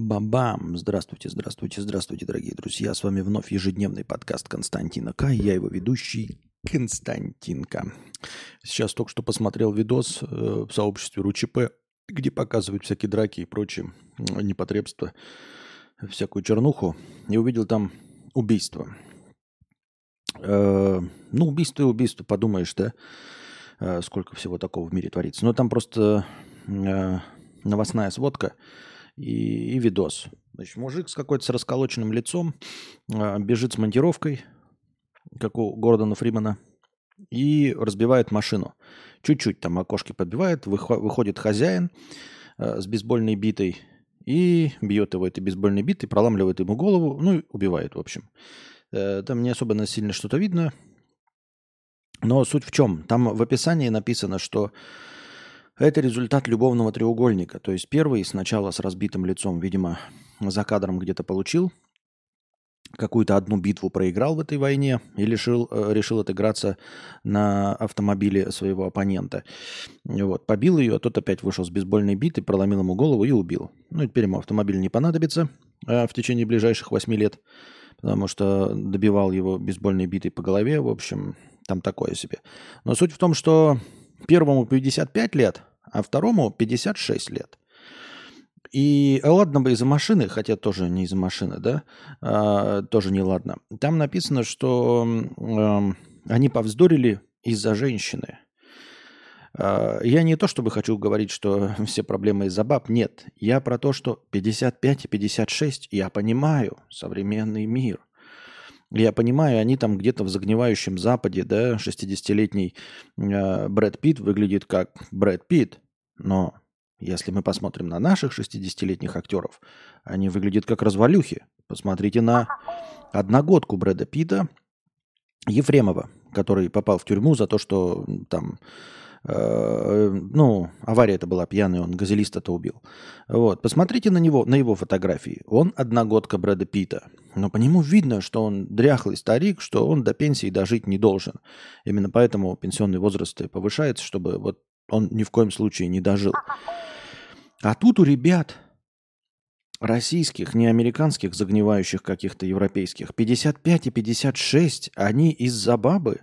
Бам-бам! Здравствуйте, здравствуйте, здравствуйте, дорогие друзья. С вами вновь ежедневный подкаст Константина К. Я его ведущий Константинка. Сейчас только что посмотрел видос э, в сообществе РУЧП, где показывают всякие драки и прочие непотребства, всякую чернуху, и увидел там убийство. Э, ну, убийство и убийство, подумаешь, да, э, сколько всего такого в мире творится. Но там просто новостная сводка – и, и видос. Значит, мужик с какой-то с расколоченным лицом э, бежит с монтировкой, как у Гордона Фримана, и разбивает машину. Чуть-чуть там окошки подбивает, выходит хозяин э, с бейсбольной битой и бьет его этой бейсбольной битой, проламливает ему голову, ну и убивает, в общем. Э, там не особенно сильно что-то видно. Но суть в чем? Там в описании написано, что это результат любовного треугольника. То есть первый сначала с разбитым лицом, видимо, за кадром где-то получил, какую-то одну битву проиграл в этой войне и решил, э, решил отыграться на автомобиле своего оппонента. Вот, побил ее, а тот опять вышел с бейсбольной битой, проломил ему голову и убил. Ну, теперь ему автомобиль не понадобится а в течение ближайших восьми лет, потому что добивал его бейсбольной битой по голове, в общем, там такое себе. Но суть в том, что первому 55 лет, а второму 56 лет. И ладно бы из-за машины, хотя тоже не из-за машины, да, а, тоже не ладно. Там написано, что э, они повздорили из-за женщины. Э, я не то чтобы хочу говорить, что все проблемы из-за баб, нет. Я про то, что 55 и 56, я понимаю современный мир. Я понимаю, они там где-то в загнивающем Западе, да, 60-летний э, Брэд Питт выглядит как Брэд Питт, но если мы посмотрим на наших 60-летних актеров, они выглядят как развалюхи. Посмотрите на одногодку Брэда Питта, Ефремова, который попал в тюрьму за то, что там, ну, авария это была пьяная, он газелиста-то убил. Вот, посмотрите на него, на его фотографии. Он одногодка Брэда Питта, но по нему видно, что он дряхлый старик, что он до пенсии дожить не должен. Именно поэтому пенсионный возраст повышается, чтобы вот он ни в коем случае не дожил. А тут у ребят российских, не американских, загнивающих каких-то европейских, 55 и 56, они из-за бабы,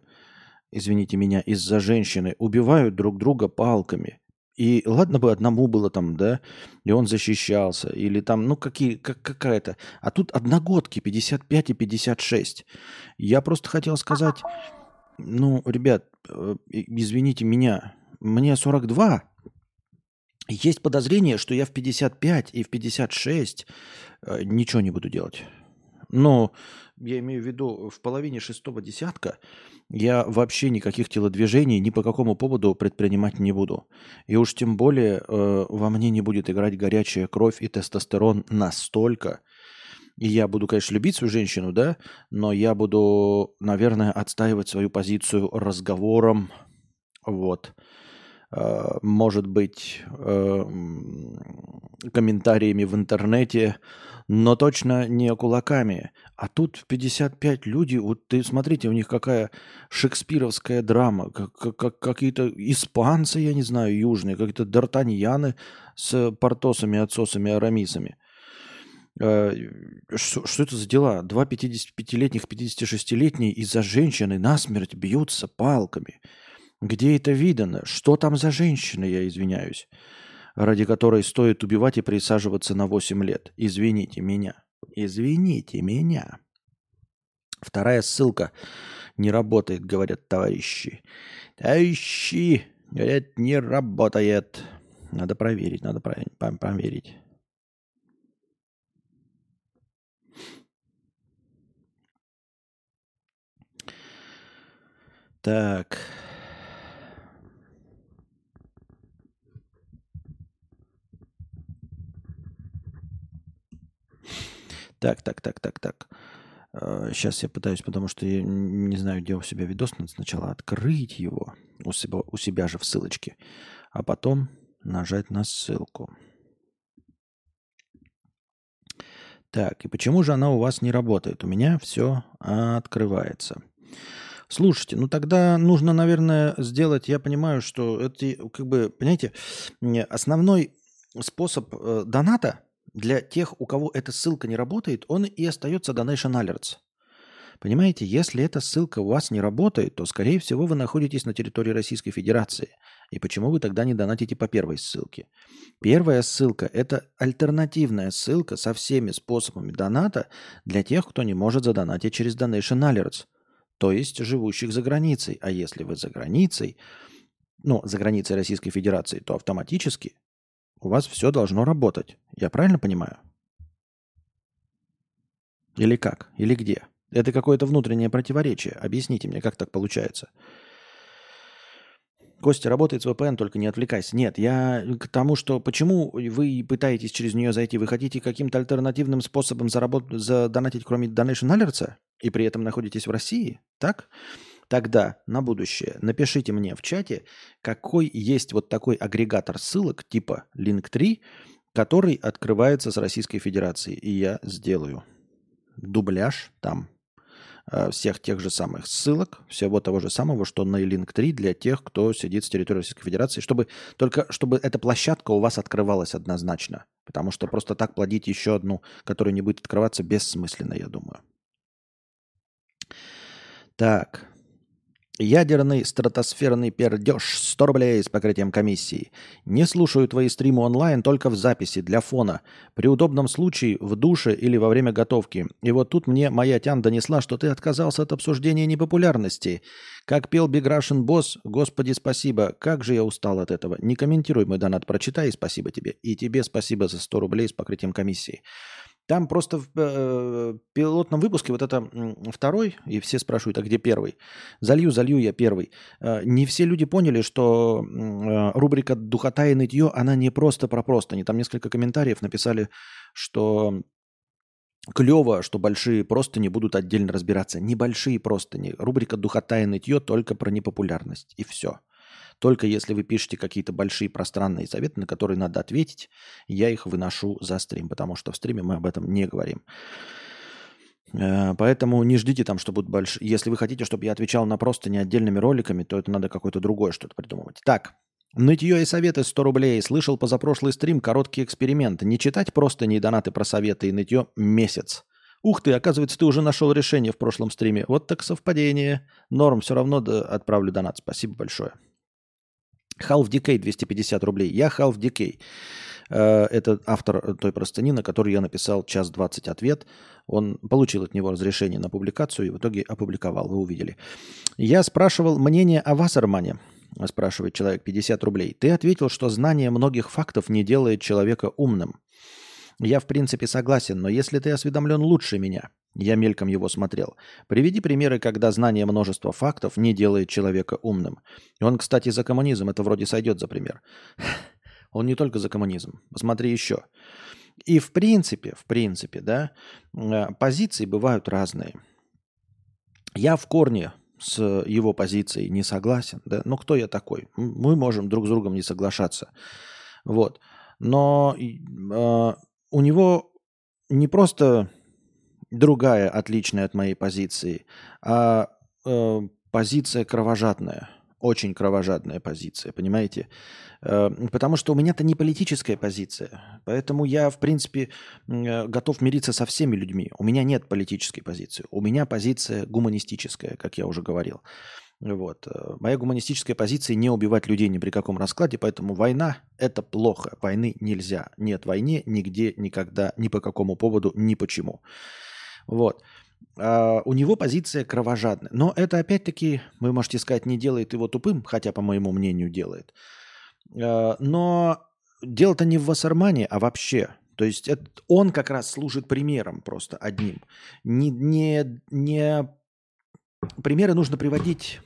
извините меня, из-за женщины, убивают друг друга палками. И ладно бы одному было там, да, и он защищался, или там, ну, какие, как, какая-то. А тут одногодки, 55 и 56. Я просто хотел сказать, ну, ребят, э, извините меня, мне 42. Есть подозрение, что я в 55 и в 56 э, ничего не буду делать. Но я имею в виду, в половине шестого десятка я вообще никаких телодвижений ни по какому поводу предпринимать не буду. И уж тем более э, во мне не будет играть горячая кровь и тестостерон настолько. И я буду, конечно, любить свою женщину, да, но я буду, наверное, отстаивать свою позицию разговором, вот, может быть, э, комментариями в интернете, но точно не кулаками. А тут в 55 люди, вот ты смотрите, у них какая шекспировская драма, как, как, какие-то испанцы, я не знаю, южные, какие-то д'Артаньяны с портосами, отсосами, арамисами. Э, что, что это за дела? Два 55-летних, 56-летние из-за женщины насмерть бьются палками – где это видано? Что там за женщина, я извиняюсь, ради которой стоит убивать и присаживаться на 8 лет? Извините меня. Извините меня. Вторая ссылка не работает, говорят товарищи. Товарищи, говорят, не работает. Надо проверить, надо проверить. Так. Так, так, так, так, так. Сейчас я пытаюсь, потому что я не знаю, где у себя видос, надо сначала открыть его у себя, у себя же в ссылочке, а потом нажать на ссылку. Так, и почему же она у вас не работает? У меня все открывается. Слушайте, ну тогда нужно, наверное, сделать, я понимаю, что это как бы, понимаете, основной способ э, доната для тех, у кого эта ссылка не работает, он и остается Donation Alerts. Понимаете, если эта ссылка у вас не работает, то, скорее всего, вы находитесь на территории Российской Федерации. И почему вы тогда не донатите по первой ссылке? Первая ссылка – это альтернативная ссылка со всеми способами доната для тех, кто не может задонатить через Donation Alerts, то есть живущих за границей. А если вы за границей, ну, за границей Российской Федерации, то автоматически у вас все должно работать. Я правильно понимаю? Или как? Или где? Это какое-то внутреннее противоречие. Объясните мне, как так получается. Костя, работает с VPN, только не отвлекайся. Нет, я к тому, что почему вы пытаетесь через нее зайти, вы хотите каким-то альтернативным способом заработать, задонатить, кроме Donation Alerts, и при этом находитесь в России, так? Тогда на будущее напишите мне в чате, какой есть вот такой агрегатор ссылок типа Link3, который открывается с Российской Федерации, и я сделаю дубляж там Э, всех тех же самых ссылок, всего того же самого, что на Link 3 для тех, кто сидит с территории Российской Федерации, чтобы только чтобы эта площадка у вас открывалась однозначно. Потому что просто так плодить еще одну, которая не будет открываться, бессмысленно, я думаю. Так. Ядерный стратосферный пердеж. 100 рублей с покрытием комиссии. Не слушаю твои стримы онлайн, только в записи, для фона. При удобном случае в душе или во время готовки. И вот тут мне моя тян донесла, что ты отказался от обсуждения непопулярности. Как пел Big Russian Boss, господи, спасибо. Как же я устал от этого. Не комментируй мой донат, прочитай, спасибо тебе. И тебе спасибо за 100 рублей с покрытием комиссии. Там просто в э, пилотном выпуске вот это второй, и все спрашивают, а где первый? Залью, залью я первый. Э, не все люди поняли, что э, рубрика «Духота и нытье», она не просто про просто. Они там несколько комментариев написали, что клево, что большие просто не будут отдельно разбираться. Небольшие просто не. Рубрика «Духота и нытье» только про непопулярность. И все. Только если вы пишете какие-то большие пространные советы, на которые надо ответить, я их выношу за стрим, потому что в стриме мы об этом не говорим. Э, поэтому не ждите там, что будут большие. Если вы хотите, чтобы я отвечал на просто не отдельными роликами, то это надо какое-то другое что-то придумывать. Так, Нытье и советы 100 рублей. Слышал позапрошлый стрим короткий эксперимент. Не читать просто не донаты про советы и нытье месяц. Ух ты, оказывается, ты уже нашел решение в прошлом стриме. Вот так совпадение. Норм, все равно отправлю донат. Спасибо большое. Half Decay 250 рублей. Я Half Decay. Э, это автор той простыни, на которую я написал час 20 ответ. Он получил от него разрешение на публикацию и в итоге опубликовал. Вы увидели. Я спрашивал мнение о Вассермане. Спрашивает человек 50 рублей. Ты ответил, что знание многих фактов не делает человека умным. Я в принципе согласен, но если ты осведомлен лучше меня, я мельком его смотрел. Приведи примеры, когда знание множества фактов не делает человека умным. Он, кстати, за коммунизм, это вроде сойдет за пример. Он не только за коммунизм. Посмотри еще. И в принципе, в принципе, да, э, позиции бывают разные. Я в корне с его позицией не согласен, да, но кто я такой? Мы можем друг с другом не соглашаться. Вот. Но э, у него не просто другая, отличная от моей позиции, а э, позиция кровожадная. Очень кровожадная позиция, понимаете? Э, потому что у меня-то не политическая позиция. Поэтому я, в принципе, э, готов мириться со всеми людьми. У меня нет политической позиции. У меня позиция гуманистическая, как я уже говорил. Вот. Э, моя гуманистическая позиция не убивать людей ни при каком раскладе, поэтому война – это плохо. Войны нельзя. Нет войны нигде, никогда, ни по какому поводу, ни почему. Вот. А у него позиция кровожадная. Но это опять-таки, вы можете сказать, не делает его тупым, хотя, по моему мнению, делает. А, но дело-то не в Вассермане, а вообще. То есть это, он как раз служит примером просто одним. Не, не, не примеры нужно приводить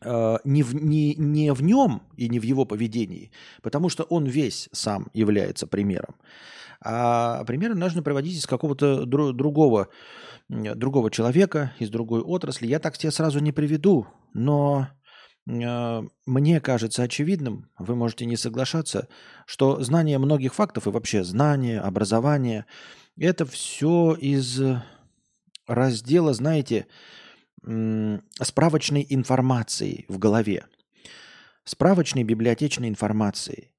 э, не, в, не, не в нем и не в его поведении, потому что он весь сам является примером. А примеры нужно приводить из какого-то дру, другого, другого человека, из другой отрасли. Я так тебе сразу не приведу, но э, мне кажется очевидным, вы можете не соглашаться, что знание многих фактов и вообще знание, образование, это все из раздела, знаете, справочной информации в голове, справочной библиотечной информации.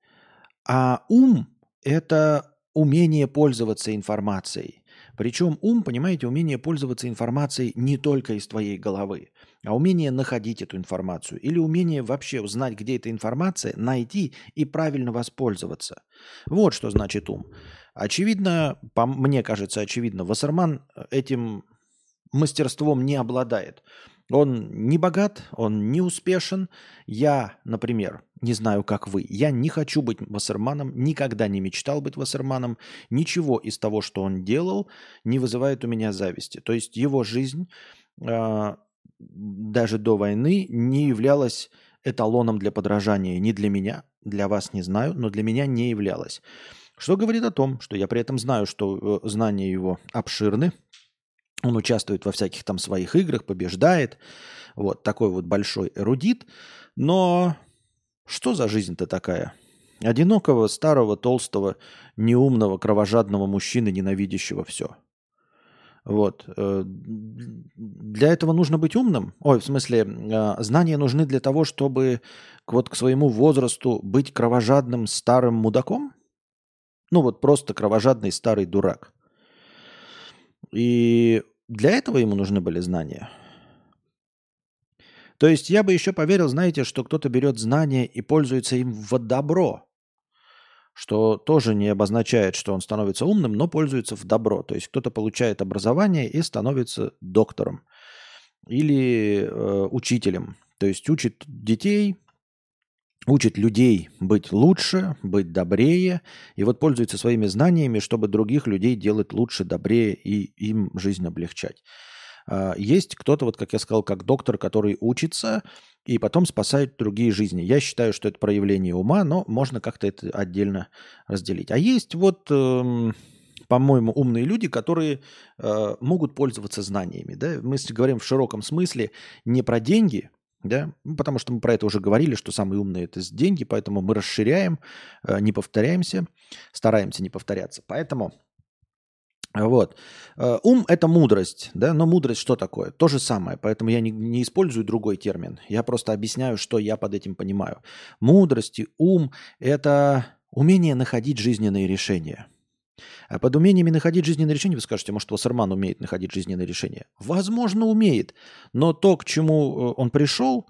А ум – это умение пользоваться информацией. Причем ум, понимаете, умение пользоваться информацией не только из твоей головы, а умение находить эту информацию или умение вообще узнать, где эта информация, найти и правильно воспользоваться. Вот что значит ум. Очевидно, по мне кажется, очевидно, Вассерман этим мастерством не обладает. Он не богат, он не успешен. Я, например, не знаю, как вы, я не хочу быть Вассерманом, никогда не мечтал быть Вассерманом. Ничего из того, что он делал, не вызывает у меня зависти. То есть его жизнь э, даже до войны не являлась эталоном для подражания ни для меня, для вас не знаю, но для меня не являлась. Что говорит о том, что я при этом знаю, что э, знания его обширны, он участвует во всяких там своих играх, побеждает, вот такой вот большой эрудит, но что за жизнь-то такая? Одинокого, старого, толстого, неумного, кровожадного мужчины, ненавидящего все. Вот. Э, для этого нужно быть умным. Ой, в смысле, э, знания нужны для того, чтобы вот к своему возрасту быть кровожадным старым мудаком? Ну вот просто кровожадный старый дурак. И для этого ему нужны были знания. То есть я бы еще поверил, знаете, что кто-то берет знания и пользуется им в добро, что тоже не обозначает, что он становится умным, но пользуется в добро. То есть кто-то получает образование и становится доктором или э, учителем. То есть учит детей учит людей быть лучше, быть добрее, и вот пользуется своими знаниями, чтобы других людей делать лучше, добрее и им жизнь облегчать. А, есть кто-то, вот как я сказал, как доктор, который учится и потом спасает другие жизни. Я считаю, что это проявление ума, но можно как-то это отдельно разделить. А есть вот, эм, по-моему, умные люди, которые э, могут пользоваться знаниями. Да? Мы говорим в широком смысле не про деньги, да? Ну, потому что мы про это уже говорили, что самые умные это деньги, поэтому мы расширяем, э, не повторяемся, стараемся не повторяться. Поэтому вот. Э, ум – это мудрость, да, но мудрость что такое? То же самое, поэтому я не, не использую другой термин. Я просто объясняю, что я под этим понимаю. Мудрость и ум – это умение находить жизненные решения – а под умениями находить жизненные решения, вы скажете, может, Вассерман умеет находить жизненные решения? Возможно, умеет. Но то, к чему э, он пришел,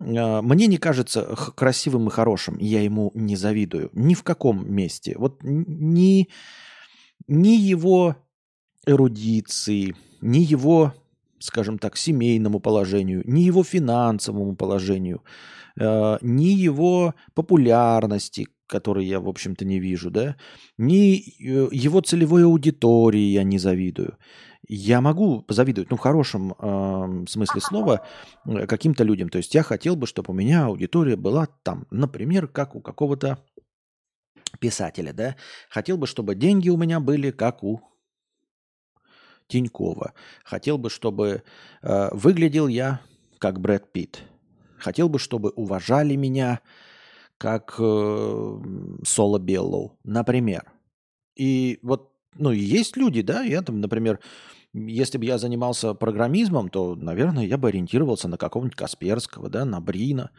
э, мне не кажется красивым и хорошим. Я ему не завидую. Ни в каком месте. Вот ни, ни его эрудиции, ни его, скажем так, семейному положению, ни его финансовому положению, э, ни его популярности, который я, в общем-то, не вижу, да, ни э, его целевой аудитории я не завидую. Я могу позавидовать, ну, в хорошем э, смысле слова, э, каким-то людям. То есть я хотел бы, чтобы у меня аудитория была там, например, как у какого-то писателя, да. Хотел бы, чтобы деньги у меня были, как у Тинькова. Хотел бы, чтобы э, выглядел я, как Брэд Питт. Хотел бы, чтобы уважали меня, как э, Соло Беллоу, например. И вот, ну, есть люди, да, я там, например, если бы я занимался программизмом, то, наверное, я бы ориентировался на какого-нибудь Касперского, да, на Брина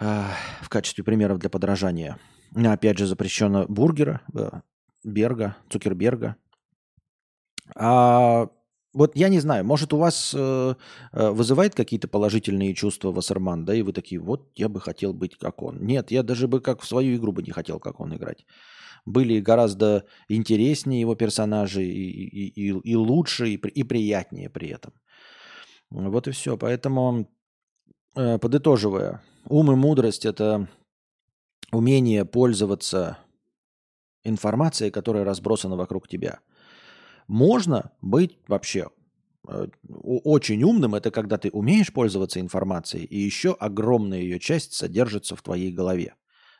э, в качестве примеров для подражания. Опять же, запрещено бургера, э, Берга, Цукерберга. А вот я не знаю, может у вас э, э, вызывает какие-то положительные чувства Вассерман, да, и вы такие, вот я бы хотел быть как он. Нет, я даже бы как в свою игру бы не хотел как он играть. Были гораздо интереснее его персонажи и, и, и, и лучше, и, и приятнее при этом. Вот и все. Поэтому, э, подытоживая, ум и мудрость – это умение пользоваться информацией, которая разбросана вокруг тебя – можно быть вообще э, очень умным, это когда ты умеешь пользоваться информацией, и еще огромная ее часть содержится в твоей голове.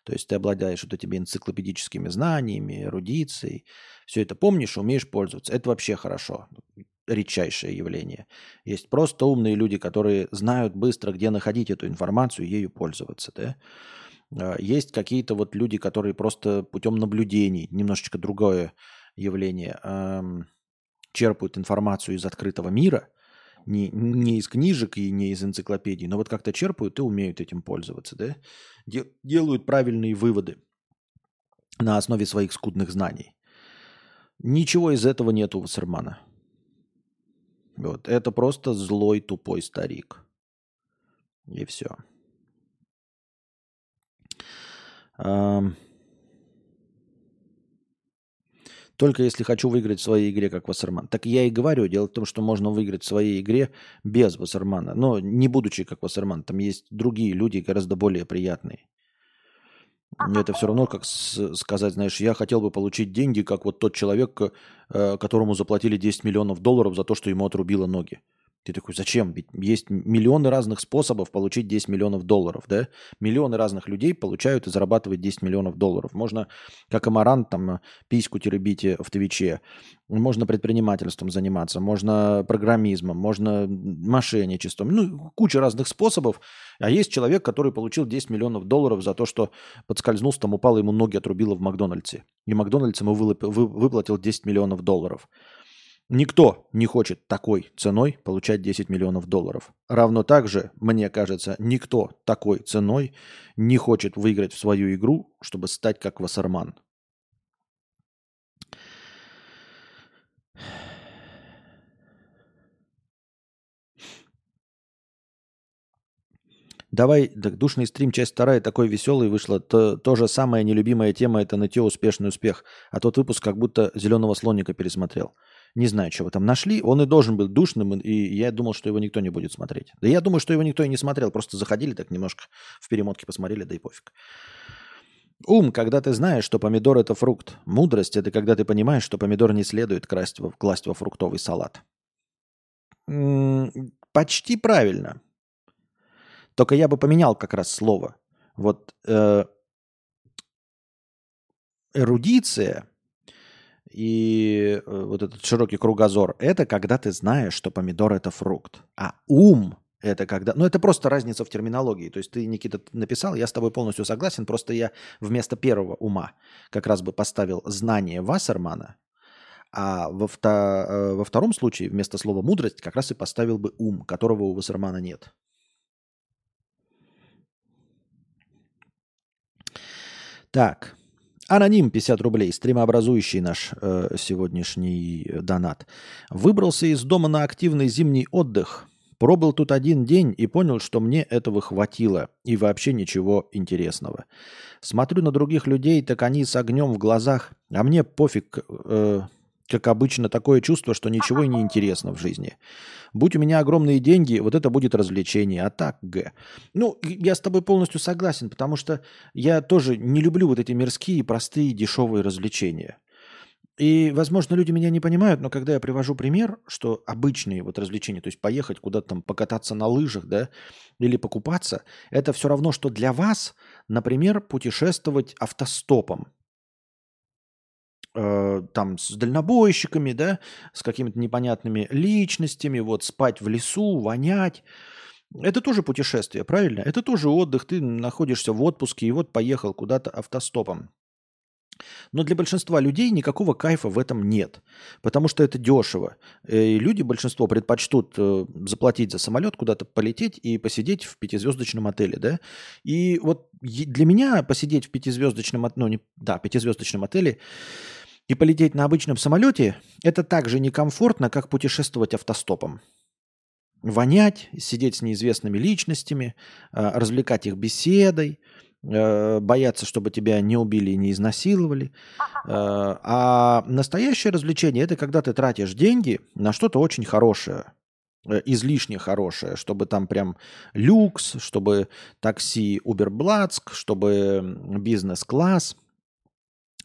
То есть ты обладаешь вот этими энциклопедическими знаниями, эрудицией, все это помнишь, умеешь пользоваться. Это вообще хорошо, редчайшее явление. Есть просто умные люди, которые знают быстро, где находить эту информацию ею пользоваться. Да? А, есть какие-то вот люди, которые просто путем наблюдений, немножечко другое явление, черпают информацию из открытого мира, не, не из книжек и не из энциклопедий, но вот как-то черпают и умеют этим пользоваться, да? делают правильные выводы. на основе своих скудных знаний. Ничего из этого нет у Вассермана. Вот. Это просто злой, тупой старик. И все. Только если хочу выиграть в своей игре, как Вассерман. Так я и говорю, дело в том, что можно выиграть в своей игре без Вассермана. Но не будучи как Вассерман. Там есть другие люди, гораздо более приятные. Это все равно, как сказать, знаешь, я хотел бы получить деньги, как вот тот человек, э, которому заплатили 10 миллионов долларов за то, что ему отрубило ноги. Ты такой, зачем? Ведь есть миллионы разных способов получить 10 миллионов долларов, да? Миллионы разных людей получают и зарабатывают 10 миллионов долларов. Можно, как амарант, там, письку теребить в Твиче. Можно предпринимательством заниматься, можно программизмом, можно мошенничеством. Ну, куча разных способов. А есть человек, который получил 10 миллионов долларов за то, что подскользнулся, там упал, ему ноги отрубило в Макдональдсе. И Макдональдс ему выплатил 10 миллионов долларов. Никто не хочет такой ценой получать 10 миллионов долларов. Равно также, мне кажется, никто такой ценой не хочет выиграть в свою игру, чтобы стать как Вассерман. Давай, так, душный стрим, часть вторая, такой веселый вышла. То, то же самая нелюбимая тема – это нытье успешный успех. А тот выпуск как будто «Зеленого слоника» пересмотрел. Не знаю, вы там нашли. Он и должен быть душным, и я думал, что его никто не будет смотреть. Да я думаю, что его никто и не смотрел. Просто заходили так немножко в перемотке посмотрели, да и пофиг. Ум, когда ты знаешь, что помидор – это фрукт. Мудрость – это когда ты понимаешь, что помидор не следует красть во, класть во фруктовый салат. М-м, почти правильно. Только я бы поменял как раз слово. Вот э, эрудиция и э, вот этот широкий кругозор, это когда ты знаешь, что помидор это фрукт. А ум это когда... Ну, это просто разница в терминологии. То есть ты, Никита, написал, я с тобой полностью согласен, просто я вместо первого ума как раз бы поставил знание Вассермана, а во, вто... Э, во втором случае вместо слова мудрость как раз и поставил бы ум, которого у Вассермана нет. Так. Аноним 50 рублей, стримообразующий наш э, сегодняшний донат. Выбрался из дома на активный зимний отдых. Пробыл тут один день и понял, что мне этого хватило и вообще ничего интересного. Смотрю на других людей, так они с огнем в глазах, а мне пофиг, э, как обычно, такое чувство, что ничего и не интересно в жизни. Будь у меня огромные деньги, вот это будет развлечение. А так, Г. Ну, я с тобой полностью согласен, потому что я тоже не люблю вот эти мирские, простые, дешевые развлечения. И, возможно, люди меня не понимают, но когда я привожу пример, что обычные вот развлечения, то есть поехать куда-то там покататься на лыжах, да, или покупаться, это все равно, что для вас, например, путешествовать автостопом э, там с дальнобойщиками, да, с какими-то непонятными личностями, вот спать в лесу, вонять. Это тоже путешествие, правильно? Это тоже отдых, ты находишься в отпуске и вот поехал куда-то автостопом. Но для большинства людей никакого кайфа в этом нет, потому что это дешево. Э, и люди, большинство, предпочтут э, заплатить за самолет, куда-то полететь и посидеть в пятизвездочном отеле, да. И вот для меня посидеть в пятизвездочном, ну, не, да, пятизвездочном отеле и полететь на обычном самолете – это так же некомфортно, как путешествовать автостопом. Вонять, сидеть с неизвестными личностями, а, развлекать их беседой, а, бояться, чтобы тебя не убили и не изнасиловали. А, а настоящее развлечение – это когда ты тратишь деньги на что-то очень хорошее, э, излишне хорошее, чтобы там прям люкс, чтобы такси Уберблацк, чтобы бизнес-класс –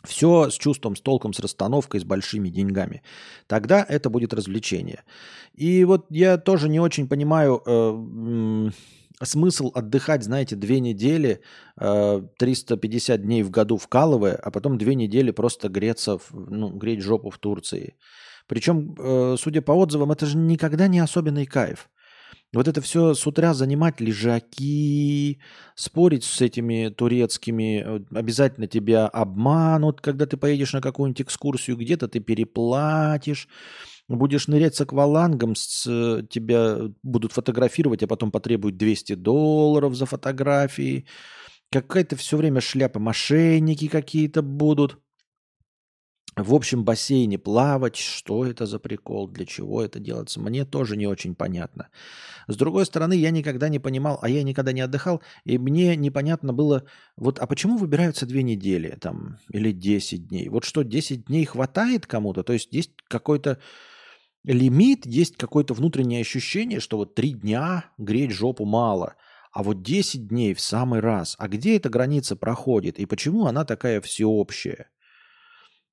все с чувством, с толком, с расстановкой, с большими деньгами. Тогда это будет развлечение. И вот я тоже не очень понимаю э, смысл отдыхать, знаете, две недели, э, 350 дней в году вкалывая, а потом две недели просто греться, в, ну, греть жопу в Турции. Причем, э, судя по отзывам, это же никогда не особенный кайф. Вот это все с утра занимать лежаки, спорить с этими турецкими, э, обязательно тебя обманут, когда ты поедешь на какую-нибудь экскурсию, где-то ты переплатишь, будешь нырять с аквалангом, с, э, тебя будут фотографировать, а потом потребуют 200 долларов за фотографии. Какая-то все время шляпа, мошенники какие-то будут в общем бассейне плавать, что это за прикол, для чего это делается, мне тоже не очень понятно. С другой стороны, я никогда не понимал, а я никогда не отдыхал, и мне непонятно было, вот, а почему выбираются две недели там, или 10 дней? Вот что, 10 дней хватает кому-то? То есть есть какой-то лимит, есть какое-то внутреннее ощущение, что вот три дня греть жопу мало, а вот 10 дней в самый раз. А где эта граница проходит, и почему она такая всеобщая?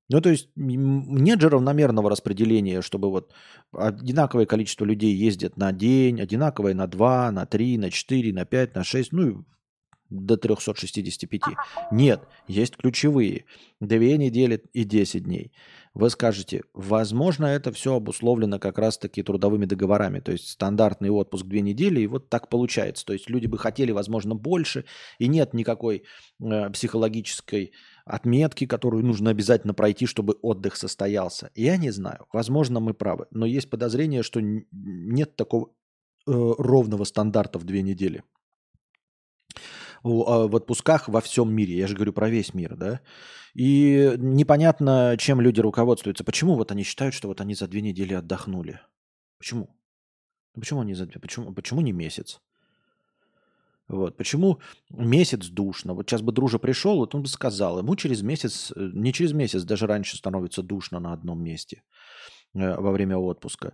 Ну, то есть нет же равномерного распределения, чтобы вот одинаковое количество людей ездят на день, одинаковое на 2, на 3, на 4, на 5, на 6, ну и до 365. Нет, есть ключевые. Две недели и 10 дней. Вы скажете, возможно, это все обусловлено как раз-таки трудовыми договорами. То есть стандартный отпуск две недели, и вот так получается. То есть люди бы хотели, возможно, больше, и нет никакой э, психологической отметки, которую нужно обязательно пройти, чтобы отдых состоялся. Я не знаю. Возможно, мы правы. Но есть подозрение, что нет такого э, ровного стандарта в две недели. А, в отпусках во всем мире. Я же говорю про весь мир, да. И непонятно, чем люди руководствуются. Почему вот они считают, что вот они за две недели отдохнули? Почему? Почему они за две? Почему, почему не месяц? Вот. Почему месяц душно? Вот сейчас бы дружа пришел, вот он бы сказал, ему через месяц, э, не через месяц, даже раньше становится душно на одном месте э, во время отпуска.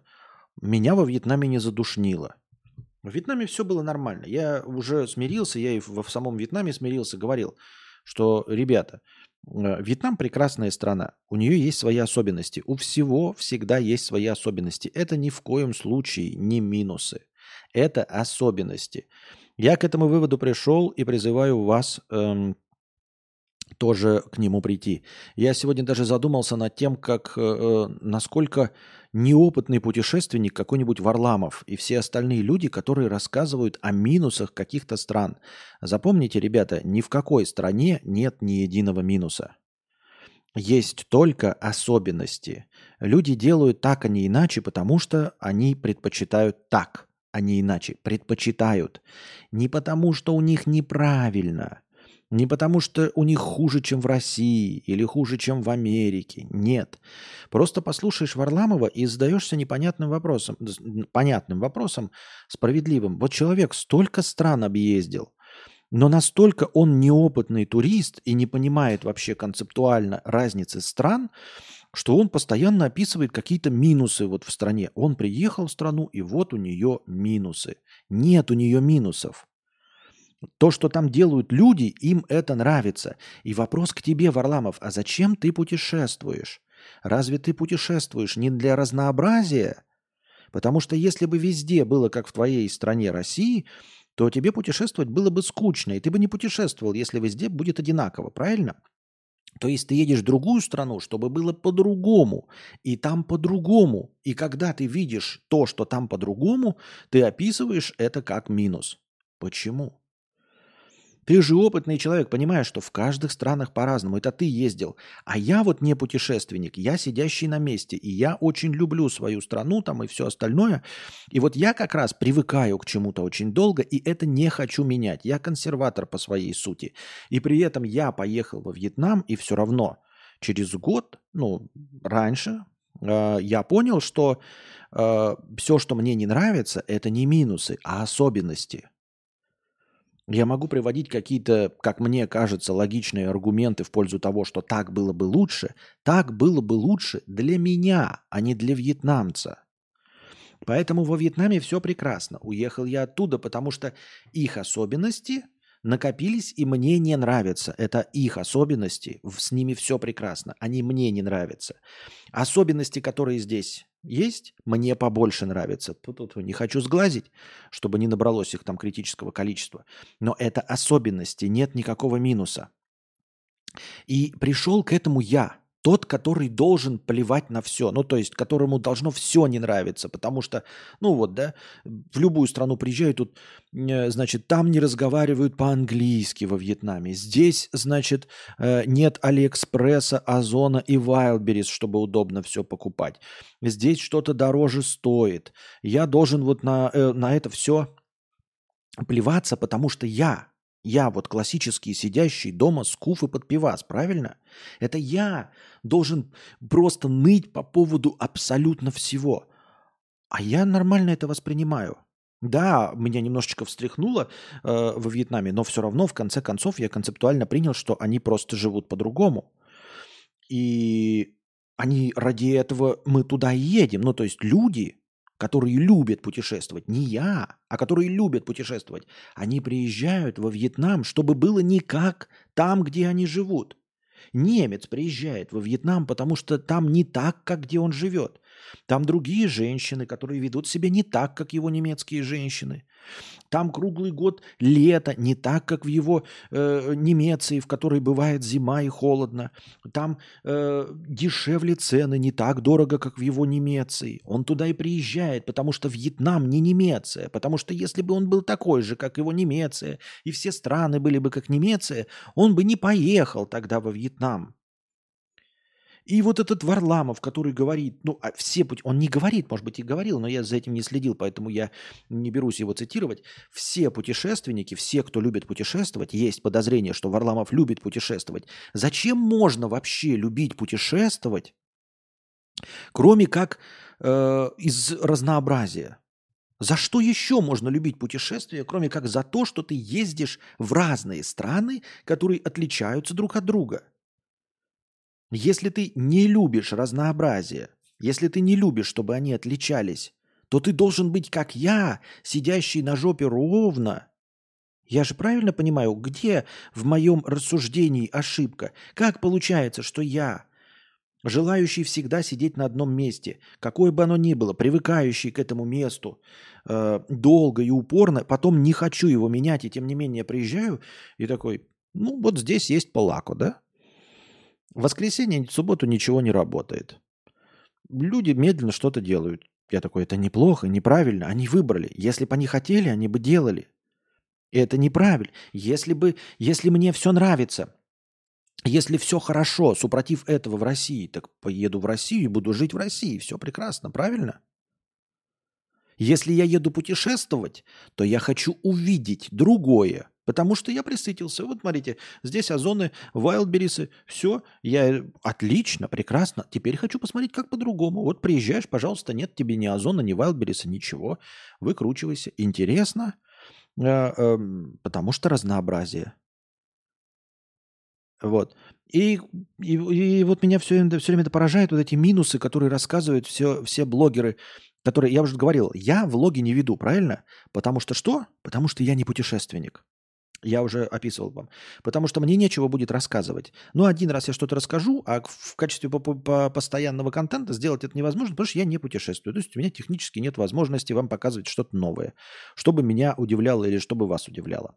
Меня во Вьетнаме не задушнило. В Вьетнаме все было нормально. Я уже смирился, я и в, самом Вьетнаме смирился, говорил, что, ребята, э, Вьетнам прекрасная страна, у нее есть свои особенности. У всего всегда есть свои особенности. Это ни в коем случае не минусы. Это особенности. Я к этому выводу пришел и призываю вас эм, тоже к нему прийти. Я сегодня даже задумался над тем, как э, э, насколько неопытный путешественник какой-нибудь Варламов и все остальные люди, которые рассказывают о минусах каких-то стран. Запомните, ребята, ни в какой стране нет ни единого минуса. Есть только особенности. Люди делают так, а не иначе, потому что они предпочитают так а не иначе, предпочитают. Не потому, что у них неправильно, не потому, что у них хуже, чем в России или хуже, чем в Америке. Нет. Просто послушаешь Варламова и задаешься непонятным вопросом, понятным вопросом, справедливым. Вот человек столько стран объездил, но настолько он неопытный турист и не понимает вообще концептуально разницы стран, что он постоянно описывает какие-то минусы вот в стране. Он приехал в страну, и вот у нее минусы. Нет у нее минусов. То, что там делают люди, им это нравится. И вопрос к тебе, Варламов, а зачем ты путешествуешь? Разве ты путешествуешь не для разнообразия? Потому что если бы везде было, как в твоей стране России, то тебе путешествовать было бы скучно, и ты бы не путешествовал, если везде будет одинаково, правильно? То есть ты едешь в другую страну, чтобы было по-другому, и там по-другому. И когда ты видишь то, что там по-другому, ты описываешь это как минус. Почему? Ты же опытный человек, понимаешь, что в каждых странах по-разному. Это ты ездил. А я вот не путешественник, я сидящий на месте. И я очень люблю свою страну там и все остальное. И вот я как раз привыкаю к чему-то очень долго, и это не хочу менять. Я консерватор по своей сути. И при этом я поехал во Вьетнам, и все равно через год, ну, раньше, э, я понял, что э, все, что мне не нравится, это не минусы, а особенности – я могу приводить какие-то, как мне кажется, логичные аргументы в пользу того, что так было бы лучше. Так было бы лучше для меня, а не для вьетнамца. Поэтому во Вьетнаме все прекрасно. Уехал я оттуда, потому что их особенности накопились и мне не нравятся. Это их особенности, с ними все прекрасно. Они мне не нравятся. Особенности, которые здесь есть, мне побольше нравится. Тут не хочу сглазить, чтобы не набралось их там критического количества. Но это особенности, нет никакого минуса. И пришел к этому я, тот, который должен плевать на все, ну, то есть, которому должно все не нравиться, потому что, ну вот, да, в любую страну приезжают, тут, э, значит, там не разговаривают по-английски во Вьетнаме, здесь, значит, э, нет Алиэкспресса, Озона и Wildberries, чтобы удобно все покупать, здесь что-то дороже стоит, я должен вот на, э, на это все плеваться, потому что я Я вот классический сидящий дома с куфы под пивас, правильно? Это я должен просто ныть по поводу абсолютно всего. А я нормально это воспринимаю. Да, меня немножечко встряхнуло э, во Вьетнаме, но все равно в конце концов я концептуально принял, что они просто живут по-другому. И они ради этого мы туда и едем. Ну, то есть люди, которые любят путешествовать, не я, а которые любят путешествовать, они приезжают во Вьетнам, чтобы было не как там, где они живут. Немец приезжает во Вьетнам, потому что там не так, как где он живет. Там другие женщины, которые ведут себя не так, как его немецкие женщины. Там круглый год лето, не так, как в его э, Немеции, в которой бывает зима и холодно. Там э, дешевле цены, не так дорого, как в его Немеции. Он туда и приезжает, потому что Вьетнам не Немеция. Потому что если бы он был такой же, как его Немеция, и все страны были бы как Немеция, он бы не поехал тогда во Вьетнам. И вот этот Варламов, который говорит, ну, а все он не говорит, может быть, и говорил, но я за этим не следил, поэтому я не берусь его цитировать. Все путешественники, все, кто любит путешествовать, есть подозрение, что Варламов любит путешествовать. Зачем можно вообще любить путешествовать, кроме как э, из разнообразия? За что еще можно любить путешествия, кроме как за то, что ты ездишь в разные страны, которые отличаются друг от друга – если ты не любишь разнообразие, если ты не любишь, чтобы они отличались, то ты должен быть как я, сидящий на жопе ровно. Я же правильно понимаю, где в моем рассуждении ошибка? Как получается, что я, желающий всегда сидеть на одном месте, какое бы оно ни было, привыкающий к этому месту, э, долго и упорно, потом не хочу его менять, и тем не менее приезжаю и такой, ну вот здесь есть Полако, да? В воскресенье в субботу ничего не работает. Люди медленно что-то делают. Я такой, это неплохо, неправильно. Они выбрали. Если бы они хотели, они бы делали. И это неправильно. Если бы, если мне все нравится, если все хорошо, супротив этого в России, так поеду в Россию и буду жить в России. Все прекрасно, правильно? Если я еду путешествовать, то я хочу увидеть другое, Потому что я присытился. Вот смотрите, здесь озоны, вайлдберрисы, все, я отлично, прекрасно. Теперь хочу посмотреть, как по-другому. Вот приезжаешь, пожалуйста, нет тебе ни озона, ни вайлдберриса, ничего. Выкручивайся. Интересно, э, эм, потому что разнообразие. Вот. И, и, и вот меня все, все время это поражает, вот эти минусы, которые рассказывают все, все блогеры, которые, я уже говорил, я влоги не веду, правильно? Потому что что? Потому что я не путешественник. Я уже описывал вам. Потому что мне нечего будет рассказывать. Ну, один раз я что-то расскажу, а в качестве по -по постоянного контента сделать это невозможно, потому что я не путешествую. То есть у меня технически нет возможности вам показывать что-то новое, чтобы меня удивляло или чтобы вас удивляло.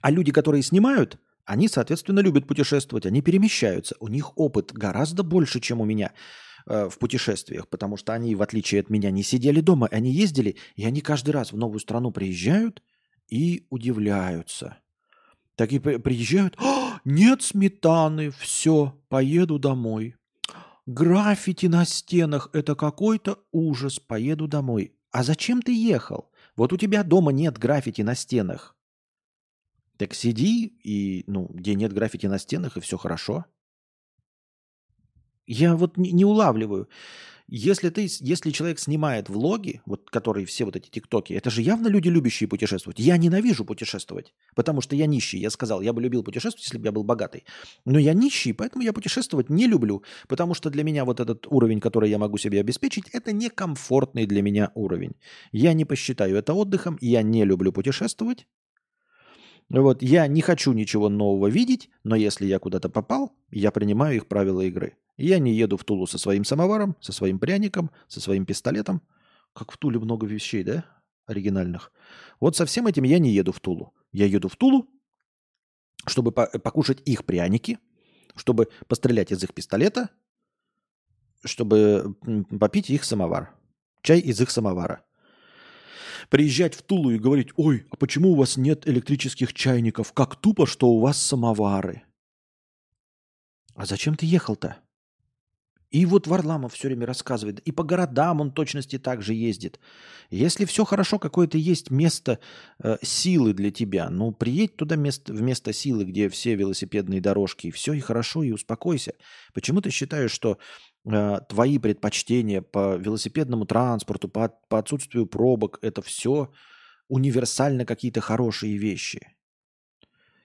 А люди, которые снимают, они, соответственно, любят путешествовать, они перемещаются. У них опыт гораздо больше, чем у меня э, в путешествиях, потому что они, в отличие от меня, не сидели дома, они ездили, и они каждый раз в новую страну приезжают – и удивляются. Так и приезжают, «А, нет сметаны, все, поеду домой. Граффити на стенах – это какой-то ужас, поеду домой. А зачем ты ехал? Вот у тебя дома нет граффити на стенах. Так сиди и, ну, где нет граффити на стенах, и все хорошо. Я вот не, не улавливаю. Если, ты, если человек снимает влоги, вот, которые все вот эти тиктоки, это же явно люди, любящие путешествовать. Я ненавижу путешествовать, потому что я нищий. Я сказал, я бы любил путешествовать, если бы я был богатый. Но я нищий, поэтому я путешествовать не люблю, потому что для меня вот этот уровень, который я могу себе обеспечить, это некомфортный для меня уровень. Я не посчитаю это отдыхом, я не люблю путешествовать. Вот, я не хочу ничего нового видеть, но если я куда-то попал, я принимаю их правила игры. Я не еду в Тулу со своим самоваром, со своим пряником, со своим пистолетом. Как в Туле много вещей, да, оригинальных. Вот со всем этим я не еду в Тулу. Я еду в Тулу, чтобы покушать их пряники, чтобы пострелять из их пистолета, чтобы попить их самовар. Чай из их самовара. Приезжать в Тулу и говорить, ой, а почему у вас нет электрических чайников? Как тупо, что у вас самовары. А зачем ты ехал-то? И вот Варламов все время рассказывает. И по городам он точности так же ездит. Если все хорошо, какое-то есть место э, силы для тебя, ну, приедь туда место, в место силы, где все велосипедные дорожки, и все, и хорошо, и успокойся. Почему ты считаешь, что э, твои предпочтения по велосипедному транспорту, по, по отсутствию пробок, это все универсально какие-то хорошие вещи?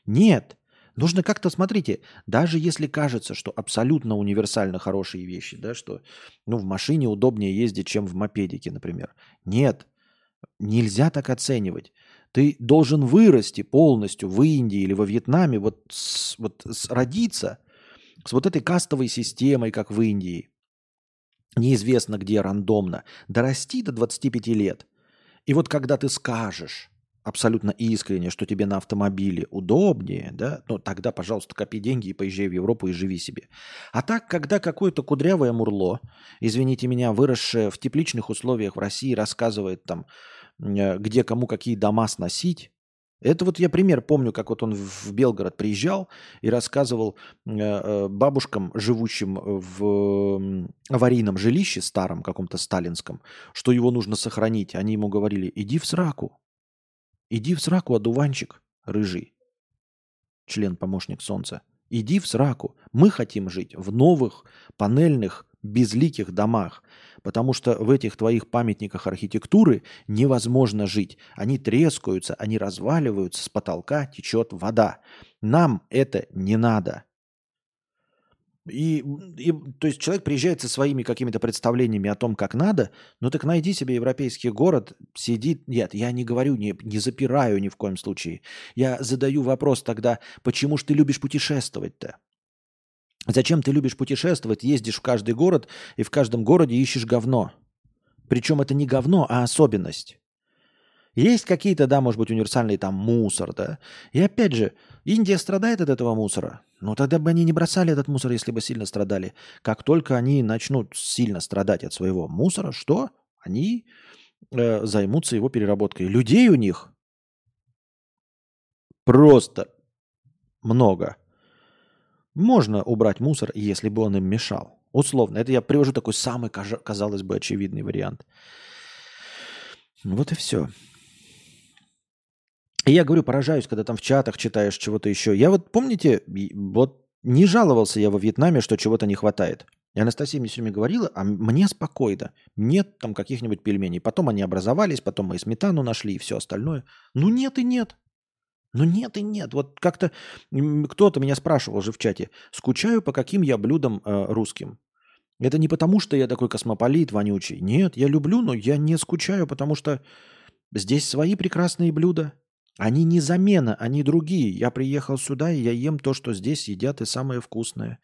Нет. Нужно как-то, смотрите, даже если кажется, что абсолютно универсально хорошие вещи, да, что ну, в машине удобнее ездить, чем в мопедике, например. Нет, нельзя так оценивать. Ты должен вырасти полностью в Индии или во Вьетнаме, вот, с, вот с, родиться с вот этой кастовой системой, как в Индии, неизвестно где, рандомно, дорасти до 25 лет. И вот когда ты скажешь, абсолютно искренне, что тебе на автомобиле удобнее, да, ну тогда, пожалуйста, копи деньги и поезжай в Европу и живи себе. А так, когда какое-то кудрявое мурло, извините меня, выросшее в тепличных условиях в России, рассказывает там, э, где кому какие дома сносить, это вот я пример помню, как вот он в Белгород приезжал и рассказывал э, э, бабушкам, живущим в аварийном жилище старом, каком-то сталинском, что его нужно сохранить. Они ему говорили, иди в сраку, Иди в сраку, одуванчик рыжий, член-помощник солнца. Иди в сраку. Мы хотим жить в новых, панельных, безликих домах, потому что в этих твоих памятниках архитектуры невозможно жить. Они трескаются, они разваливаются, с потолка течет вода. Нам это не надо. И, и, то есть человек приезжает со своими какими-то представлениями о том, как надо, ну так найди себе европейский город, сидит. Нет, я не говорю, не, не запираю ни в коем случае. Я задаю вопрос тогда, почему же ты любишь путешествовать-то? Зачем ты любишь путешествовать, ездишь в каждый город и в каждом городе ищешь говно? Причем это не говно, а особенность. Есть какие-то, да, может быть, универсальные там мусор, да. И опять же, Индия страдает от этого мусора. Но тогда бы они не бросали этот мусор, если бы сильно страдали. Как только они начнут сильно страдать от своего мусора, что? Они э, займутся его переработкой. Людей у них просто много. Можно убрать мусор, если бы он им мешал. Условно. Это я привожу такой самый, казалось бы, очевидный вариант. Вот и все. И я говорю, поражаюсь, когда там в чатах читаешь чего-то еще. Я вот, помните, вот не жаловался я во Вьетнаме, что чего-то не хватает. И Анастасия мне все время говорила, а мне спокойно. Нет там каких-нибудь пельменей. Потом они образовались, потом мы и сметану нашли, и все остальное. Ну нет и нет. Ну нет и нет. Вот как-то кто-то меня спрашивал же в чате, скучаю по каким я блюдам э, русским. Это не потому, что я такой космополит вонючий. Нет, я люблю, но я не скучаю, потому что здесь свои прекрасные блюда. Они не замена, они другие. Я приехал сюда, и я ем то, что здесь едят, и самое вкусное.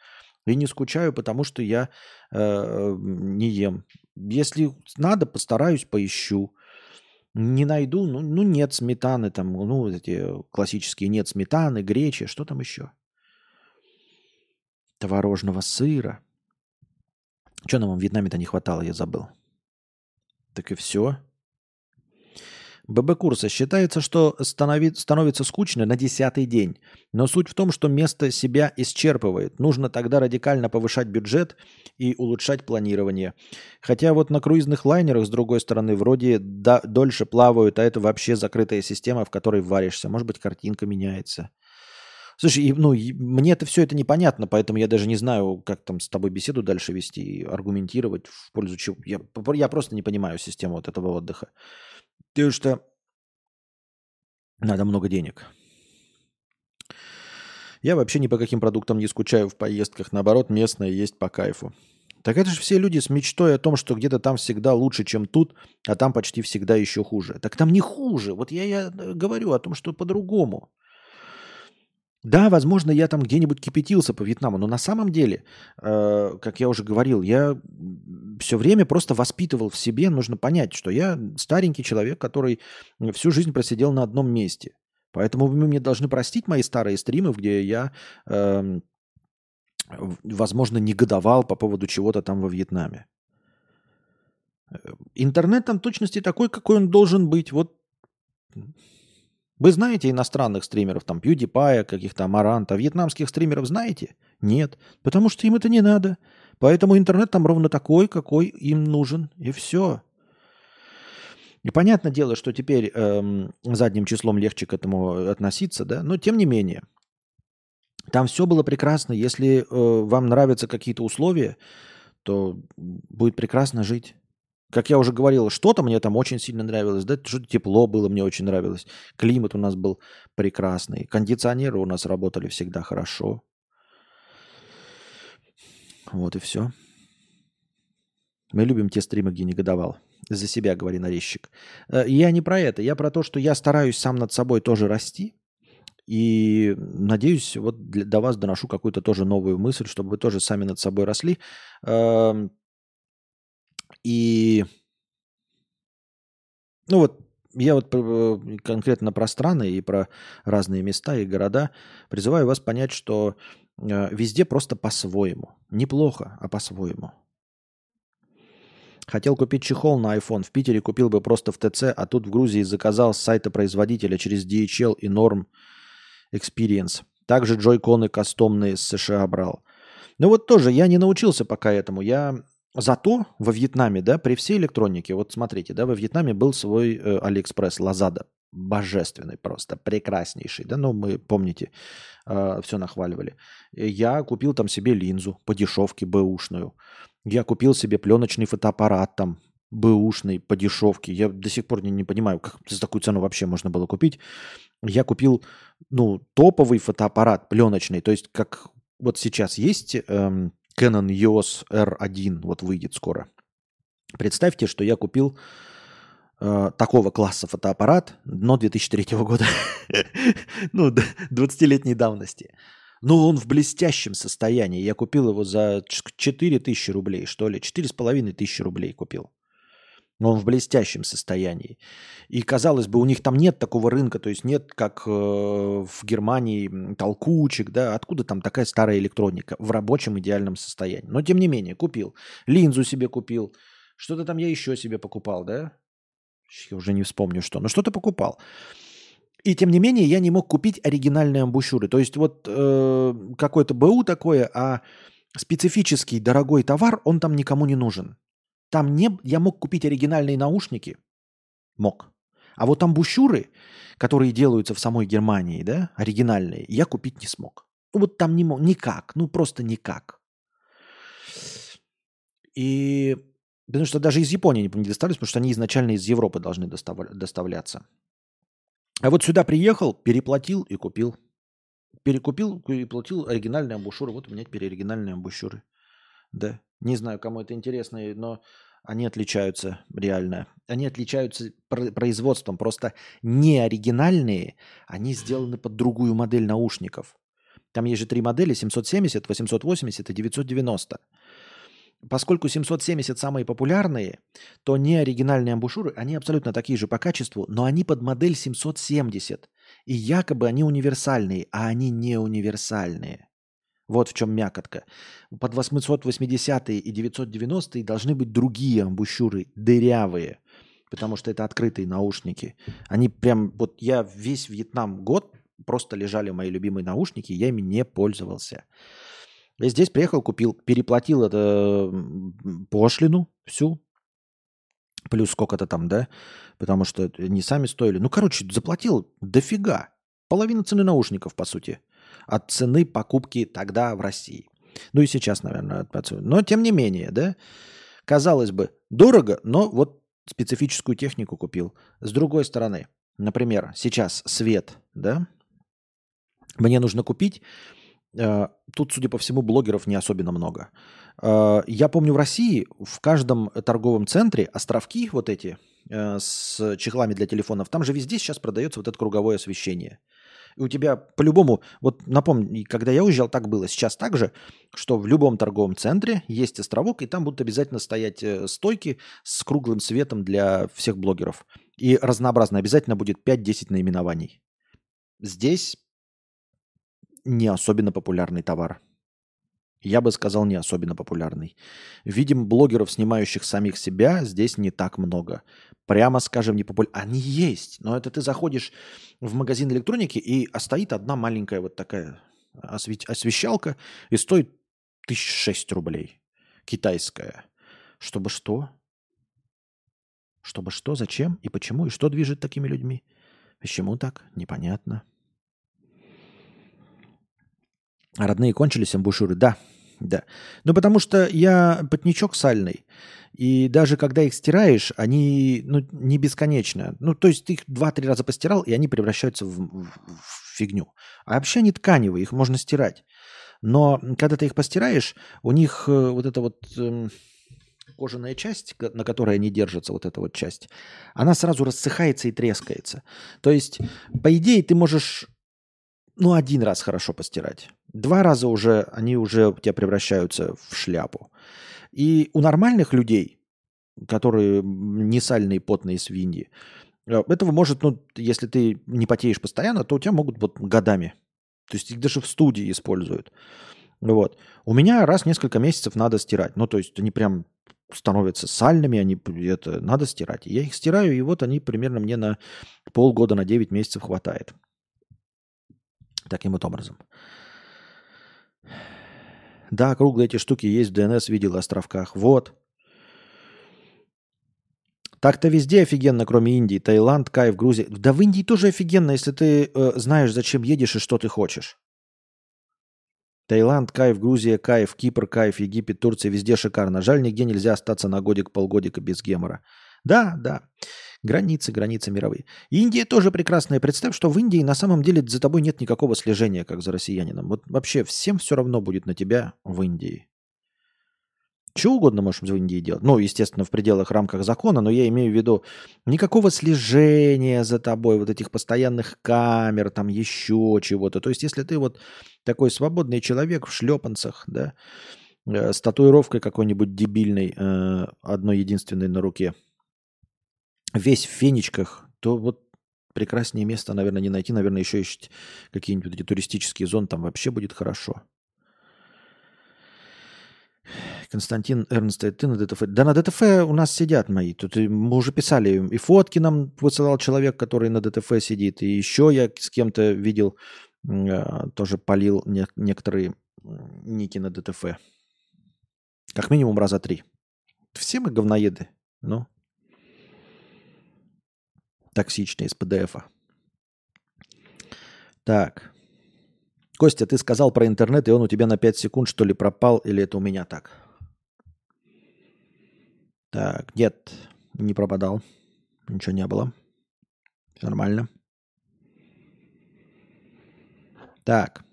И не скучаю, потому что я э, не ем. Если надо, постараюсь, поищу. Не найду, ну, ну нет сметаны, там, ну, эти классические нет сметаны, гречи, что там еще? Творожного сыра. Что нам в Вьетнаме-то не хватало, я забыл. Так и все. ББ-курса считается, что станови, становится скучно на десятый день. Но суть в том, что место себя исчерпывает. Нужно тогда радикально повышать бюджет и улучшать планирование. Хотя вот на круизных лайнерах, с другой стороны, вроде да, дольше плавают, а это вообще закрытая система, в которой варишься. Может быть, картинка меняется. Слушай, ну, мне это все это непонятно, поэтому я даже не знаю, как там с тобой беседу дальше вести, аргументировать в пользу чего. Я, я просто не понимаю систему вот этого отдыха. Потому что надо много денег. Я вообще ни по каким продуктам не скучаю в поездках. Наоборот, местное есть по кайфу. Так это же все люди с мечтой о том, что где-то там всегда лучше, чем тут, а там почти всегда еще хуже. Так там не хуже. Вот я, я э, говорю о том, что по-другому. Да, возможно, я там где-нибудь кипятился по Вьетнаму, но на самом деле, э, как я уже говорил, я все время просто воспитывал в себе, нужно понять, что я старенький человек, который всю жизнь просидел на одном месте. Поэтому вы мне должны простить мои старые стримы, где я, э, возможно, негодовал по поводу чего-то там во Вьетнаме. Э, интернет там точности такой, какой он должен быть. Вот вы знаете иностранных стримеров, там PewDiePie, каких-то Амаранта, вьетнамских стримеров знаете? Нет, потому что им это не надо. Поэтому интернет там ровно такой, какой им нужен, и все. И понятное дело, что теперь эм, задним числом легче к этому относиться, да, но тем не менее, там все было прекрасно. Если э, вам нравятся какие-то условия, то будет прекрасно жить. Как я уже говорил, что-то мне там очень сильно нравилось, да, что-то тепло было, мне очень нравилось. Климат у нас был прекрасный. Кондиционеры у нас работали всегда хорошо. Вот и все. Мы любим те стримы, где негодовал. За себя, говори нарезчик. Э, я не про это. Я про то, что я стараюсь сам над собой тоже расти. И надеюсь, вот для, до вас доношу какую-то тоже новую мысль, чтобы вы тоже сами над собой росли. Эм, и, ну вот, я вот э, конкретно про страны и про разные места и города призываю вас понять, что э, везде просто по-своему. Неплохо, а по-своему. Хотел купить чехол на iPhone. В Питере купил бы просто в ТЦ, а тут в Грузии заказал с сайта производителя через DHL и Norm Experience. Также джойконы кастомные с США брал. Ну вот тоже я не научился пока этому. Я Зато во Вьетнаме, да, при всей электронике, вот смотрите, да, во Вьетнаме был свой э, Алиэкспресс Lazada, божественный просто, прекраснейший, да, ну мы, помните, э, все нахваливали. Я купил там себе линзу по дешевке бэушную, я купил себе пленочный фотоаппарат там, бэушный по дешевке. Я до сих пор не, не понимаю, как за такую цену вообще можно было купить. Я купил, ну, топовый фотоаппарат пленочный, то есть как вот сейчас есть эм, Canon EOS R1 вот выйдет скоро. Представьте, что я купил э, такого класса фотоаппарат, но 2003 года, ну, 20-летней давности. Но он в блестящем состоянии. Я купил его за 4 тысячи рублей, что ли, 4,5 тысячи рублей купил он в блестящем состоянии. И казалось бы, у них там нет такого рынка, то есть нет, как э, в Германии, толкучек, да, откуда там такая старая электроника в рабочем идеальном состоянии. Но тем не менее, купил. Линзу себе купил. Что-то там я еще себе покупал, да? Я уже не вспомню что, но что-то покупал. И тем не менее, я не мог купить оригинальные амбушюры. То есть вот э, какое-то БУ такое, а специфический дорогой товар, он там никому не нужен. Там не... Я мог купить оригинальные наушники. Мог. А вот амбушюры, которые делаются в самой Германии, да, оригинальные, я купить не смог. Ну, вот там не мог, никак, ну просто никак. И потому что даже из Японии не доставлялись, потому что они изначально из Европы должны доставляться. А вот сюда приехал, переплатил и купил. Перекупил и платил оригинальные амбушюры. Вот у меня теперь оригинальные амбушюры. Да. Не знаю, кому это интересно, но они отличаются реально. Они отличаются производством. Просто не оригинальные, они сделаны под другую модель наушников. Там есть же три модели, 770, 880 и 990. Поскольку 770 самые популярные, то не оригинальные амбушюры, они абсолютно такие же по качеству, но они под модель 770. И якобы они универсальные, а они не универсальные. Вот в чем мякотка. Под 880 и 990 должны быть другие амбушюры, дырявые, потому что это открытые наушники. Они прям, вот я весь Вьетнам год просто лежали мои любимые наушники, я ими не пользовался. Я здесь приехал, купил, переплатил это пошлину всю, плюс сколько-то там, да, потому что они сами стоили. Ну, короче, заплатил дофига. Половина цены наушников, по сути от цены покупки тогда в России. Ну и сейчас, наверное, Но тем не менее, да, казалось бы, дорого, но вот специфическую технику купил. С другой стороны, например, сейчас свет, да, мне нужно купить. Э, тут, судя по всему, блогеров не особенно много. Э, я помню в России в каждом торговом центре островки вот эти э, с чехлами для телефонов, там же везде сейчас продается вот это круговое освещение – у тебя по-любому, вот напомню, когда я уезжал, так было. Сейчас так же, что в любом торговом центре есть островок, и там будут обязательно стоять э, стойки с круглым светом для всех блогеров. И разнообразно обязательно будет 5-10 наименований. Здесь не особенно популярный товар. Я бы сказал, не особенно популярный. Видим, блогеров, снимающих самих себя, здесь не так много. Прямо скажем, не популярны. Они есть, но это ты заходишь в магазин электроники, и а стоит одна маленькая вот такая освещалка, и стоит тысяч шесть рублей. китайское. Чтобы что? Чтобы что, зачем и почему, и что движет такими людьми? Почему так? Непонятно. А родные кончились амбушюры? Да, да. Ну, потому что я потничок сальный. И даже когда их стираешь, они ну, не бесконечно. Ну, то есть ты их два-три раза постирал, и они превращаются в, в, в фигню. А вообще они тканевые, их можно стирать. Но когда ты их постираешь, у них э, вот эта вот э, кожаная часть, на которой они держатся, вот эта вот часть, она сразу рассыхается и трескается. То есть, по идее, ты можешь ну, один раз хорошо постирать. Два раза уже они уже у тебя превращаются в шляпу. И у нормальных людей, которые не сальные потные свиньи, э, этого может, ну, если ты не потеешь постоянно, то у тебя могут вот годами. То есть их даже в студии используют. Вот. У меня раз в несколько месяцев надо стирать. Ну, то есть они прям становятся сальными, они это надо стирать. Я их стираю, и вот они примерно мне на полгода, на 9 месяцев хватает. Таким вот образом. Да, круглые эти штуки есть в ДНС, видел в островках. Вот. Так-то везде офигенно, кроме Индии. Таиланд, Кайф, Грузия. Да в Индии тоже офигенно, если ты э, знаешь, зачем едешь и что ты хочешь. Таиланд, Кайф, Грузия, Кайф, Кипр, Кайф, Египет, Турция. Везде шикарно. Жаль, нигде нельзя остаться на годик-полгодика без гемора. Да, да. Границы, границы мировые. Индия тоже прекрасная. Представь, что в Индии на самом деле за тобой нет никакого слежения, как за россиянином. Вот вообще всем все равно будет на тебя в Индии. Что угодно можешь в Индии делать. Ну, естественно, в пределах, рамках закона, но я имею в виду никакого слежения за тобой, вот этих постоянных камер, там еще чего-то. То есть, если ты вот такой свободный человек в шлепанцах, да, э, с татуировкой какой-нибудь дебильной, э, одной единственной на руке – весь в фенечках, то вот прекраснее место, наверное, не найти. Наверное, еще ищут какие-нибудь эти туристические зоны, там вообще будет хорошо. Константин Эрнст, ты на DTF? Да на DTF у нас сидят мои. Тут мы уже писали, и фотки нам высылал человек, который на DTF сидит, и еще я с кем-то видел, а, тоже полил некоторые ники на ДТФ. Как минимум раза три. Все мы говноеды. Ну, токсичный из PDF. Так. Костя, ты сказал про интернет, и он у тебя на 5 секунд, что ли, пропал, или это у меня так? Так, нет, не пропадал. Ничего не было. Все нормально. Так.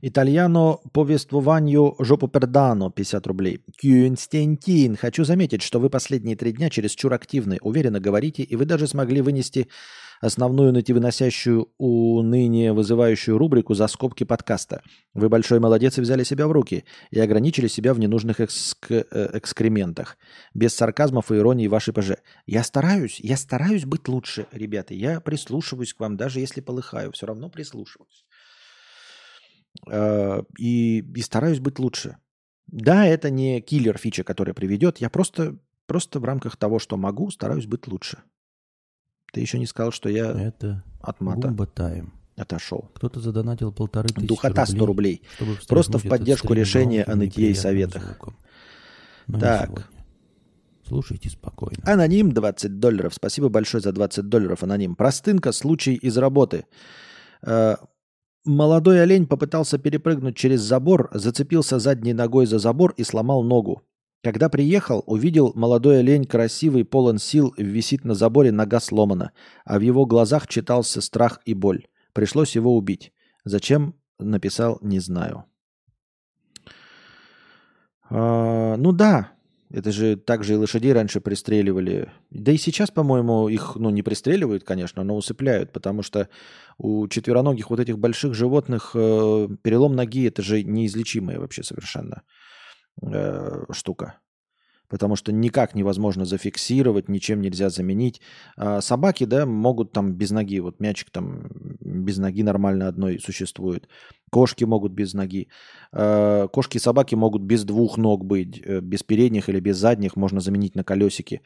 Итальяно повествованию жопу пердано 50 рублей. Кюнстентин, хочу заметить, что вы последние три дня чересчур активны, уверенно говорите, и вы даже смогли вынести основную выносящую уныние вызывающую рубрику за скобки подкаста. Вы большой молодец и взяли себя в руки и ограничили себя в ненужных экск... Э, экскрементах. Без сарказмов и иронии вашей ПЖ. Я стараюсь, я стараюсь быть лучше, ребята. Я прислушиваюсь к вам, даже если полыхаю, все равно прислушиваюсь. Э, и, и стараюсь быть лучше. Да, это не киллер фича, которая приведет. Я просто, просто в рамках того, что могу, стараюсь быть лучше. Ты еще не сказал, что я это от мата тайм. отошел. Кто-то задонатил полторы тысячи Духота 100 рублей. Просто в поддержку решения о нытье и советах. Но так. Слушайте спокойно. Аноним 20 долларов. Спасибо большое за 20 долларов, Аноним. Простынка, случай из работы. Молодой олень попытался перепрыгнуть через забор, зацепился задней ногой за забор и сломал ногу. Когда приехал, увидел молодой олень красивый, полон сил, висит на заборе, нога сломана, а в его глазах читался страх и боль. Пришлось его убить. Зачем? Написал, не знаю. А, ну да, это же также и лошадей раньше пристреливали. Да и сейчас, по-моему, их ну, не пристреливают, конечно, но усыпляют, потому что у четвероногих вот этих больших животных э, перелом ноги это же неизлечимая вообще совершенно э, штука. Потому что никак невозможно зафиксировать, ничем нельзя заменить. А собаки, да, могут там без ноги, вот мячик там без ноги нормально одной существует. Кошки могут без ноги. Э, кошки и собаки могут без двух ног быть, э, без передних или без задних, можно заменить на колесики.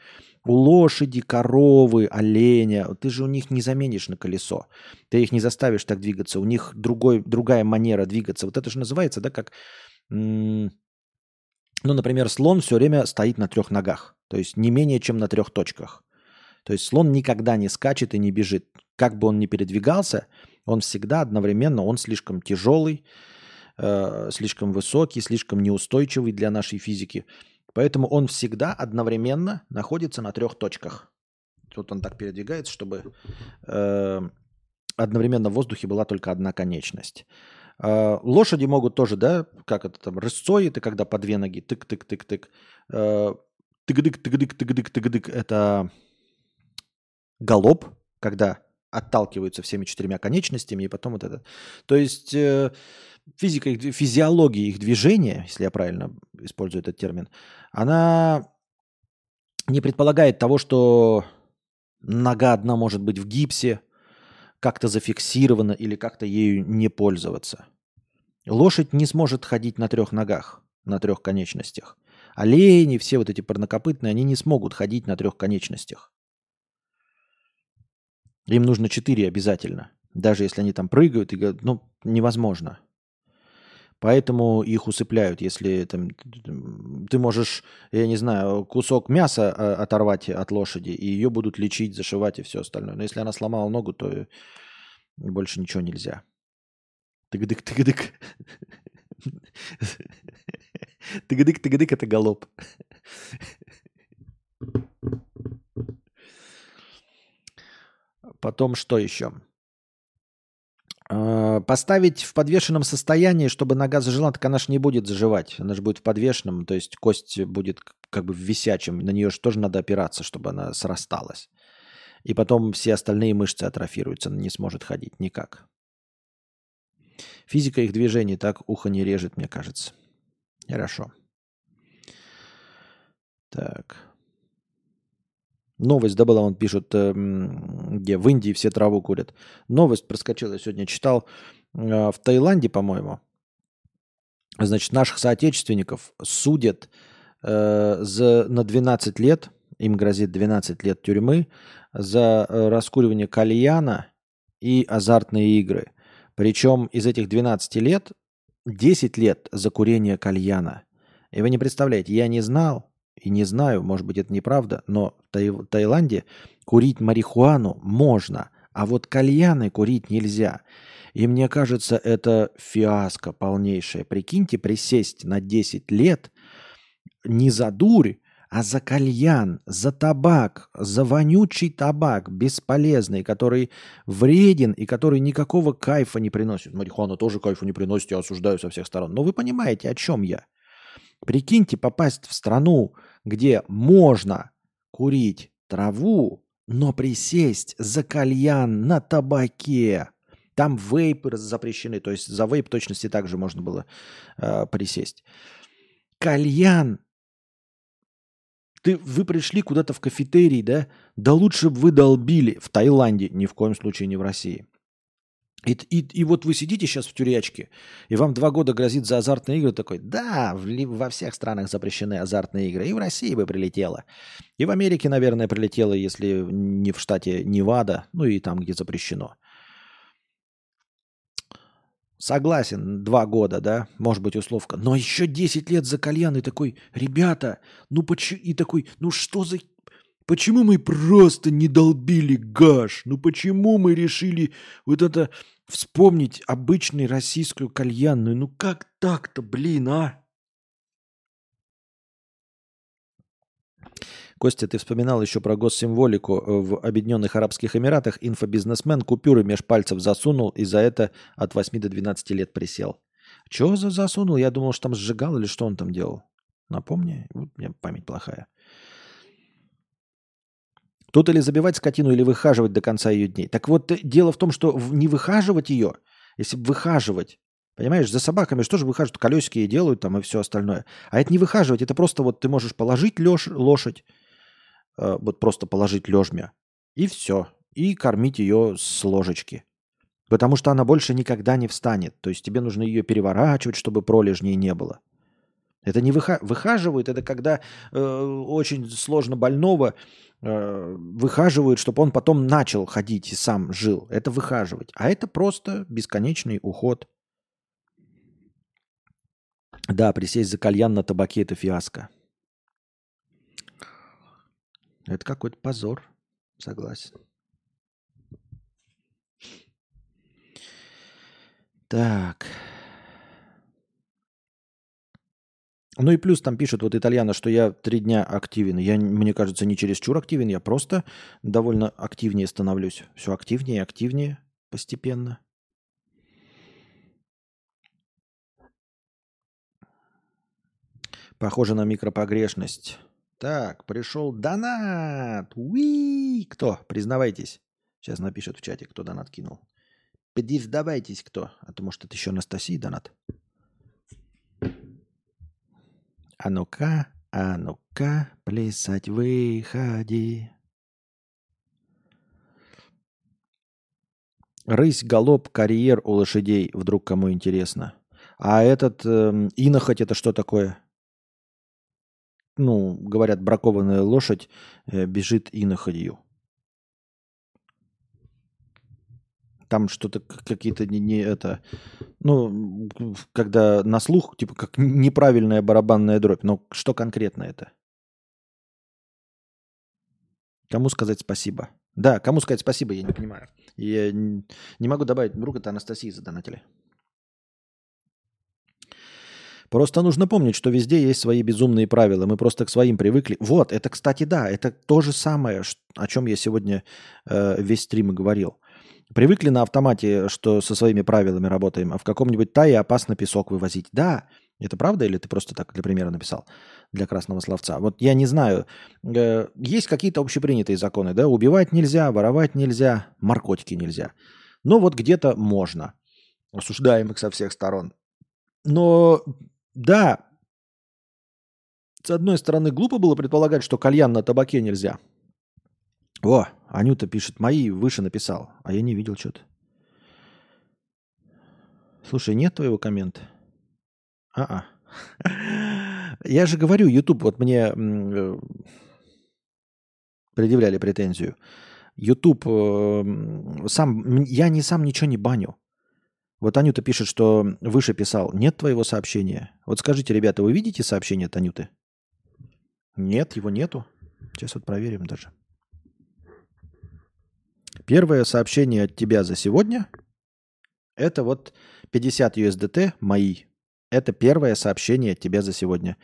У лошади, коровы, оленя, ты же у них не заменишь на колесо. Ты их не заставишь так двигаться. У них другой, другая манера двигаться. Вот это же называется, да, как... ну, например, слон все время стоит на трех ногах. То есть не менее чем на трех точках. То есть слон никогда не скачет и не бежит. Как бы он ни передвигался, он всегда одновременно, он слишком тяжелый, э, слишком высокий, слишком неустойчивый для нашей физики. Поэтому он всегда одновременно находится на трех точках. Тут он так передвигается, чтобы э, одновременно в воздухе была только одна конечность. Э, лошади могут тоже, да, как это там, рысцой, это когда по две ноги, тык-тык-тык-тык. Э, тык-дык-тык-дык-тык-дык, это галоп, когда отталкиваются всеми четырьмя конечностями, и потом вот это. То есть э, физика, физиология их движения, если я правильно использую этот термин, она не предполагает того, что нога одна может быть в гипсе, как-то зафиксирована или как-то ею не пользоваться. Лошадь не сможет ходить на трех ногах, на трех конечностях. Олени, все вот эти парнокопытные, они не смогут ходить на трех конечностях. Им нужно четыре обязательно. Даже если они там прыгают и говорят, ну, невозможно. Поэтому их усыпляют, если там, ты можешь, я не знаю, кусок мяса а, оторвать от лошади, и ее будут лечить, зашивать и все остальное. Но если она сломала ногу, то больше ничего нельзя. Тыгдык-тыгдык. Тыгдык-тыгдык – это галоп. Потом что еще? А, поставить в подвешенном состоянии, чтобы нога зажила, так она же не будет заживать. Она же будет в подвешенном, то есть кость будет как бы в висячем. На нее же тоже надо опираться, чтобы она срасталась. И потом все остальные мышцы атрофируются, она не сможет ходить никак. Физика их движений так ухо не режет, мне кажется. Хорошо. Так. Новость, да, была, он пишет, эм, где в Индии все траву курят. Новость проскочила, я сегодня читал. Э, в Таиланде, по-моему, значит, наших соотечественников судят э, за, на 12 лет, им грозит 12 лет тюрьмы, за э, раскуривание кальяна и азартные игры. Причем из этих 12 лет 10 лет за курение кальяна. И вы не представляете, я не знал, и не знаю, может быть, это неправда, но в Таиланде курить марихуану можно, а вот кальяны курить нельзя. И мне кажется, это фиаско полнейшее. Прикиньте, присесть на 10 лет не за дурь, а за кальян, за табак, за вонючий табак, бесполезный, который вреден и который никакого кайфа не приносит. Марихуана тоже кайфа не приносит, я осуждаю со всех сторон. Но вы понимаете, о чем я. Прикиньте, попасть в страну, где можно курить траву, но присесть за кальян на табаке. Там вейпы запрещены, то есть за вейп точности также можно было э, присесть. Кальян. Ты, вы пришли куда-то в кафетерий, да? Да лучше бы вы долбили в Таиланде, ни в коем случае не в России. И, и, и вот вы сидите сейчас в тюрячке, и вам два года грозит за азартные игры, такой, да, в, во всех странах запрещены азартные игры, и в России бы прилетело. И в Америке, наверное, прилетело, если не в штате Невада, ну и там, где запрещено. Согласен, два года, да, может быть, условка. Но еще 10 лет за кальян и такой, ребята, ну почему, и такой, ну что за Почему мы просто не долбили гаш? Ну почему мы решили вот это вспомнить обычную российскую кальянную? Ну как так-то, блин, а? Костя, ты вспоминал еще про госсимволику. Э, в Объединенных Арабских Эмиратах инфобизнесмен купюры меж пальцев засунул и за это от 8 до 12 лет присел. Чего за засунул? Я думал, что там сжигал или что он там делал. Напомни, вот у меня память плохая. Тут или забивать скотину, или выхаживать до конца ее дней. Так вот, э, дело в том, что не выхаживать ее, если выхаживать, понимаешь, за собаками что же выхаживают, колесики и делают там и все остальное. А это не выхаживать, это просто вот ты можешь положить лёж, лошадь, э, вот просто положить лежмя, и все, и кормить ее с ложечки. Потому что она больше никогда не встанет. То есть тебе нужно ее переворачивать, чтобы пролежней не было. Это не выха... выхаживают, это когда э, очень сложно больного э, выхаживают, чтобы он потом начал ходить и сам жил. Это выхаживать. А это просто бесконечный уход. Да, присесть за кальян на табаке – это фиаско. Это какой-то позор. Согласен. Так. Ну и плюс там пишут вот итальяна, что я три дня активен. Я, мне кажется, не чересчур активен, я просто довольно активнее становлюсь. Все активнее и активнее постепенно. Похоже на микропогрешность. Так, пришел донат. Уи! Кто? Признавайтесь. Сейчас напишет в чате, кто донат кинул. Признавайтесь, кто. А то, может, это еще Анастасия донат. А ну-ка, а ну-ка, плясать выходи. Рысь, галоп, карьер у лошадей, вдруг кому интересно. А этот э, инохоть это что такое? Ну, говорят, бракованная лошадь э, бежит иноходью. Там что-то какие-то не, не это, ну, когда на слух, типа, как неправильная барабанная дробь. Но что конкретно это? Кому сказать спасибо? Да, кому сказать спасибо, я не понимаю. Я не могу добавить, вдруг это Анастасии задонатили. Просто нужно помнить, что везде есть свои безумные правила. Мы просто к своим привыкли. Вот, это, кстати, да, это то же самое, о чем я сегодня э, весь стрим и говорил. Привыкли на автомате, что со своими правилами работаем, а в каком-нибудь тае опасно песок вывозить. Да, это правда или ты просто так для примера написал, для красного словца? Вот я не знаю. Э, есть какие-то общепринятые законы, да? Убивать нельзя, воровать нельзя, наркотики нельзя. Но вот где-то можно. Осуждаем их со всех сторон. Но да, с одной стороны, глупо было предполагать, что кальян на табаке нельзя – о, Анюта пишет, мои выше написал, а я не видел что-то. Слушай, нет твоего коммента? А-а. Я же говорю, YouTube, вот мне э, предъявляли претензию. YouTube э, сам, я не сам ничего не баню. Вот Анюта пишет, что выше писал, нет твоего сообщения. Вот скажите, ребята, вы видите сообщение от Анюты? Нет, его нету. Сейчас вот проверим даже. Первое сообщение от тебя за сегодня – это вот 50 USDT мои. Это первое сообщение от тебя за сегодня.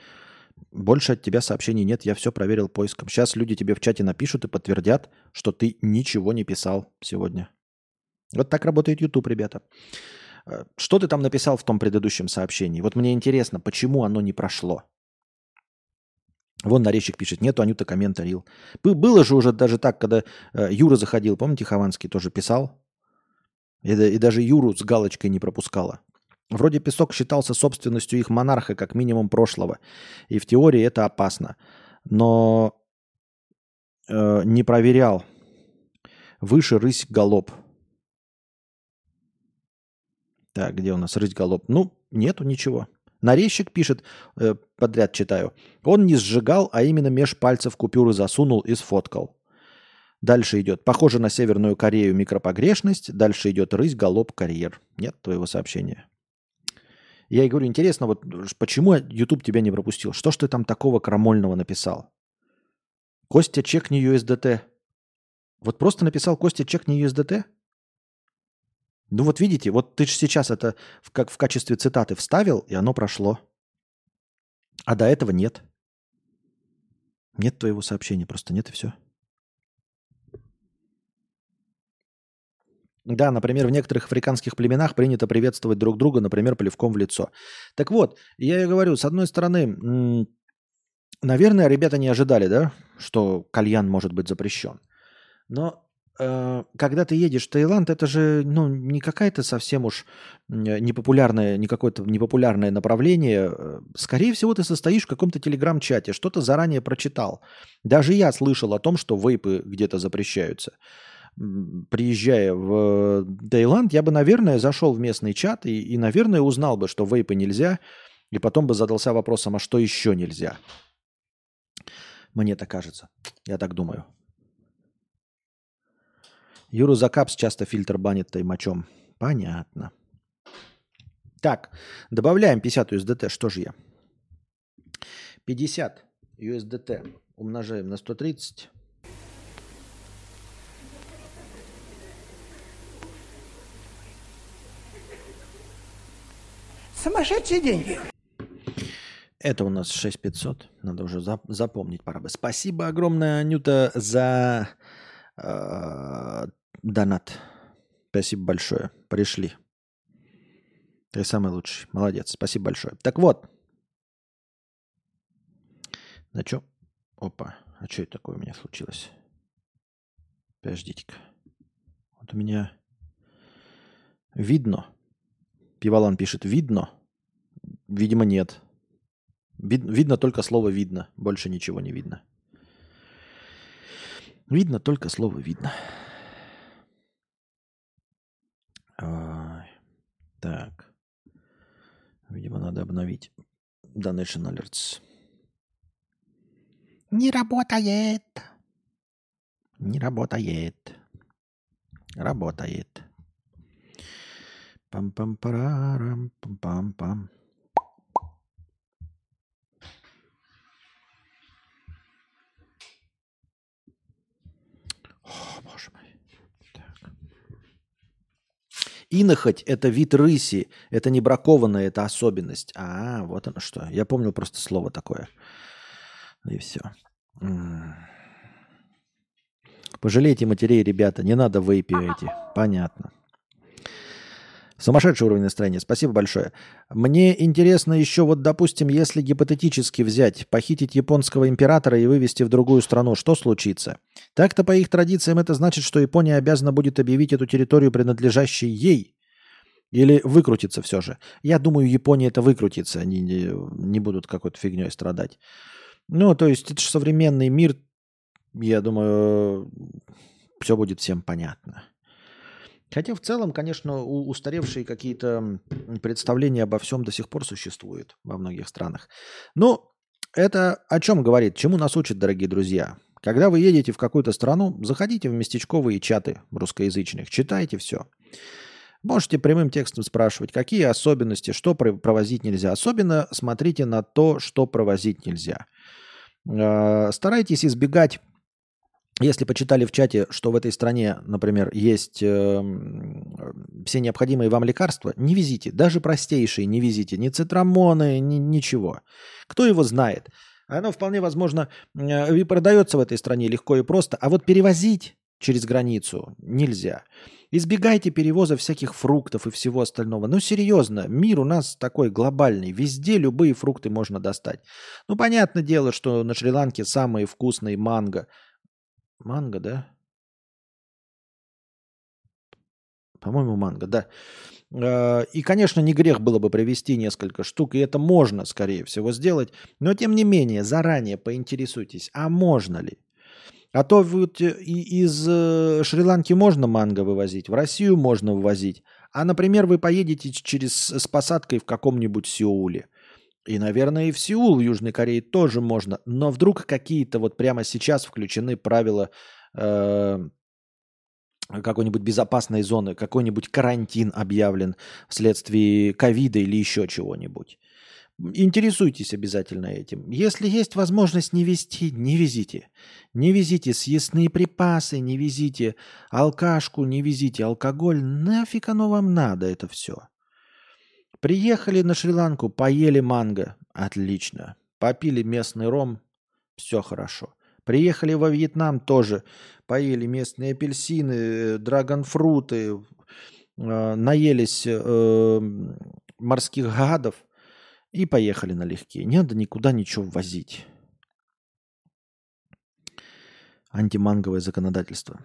Больше от тебя сообщений нет, я все проверил поиском. Сейчас люди тебе в чате напишут и подтвердят, что ты ничего не писал сегодня. Вот так работает YouTube, ребята. Э, что ты там написал в том предыдущем сообщении? Вот мне интересно, почему оно не прошло? Вон нарезчик пишет, нету Анюта комментарил. Было же уже даже так, когда э, Юра заходил, помните, Хованский тоже писал? И, и даже Юру с галочкой не пропускала. Вроде песок считался собственностью их монарха, как минимум прошлого. И в теории это опасно. Но э, не проверял. Выше рысь галоп. Так, где у нас рысь галоп? Ну, нету ничего. Нарезчик пишет, э, подряд читаю, он не сжигал, а именно меж пальцев купюры засунул и сфоткал. Дальше идет, похоже на Северную Корею микропогрешность, дальше идет рысь, галоп, карьер. Нет твоего сообщения. Я и говорю, интересно, вот почему YouTube тебя не пропустил? Что ж ты там такого крамольного написал? Костя, чекни USDT. Вот просто написал Костя, чекни USDT? Ну вот видите, вот ты же сейчас это в, как в качестве цитаты вставил, и оно прошло. А до этого нет. Нет твоего сообщения, просто нет и все. Да, например, в некоторых африканских племенах принято приветствовать друг друга, например, плевком в лицо. Так вот, я и говорю, с одной стороны, наверное, ребята не ожидали, да, что кальян может быть запрещен. Но когда ты едешь в Таиланд, это же ну, не какая-то совсем уж непопулярное, не какое-то непопулярное направление. Э, скорее всего, ты состоишь в каком-то телеграм-чате, что-то заранее прочитал. Даже я слышал о том, что вейпы где-то запрещаются. приезжая в Таиланд, я бы, наверное, зашел в местный чат и, и, наверное, узнал бы, что вейпы нельзя, и потом бы задался вопросом, а что еще нельзя. Мне так кажется. Я так думаю. Юру Закапс часто фильтр банит таймачом. Понятно. Так, добавляем 50 USDT. Что же я? 50 USDT умножаем на 130. Сумасшедшие деньги. Это у нас 6500. Надо уже зап- запомнить пора бы. Спасибо огромное, Анюта, за э, донат. Спасибо большое. Пришли. Ты самый лучший. Молодец. Спасибо большое. Так вот. На чё? Опа. А что это такое у меня случилось? Подождите-ка. Вот у меня видно. Пивалан пишет видно. Видимо, нет. Вид, видно только слово видно. Больше ничего не видно. Видно только слово видно. Так. Видимо, надо обновить Donation Alerts. Не работает. Не работает. Работает. Пам-пам-парарам, пам-пам-пам. О, боже мой. Так. Инохоть – это вид рыси, это не бракованная, это особенность. А, вот оно что. Я помню просто слово такое. И все. Пожалейте матерей, ребята, не надо вейпи эти. Понятно. Сумасшедший уровень настроения. Спасибо большое. Мне интересно еще вот, допустим, если гипотетически взять, похитить японского императора и вывести в другую страну, что случится? Так-то по их традициям это значит, что Япония обязана будет объявить эту территорию принадлежащей ей. Или выкрутиться все же. Я думаю, Япония это выкрутится. Они не, не будут какой-то фигней страдать. Ну, то есть это же современный мир. Я думаю, все будет всем понятно. Хотя в целом, конечно, устаревшие какие-то представления обо всем до сих пор существуют во многих странах. Но это о чем говорит, чему нас учат, дорогие друзья? Когда вы едете в какую-то страну, заходите в местечковые чаты русскоязычных, читайте все. Можете прямым текстом спрашивать, какие особенности, что провозить нельзя. Особенно смотрите на то, что провозить нельзя. А, старайтесь избегать если почитали в чате, что в этой стране, например, есть э, все необходимые вам лекарства, не везите. Даже простейшие не везите. Ни цитрамоны, ни ничего. Кто его знает? Оно вполне возможно э, и продается в этой стране легко и просто. А вот перевозить через границу нельзя. Избегайте перевоза всяких фруктов и всего остального. Ну, серьезно, мир у нас такой глобальный. Везде любые фрукты можно достать. Ну, понятное дело, что на Шри-Ланке самые вкусные манго – Манго, да? По-моему, манго, да. А, и, конечно, не грех было бы привезти несколько штук, и это можно, скорее всего, сделать. Но, тем не менее, заранее поинтересуйтесь, а можно ли? А то вот из э, Шри-Ланки можно манго вывозить, в Россию можно вывозить. А, например, вы поедете через, с посадкой в каком-нибудь Сеуле – и, наверное, и в Сеул, в Южной Корее тоже можно. Но вдруг какие-то вот прямо сейчас включены правила э, какой-нибудь безопасной зоны, какой-нибудь карантин объявлен вследствие ковида или еще чего-нибудь. Интересуйтесь обязательно этим. Если есть возможность не везти, не везите. Не везите съестные припасы, не везите алкашку, не везите алкоголь. Нафиг оно вам надо это все. Приехали на Шри-Ланку, поели манго. Отлично. Попили местный ром. Все хорошо. Приехали во Вьетнам тоже. Поели местные апельсины, драгонфруты. Э, наелись э, морских гадов. И поехали налегке. Не надо никуда ничего возить. Антиманговое законодательство.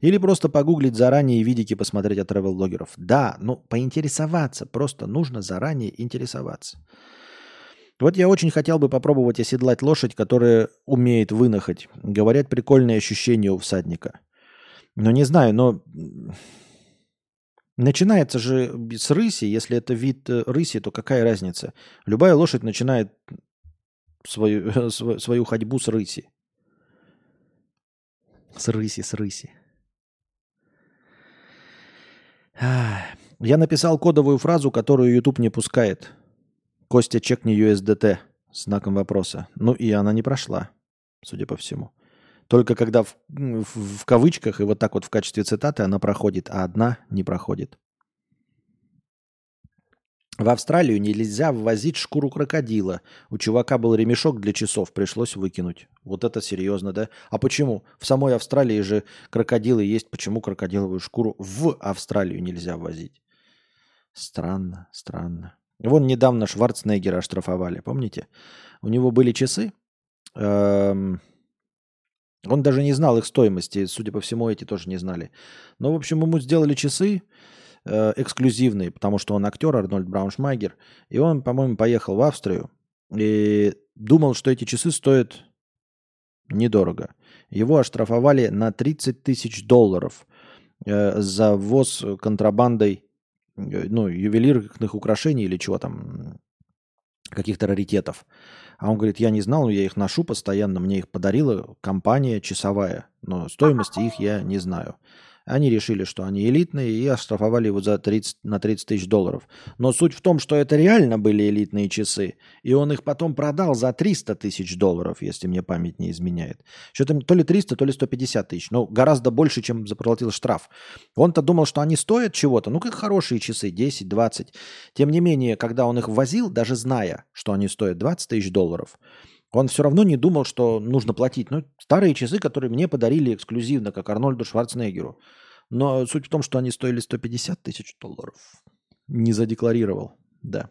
Или просто погуглить заранее и видики посмотреть от travel-блогеров. Да, ну поинтересоваться. Просто нужно заранее интересоваться. Вот я очень хотел бы попробовать оседлать лошадь, которая умеет вынахать. Говорят, прикольные ощущения у всадника. Но не знаю, но начинается же с рыси. Если это вид э, рыси, то какая разница? Любая лошадь начинает свою, свою ходьбу с рыси. С рыси, с рыси. Я написал кодовую фразу, которую YouTube не пускает. Костя, чекни USDT знаком вопроса. Ну и она не прошла, судя по всему. Только когда в, в, в кавычках и вот так вот в качестве цитаты она проходит, а одна не проходит. В Австралию нельзя ввозить шкуру крокодила. У чувака был ремешок для часов, пришлось выкинуть. Вот это серьезно, да? А почему? В самой Австралии же крокодилы есть. Почему крокодиловую шкуру в Австралию нельзя ввозить? Странно, странно. Вон недавно Шварценеггера оштрафовали, помните? У него были часы. Эм... Он даже не знал их стоимости. Судя по всему, эти тоже не знали. Но, в общем, ему сделали часы э, эксклюзивный, потому что он актер Арнольд Брауншмайгер, и он, по-моему, поехал в Австрию и думал, что эти часы стоят недорого. Его оштрафовали на 30 тысяч долларов э, за ввоз контрабандой э, ну, ювелирных украшений или чего там, каких-то раритетов. А он говорит, я не знал, я их ношу постоянно, мне их подарила компания часовая, но стоимости их я не знаю. Они решили, что они элитные, и оштрафовали его за 30, на 30 тысяч долларов. Но суть в том, что это реально были элитные часы, и он их потом продал за 300 тысяч долларов, если мне память не изменяет. Что-то то ли 300, то ли 150 тысяч, но гораздо больше, чем заплатил штраф. Он-то думал, что они стоят чего-то, ну как хорошие часы, 10-20. Тем не менее, когда он их ввозил, даже зная, что они стоят 20 тысяч долларов, он все равно не думал, что нужно платить. Ну, старые часы, которые мне подарили эксклюзивно, как Арнольду Шварценеггеру. Но суть в том, что они стоили 150 тысяч долларов. Не задекларировал, да.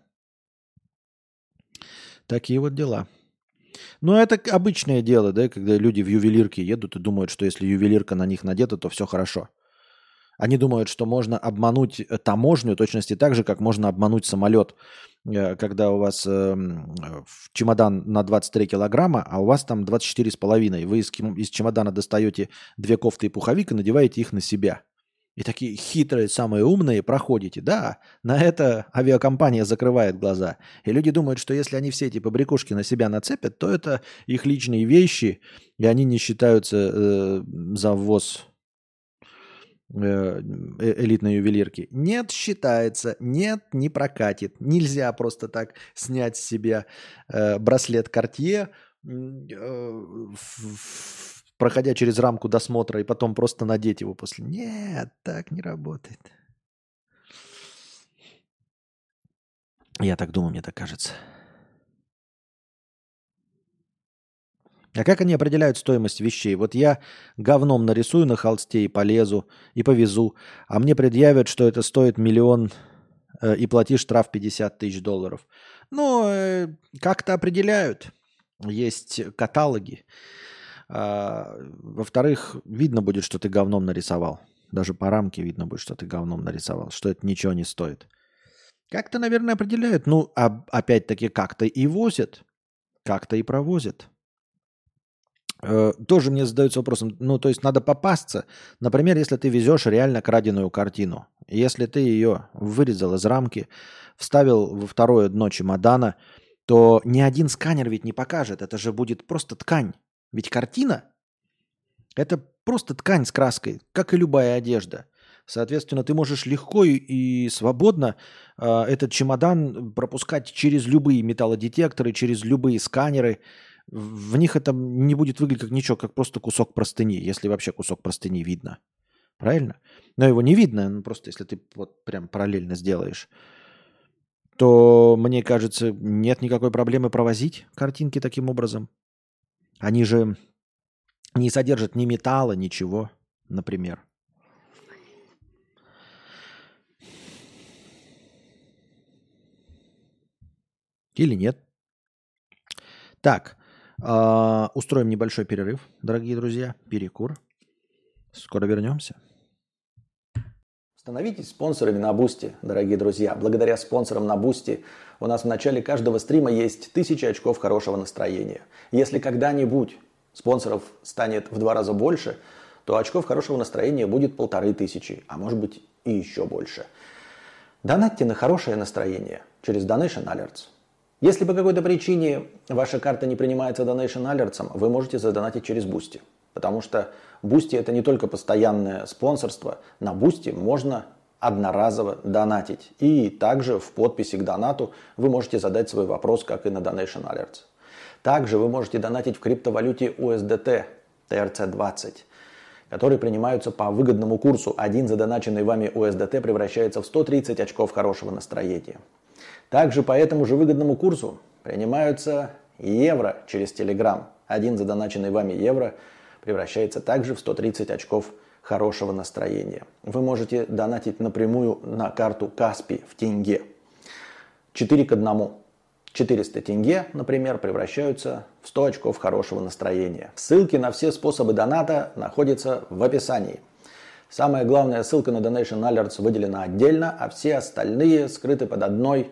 Такие вот дела. Ну, это обычное дело, да, когда люди в ювелирке едут и думают, что если ювелирка на них надета, то все хорошо. Они думают, что можно обмануть таможню точности так же, как можно обмануть самолет, э, когда у вас э, чемодан на 23 килограмма, а у вас там 24,5. Вы из, чемодана достаете две кофты и пуховик и надеваете их на себя. И такие хитрые, самые умные проходите. Да, на это авиакомпания закрывает глаза. И люди думают, что если они все эти побрякушки на себя нацепят, то это их личные вещи, и они не считаются э, за ввоз э, э, элитной ювелирки. Нет, считается. Нет, не прокатит. Нельзя просто так снять с себя э, браслет Cartier, э, проходя через рамку досмотра и потом просто надеть его после. Нет, так не работает. Я так думаю, мне так кажется. А как они определяют стоимость вещей? Вот я говном нарисую на холсте и полезу, и повезу, а мне предъявят, что это стоит миллион э, и плати штраф 50 тысяч долларов. Ну, э, как-то определяют. Есть каталоги. А, во-вторых, видно будет, что ты говном нарисовал. Даже по рамке видно будет, что ты говном нарисовал, что это ничего не стоит. Как-то, наверное, определяют. Ну, а, опять-таки, как-то и возят, как-то и провозят. Э, тоже мне задаются вопросом, ну, то есть надо попасться. Например, если ты везешь реально краденую картину, если ты ее вырезал из рамки, вставил во второе дно чемодана, то ни один сканер ведь не покажет. Это же будет просто ткань. Ведь картина – это просто ткань с краской, как и любая одежда. Соответственно, ты можешь легко и свободно э, этот чемодан пропускать через любые металлодетекторы, через любые сканеры. В них это не будет выглядеть как ничего, как просто кусок простыни, если вообще кусок простыни видно. Правильно? Но его не видно, ну, просто если ты вот прям параллельно сделаешь то, мне кажется, нет никакой проблемы провозить картинки таким образом. Они же не содержат ни металла, ничего, например. Или нет. Так, э, устроим небольшой перерыв, дорогие друзья. Перекур. Скоро вернемся. Становитесь спонсорами на Boosty, дорогие друзья. Благодаря спонсорам на Boosty у нас в начале каждого стрима есть тысячи очков хорошего настроения. Если когда-нибудь спонсоров станет в два раза больше, то очков хорошего настроения будет полторы тысячи, а может быть и еще больше. Донатьте на хорошее настроение через Donation Alerts. Если по какой-то причине ваша карта не принимается Donation Alerts, вы можете задонатить через Boosty. Потому что Boosty это не только постоянное спонсорство. На Boosty можно одноразово донатить. И также в подписи к донату вы можете задать свой вопрос, как и на Donation Alerts. Также вы можете донатить в криптовалюте USDT TRC20, которые принимаются по выгодному курсу. Один задоначенный вами USDT превращается в 130 очков хорошего настроения. Также по этому же выгодному курсу принимаются евро через Telegram. Один задоначенный вами евро – превращается также в 130 очков хорошего настроения. Вы можете донатить напрямую на карту Каспи в тенге. 4 к 1. 400 тенге, например, превращаются в 100 очков хорошего настроения. Ссылки на все способы доната находятся в описании. Самая главная ссылка на Donation Alerts выделена отдельно, а все остальные скрыты под одной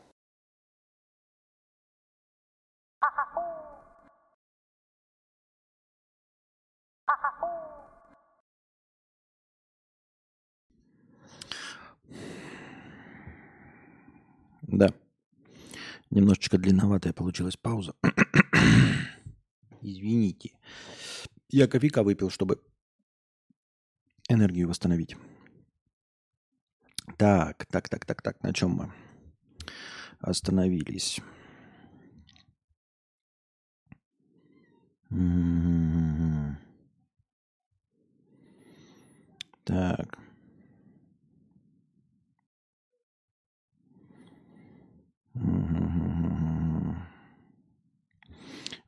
Да. Немножечко длинноватая получилась пауза. Извините. Я кофейка выпил, чтобы энергию восстановить. Так, так, так, так, так. На чем мы остановились? Так.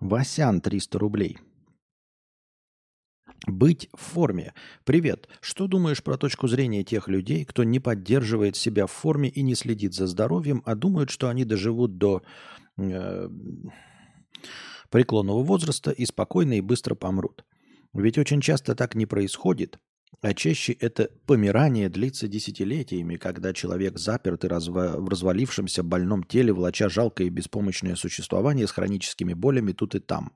Васян 300 рублей. Быть в форме. Привет. Что думаешь про точку зрения тех людей, кто не поддерживает себя в форме и не следит за здоровьем, а думают, что они доживут до э, преклонного возраста и спокойно и быстро помрут? Ведь очень часто так не происходит, а чаще это помирание длится десятилетиями, когда человек заперт и разва- в развалившемся больном теле, влача жалкое и беспомощное существование с хроническими болями тут и там,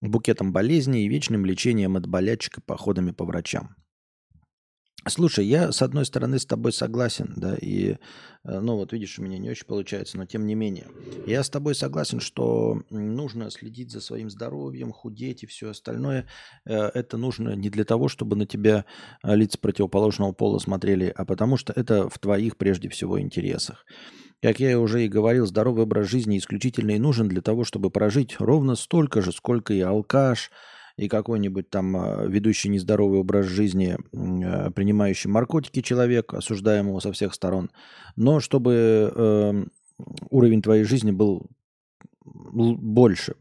букетом болезней и вечным лечением от болячек и походами по врачам. Слушай, я с одной стороны с тобой согласен, да, и, э, ну вот видишь, у меня не очень получается, но тем не менее. Я с тобой согласен, что нужно следить за своим здоровьем, худеть и все остальное. Э, это нужно не для того, чтобы на тебя э, лица противоположного пола смотрели, а потому что это в твоих прежде всего интересах. Как я уже и говорил, здоровый образ жизни исключительно и нужен для того, чтобы прожить ровно столько же, сколько и алкаш, и какой-нибудь там а, ведущий нездоровый образ жизни, а, принимающий наркотики человек, осуждаемого со всех сторон, но чтобы э, уровень твоей жизни был больше,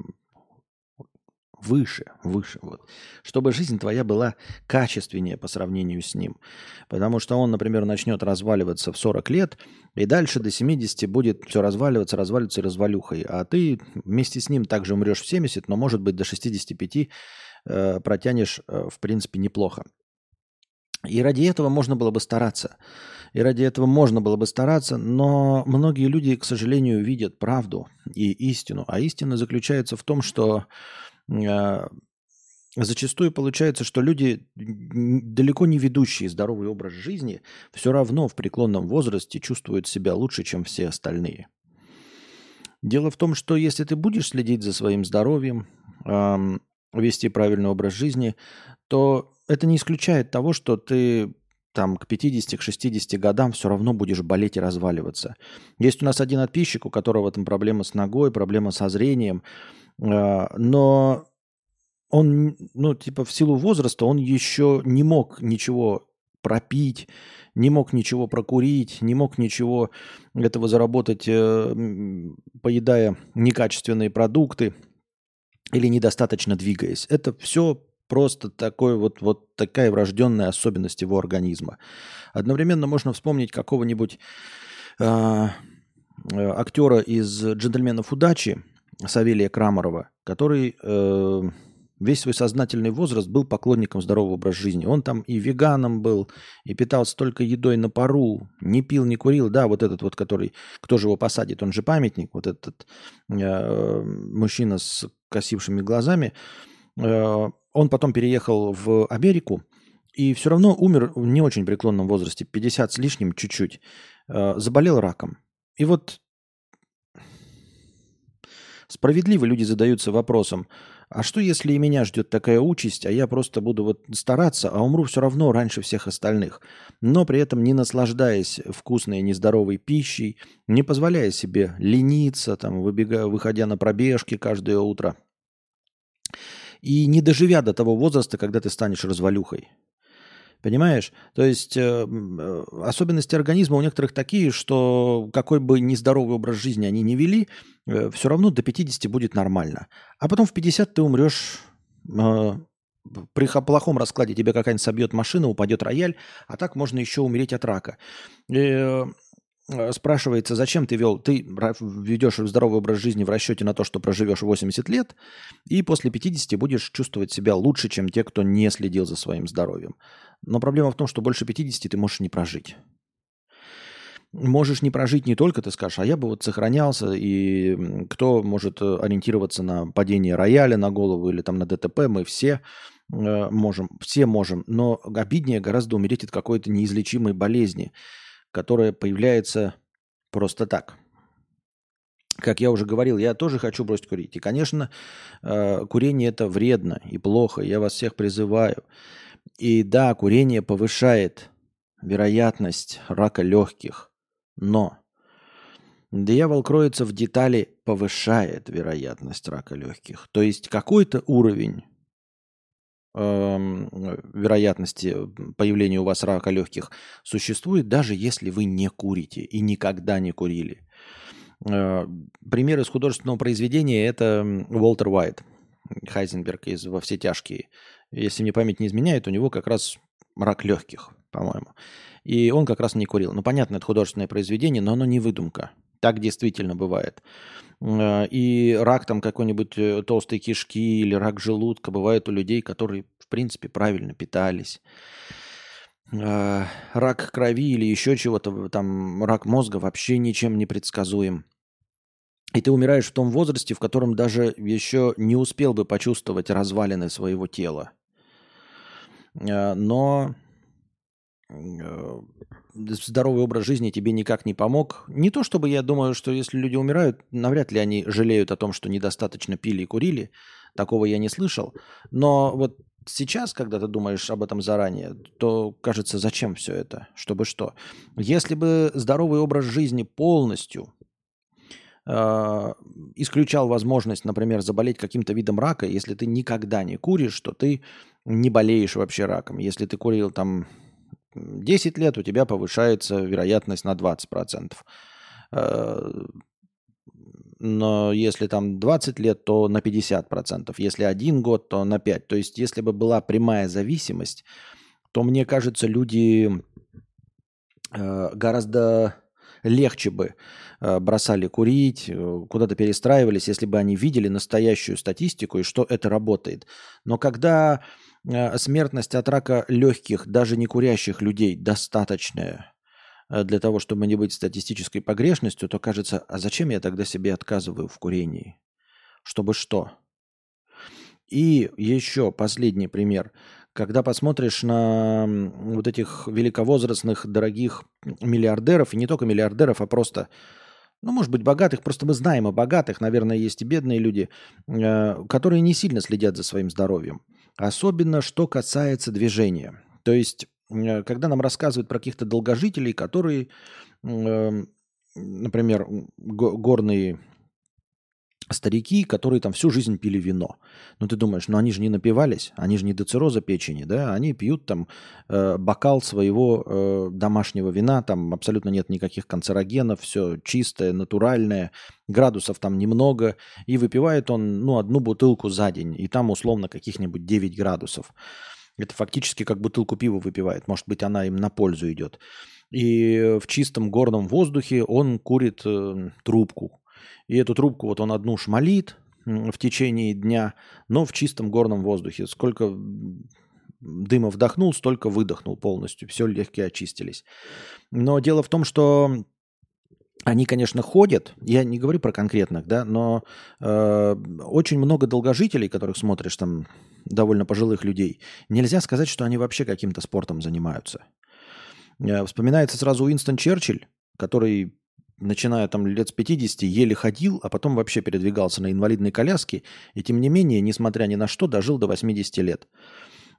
выше, выше. Вот. Чтобы жизнь твоя была качественнее по сравнению с ним. Потому что он, например, начнет разваливаться в 40 лет, и дальше до 70 будет все разваливаться, разваливаться и развалюхой. А ты вместе с ним также умрешь в 70, но, может быть, до 65 э, протянешь, э, в принципе, неплохо. И ради этого можно было бы стараться. И ради этого можно было бы стараться, но многие люди, к сожалению, видят правду и истину. А истина заключается в том, что э, зачастую получается, что люди, далеко не ведущие здоровый образ жизни, все равно в преклонном возрасте чувствуют себя лучше, чем все остальные. Дело в том, что если ты будешь следить за своим здоровьем, э, вести правильный образ жизни, то это не исключает того, что ты там к 50, к 60 годам все равно будешь болеть и разваливаться. Есть у нас один подписчик, у которого там проблема с ногой, проблема со зрением, э, но он, ну, типа, в силу возраста он еще не мог ничего пропить, не мог ничего прокурить, не мог ничего этого заработать, э, поедая некачественные продукты или недостаточно двигаясь. Это все просто такой вот, вот такая врожденная особенность его организма. Одновременно можно вспомнить какого-нибудь э, актера из «Джентльменов удачи» Савелия Крамарова, который э, весь свой сознательный возраст был поклонником здорового образа жизни. Он там и веганом был, и питался только едой на пару, не пил, не курил. Да, вот этот вот, который, кто же его посадит, он же памятник, вот этот э, мужчина с косившими глазами. Э, он потом переехал в Америку и все равно умер в не очень преклонном возрасте, 50 с лишним чуть-чуть. Э, заболел раком. И вот справедливо люди задаются вопросом, а что если и меня ждет такая участь, а я просто буду вот стараться, а умру все равно раньше всех остальных, но при этом не наслаждаясь вкусной нездоровой пищей, не позволяя себе лениться, там, выбегая, выходя на пробежки каждое утро – и не доживя до того возраста, когда ты станешь развалюхой. Понимаешь? То есть э, э, особенности организма у некоторых такие, что какой бы нездоровый образ жизни они не вели, э, все равно до 50 будет нормально. А потом в 50 ты умрешь э, при плохом раскладе тебе какая-нибудь собьет машина, упадет рояль, а так можно еще умереть от рака. И, Э, спрашивается, зачем ты вел, ты ведешь здоровый образ жизни в расчете на то, что проживешь 80 лет, и после 50 будешь чувствовать себя лучше, чем те, кто не следил за своим здоровьем. Но проблема в том, что больше 50 ты можешь не прожить. Можешь не прожить не только, ты скажешь, а я бы вот сохранялся, и кто может э, ориентироваться на падение рояля на голову или там на ДТП, мы все э, можем, все можем, но обиднее гораздо умереть от какой-то неизлечимой болезни – которая появляется просто так. Как я уже говорил, я тоже хочу бросить курить. И, конечно, э, курение это вредно и плохо. Я вас всех призываю. И да, курение повышает вероятность рака легких. Но дьявол кроется в детали, повышает вероятность рака легких. То есть какой-то уровень вероятности появления у вас рака легких существует, даже если вы не курите и никогда не курили. Э, пример из художественного произведения – это Уолтер Уайт, Хайзенберг из «Во все тяжкие». Если мне память не изменяет, у него как раз рак легких, по-моему. И он как раз не курил. Ну, понятно, это художественное произведение, но оно не выдумка. Так действительно бывает. Э, и рак там какой-нибудь э, толстой кишки или рак желудка бывает у людей, которые, в принципе, правильно питались. Э, рак крови или еще чего-то, там рак мозга вообще ничем не предсказуем. И ты умираешь в том возрасте, в котором даже еще не успел бы почувствовать развалины своего тела. Но здоровый образ жизни тебе никак не помог. Не то чтобы я думаю, что если люди умирают, навряд ли они жалеют о том, что недостаточно пили и курили. Такого я не слышал. Но вот сейчас, когда ты думаешь об этом заранее, то кажется, зачем все это? Чтобы что? Если бы здоровый образ жизни полностью э, исключал возможность, например, заболеть каким-то видом рака, если ты никогда не куришь, то ты не болеешь вообще раком. Если ты курил там 10 лет у тебя повышается вероятность на 20%. Э, но если там 20 лет, то на 50%. Если один год, то на 5%. То есть если бы была прямая зависимость, то мне кажется, люди э, гораздо легче бы э, бросали курить, куда-то перестраивались, если бы они видели настоящую статистику и что это работает. Но когда смертность от рака легких, даже не курящих людей достаточная для того, чтобы не быть статистической погрешностью, то кажется, а зачем я тогда себе отказываю в курении? Чтобы что? И еще последний пример. Когда посмотришь на вот этих великовозрастных, дорогих миллиардеров, и не только миллиардеров, а просто, ну, может быть, богатых, просто мы знаем о богатых, наверное, есть и бедные люди, э, которые не сильно следят за своим здоровьем. Особенно, что касается движения. То есть, э, когда нам рассказывают про каких-то долгожителей, которые, эм, например, горные старики, которые там всю жизнь пили вино. Ну, ты думаешь, ну они же не напивались, они же не до цирроза печени, да, они пьют там э, бокал своего э, домашнего вина, там абсолютно нет никаких канцерогенов, все чистое, натуральное, градусов там немного, и выпивает он, ну, одну бутылку за день, и там условно каких-нибудь 9 градусов. Это фактически как бутылку пива выпивает, может быть, она им на пользу идет. И в чистом горном воздухе он курит э, трубку, и эту трубку вот он одну шмалит в течение дня, но в чистом горном воздухе. Сколько дыма вдохнул, столько выдохнул полностью. Все легкие очистились. Но дело в том, что они, конечно, ходят, я не говорю про конкретных, да, но э, очень много долгожителей, которых смотришь там, довольно пожилых людей, нельзя сказать, что они вообще каким-то спортом занимаются. Э, вспоминается сразу Уинстон Черчилль, который начиная там лет с 50, еле ходил, а потом вообще передвигался на инвалидной коляске, и тем не менее, несмотря ни на что, дожил до 80 лет.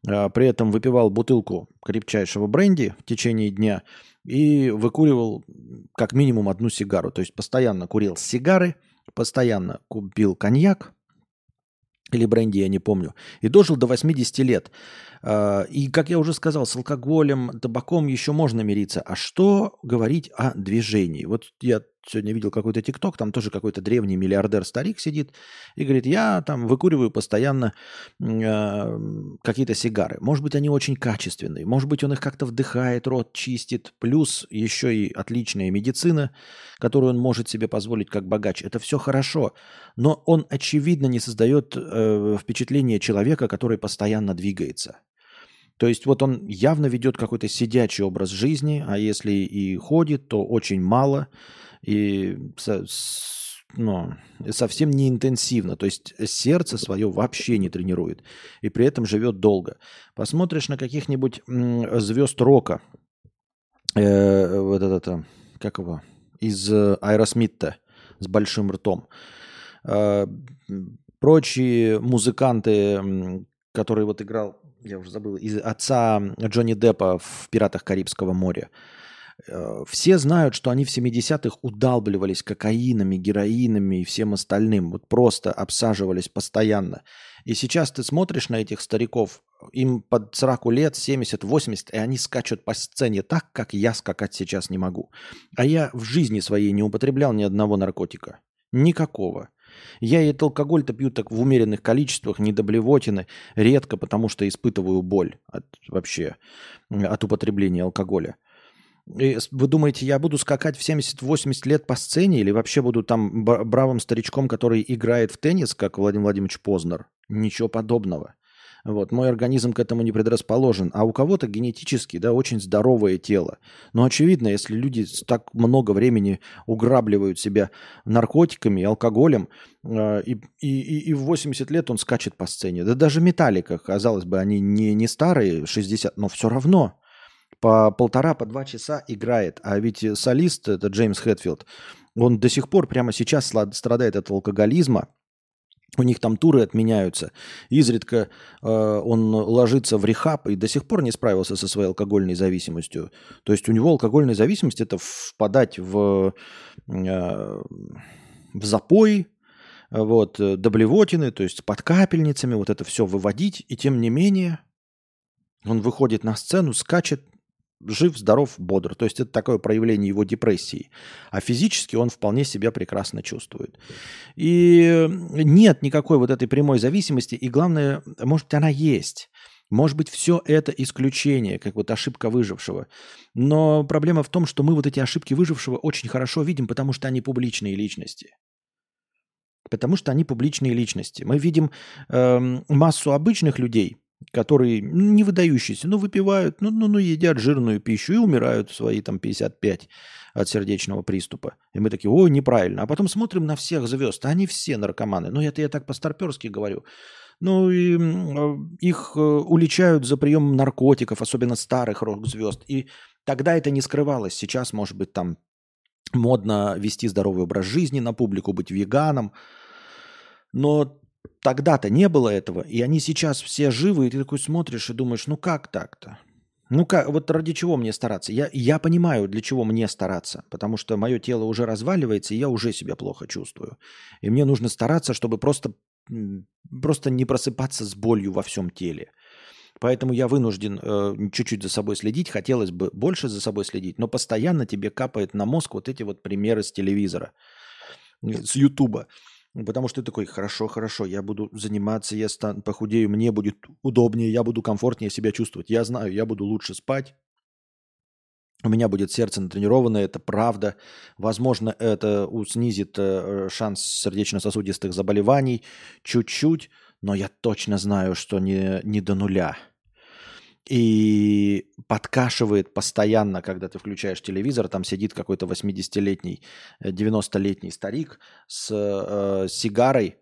А, при этом выпивал бутылку крепчайшего бренди в течение дня и выкуривал как минимум одну сигару. То есть постоянно курил сигары, постоянно купил коньяк, или бренди, я не помню, и дожил до 80 лет. А, и, как я уже сказал, с алкоголем, табаком еще можно мириться. А что говорить о движении? Вот я сегодня видел какой-то тикток, там тоже какой-то древний миллиардер-старик сидит и говорит, я там выкуриваю постоянно э, какие-то сигары. Может быть, они очень качественные, может быть, он их как-то вдыхает, рот чистит, плюс еще и отличная медицина, которую он может себе позволить как богач. Это все хорошо, но он, очевидно, не создает э, впечатление человека, который постоянно двигается. То есть вот он явно ведет какой-то сидячий образ жизни, а если и ходит, то очень мало и ну, совсем не интенсивно. То есть сердце свое вообще не тренирует. И при этом живет долго. Посмотришь на каких-нибудь звезд рока, э, вот это, как его, из Аэросмита с большим ртом. Э, прочие музыканты, которые вот играл, я уже забыл, из отца Джонни Деппа в «Пиратах Карибского моря», Э, все знают, что они в 70-х удалбливались кокаинами, героинами и всем остальным. Вот просто обсаживались постоянно. И сейчас ты смотришь на этих стариков, им под 40 лет, 70, 80, и они скачут по сцене так, как я скакать сейчас не могу. А я в жизни своей не употреблял ни одного наркотика. Никакого. Я и алкоголь-то пью так в умеренных количествах, не до блевотины, редко, потому что испытываю боль от, вообще от употребления алкоголя. Вы думаете, я буду скакать в 70-80 лет по сцене или вообще буду там бравым старичком, который играет в теннис, как Владимир Владимирович Познер? Ничего подобного. Вот, мой организм к этому не предрасположен. А у кого-то генетически, да, очень здоровое тело. Но очевидно, если люди так много времени уграбливают себя наркотиками, алкоголем, э, и, и, и в 80 лет он скачет по сцене. Да даже Металлика, казалось бы, они не, не старые, 60, но все равно по полтора, по два часа играет. А ведь солист, это Джеймс Хэтфилд, он до сих пор прямо сейчас страдает от алкоголизма. У них там туры отменяются. Изредка э, он ложится в рехаб и до сих пор не справился со своей алкогольной зависимостью. То есть у него алкогольная зависимость это впадать в, э, в запой, вот, до блевотины, то есть под капельницами, вот это все выводить. И тем не менее он выходит на сцену, скачет, жив, здоров, бодр. То есть это такое проявление его депрессии. А физически он вполне себя прекрасно чувствует. И нет никакой вот этой прямой зависимости. И главное, может быть, она есть. Может быть, все это исключение, как вот ошибка выжившего. Но проблема в том, что мы вот эти ошибки выжившего очень хорошо видим, потому что они публичные личности. Потому что они публичные личности. Мы видим эм, массу обычных людей, которые не выдающиеся, но выпивают, ну, ну, ну, едят жирную пищу и умирают в свои там 55 от сердечного приступа. И мы такие, ой, неправильно. А потом смотрим на всех звезд, а они все наркоманы. Ну, это я так по-старперски говорю. Ну, и э, их э, уличают за прием наркотиков, особенно старых рок-звезд. И тогда это не скрывалось. Сейчас, может быть, там модно вести здоровый образ жизни на публику, быть веганом. Но тогда-то не было этого, и они сейчас все живы, и ты такой смотришь и думаешь, ну как так-то? Ну как, вот ради чего мне стараться? Я, я понимаю, для чего мне стараться, потому что мое тело уже разваливается, и я уже себя плохо чувствую. И мне нужно стараться, чтобы просто просто не просыпаться с болью во всем теле. Поэтому я вынужден э, чуть-чуть за собой следить. Хотелось бы больше за собой следить, но постоянно тебе капает на мозг вот эти вот примеры с телевизора, с Ютуба. Потому что ты такой, хорошо, хорошо, я буду заниматься, я стан, похудею, мне будет удобнее, я буду комфортнее себя чувствовать. Я знаю, я буду лучше спать, у меня будет сердце натренированное, это правда. Возможно, это снизит э, шанс сердечно-сосудистых заболеваний чуть-чуть, но я точно знаю, что не, не до нуля. И подкашивает постоянно, когда ты включаешь телевизор, там сидит какой-то 80-летний, 90-летний э, старик с э, сигарой,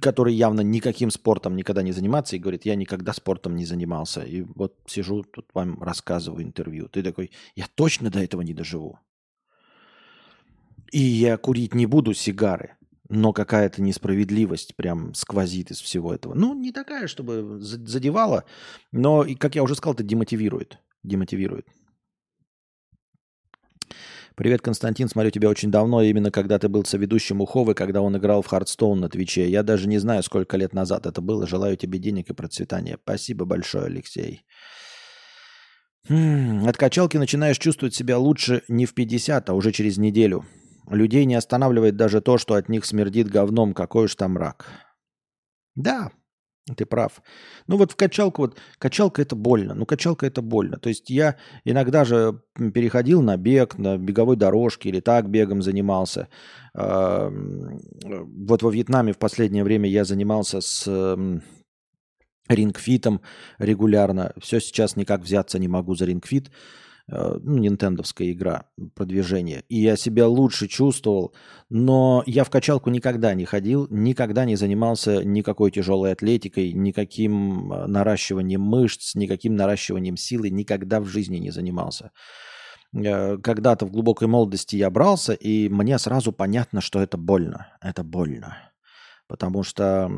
который явно никаким спортом никогда не занимается, и говорит, я никогда спортом не занимался. И вот сижу, тут вам рассказываю интервью. Ты такой, я точно до этого не доживу. И я курить не буду сигары, но какая-то несправедливость прям сквозит из всего этого. Ну, не такая, чтобы задевала, но, как я уже сказал, это демотивирует. Демотивирует. Привет, Константин, смотрю тебя очень давно, именно когда ты был соведущим у Ховы, когда он играл в Hearthstone на Твиче. Я даже не знаю, сколько лет назад это было. Желаю тебе денег и процветания. Спасибо большое, Алексей. Хм, от качалки начинаешь чувствовать себя лучше не в 50, а уже через неделю. Людей не останавливает даже то, что от них смердит говном. Какой уж там рак. Да, ты прав. Ну вот в качалку, вот качалка это больно. Ну качалка это больно. То есть я иногда же переходил на бег, на беговой дорожке или так бегом занимался. Вот во Вьетнаме в последнее время я занимался с рингфитом регулярно. Все сейчас никак взяться не могу за рингфит. Э, ну, нинтендовская игра, продвижение. И я себя лучше чувствовал, но я в качалку никогда не ходил, никогда не занимался никакой тяжелой атлетикой, никаким э, наращиванием мышц, никаким наращиванием силы, никогда в жизни не занимался. Э, когда-то в глубокой молодости я брался, и мне сразу понятно, что это больно. Это больно потому что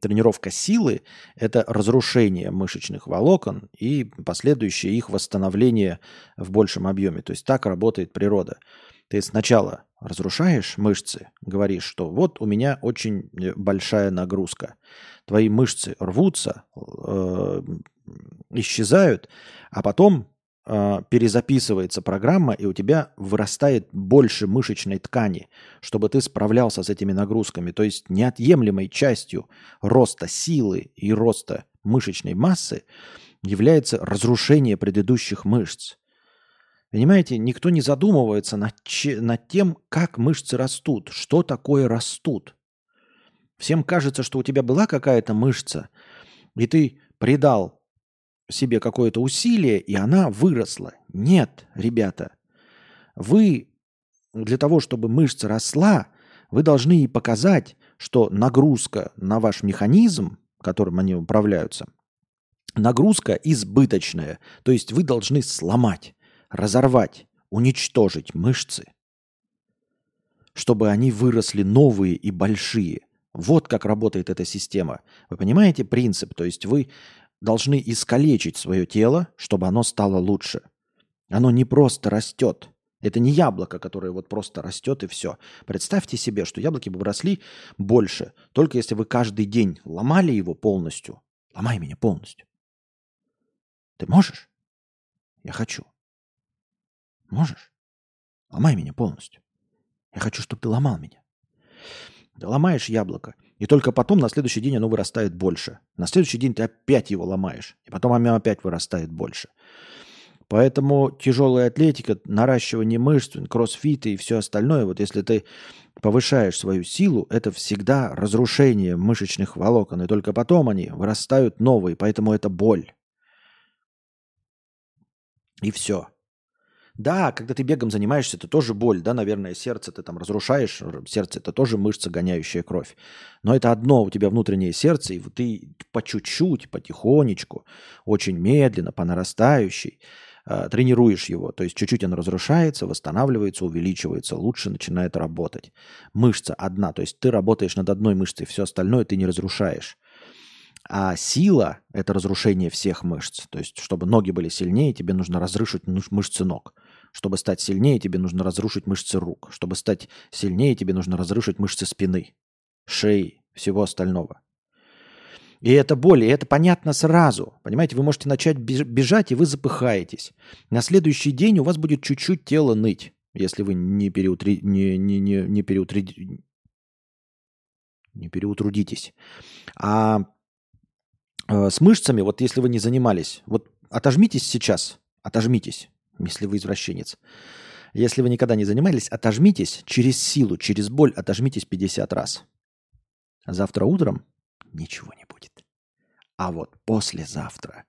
тренировка силы – это разрушение мышечных волокон и последующее их восстановление в большем объеме. То есть так работает природа. Ты сначала разрушаешь мышцы, говоришь, что вот у меня очень э, большая нагрузка. Твои мышцы рвутся, э, исчезают, а потом э, перезаписывается программа, и у тебя вырастает больше мышечной ткани, чтобы ты справлялся с этими нагрузками. То есть неотъемлемой частью роста силы и роста мышечной массы является разрушение предыдущих мышц. Понимаете, никто не задумывается над, че, над тем, как мышцы растут, что такое растут. Всем кажется, что у тебя была какая-то мышца, и ты придал себе какое-то усилие, и она выросла. Нет, ребята, вы для того, чтобы мышца росла, вы должны ей показать, что нагрузка на ваш механизм, которым они управляются, нагрузка избыточная. То есть вы должны сломать, разорвать, уничтожить мышцы, чтобы они выросли новые и большие. Вот как работает эта система. Вы понимаете принцип? То есть вы должны искалечить свое тело, чтобы оно стало лучше. Оно не просто растет. Это не яблоко, которое вот просто растет и все. Представьте себе, что яблоки бы росли больше, только если вы каждый день ломали его полностью. Ломай меня полностью. Ты можешь? Я хочу. Можешь? Ломай меня полностью. Я хочу, чтобы ты ломал меня. Ломаешь яблоко, и только потом на следующий день оно вырастает больше. На следующий день ты опять его ломаешь, и потом оно опять вырастает больше. Поэтому тяжелая атлетика, наращивание мышц, кроссфиты и все остальное, вот если ты повышаешь свою силу, это всегда разрушение мышечных волокон, и только потом они вырастают новые, поэтому это боль. И все. Да, когда ты бегом занимаешься, это тоже боль, да, наверное, сердце ты там разрушаешь, сердце это тоже мышца, гоняющая кровь. Но это одно у тебя внутреннее сердце, и ты по чуть-чуть, потихонечку, очень медленно, по нарастающей э, тренируешь его. То есть чуть-чуть оно разрушается, восстанавливается, увеличивается, лучше начинает работать. Мышца одна, то есть ты работаешь над одной мышцей, все остальное ты не разрушаешь. А сила – это разрушение всех мышц. То есть, чтобы ноги были сильнее, тебе нужно разрушить мышцы ног. Чтобы стать сильнее, тебе нужно разрушить мышцы рук. Чтобы стать сильнее, тебе нужно разрушить мышцы спины, шеи, всего остального. И это боль, и это понятно сразу. Понимаете, вы можете начать бежать, и вы запыхаетесь. На следующий день у вас будет чуть-чуть тело ныть, если вы не, переутри... не, не, не, не, переутри... не переутрудитесь. А э, с мышцами, вот если вы не занимались, вот отожмитесь сейчас, отожмитесь если вы извращенец. Если вы никогда не занимались, отожмитесь через силу, через боль, отожмитесь 50 раз. Завтра утром ничего не будет. А вот послезавтра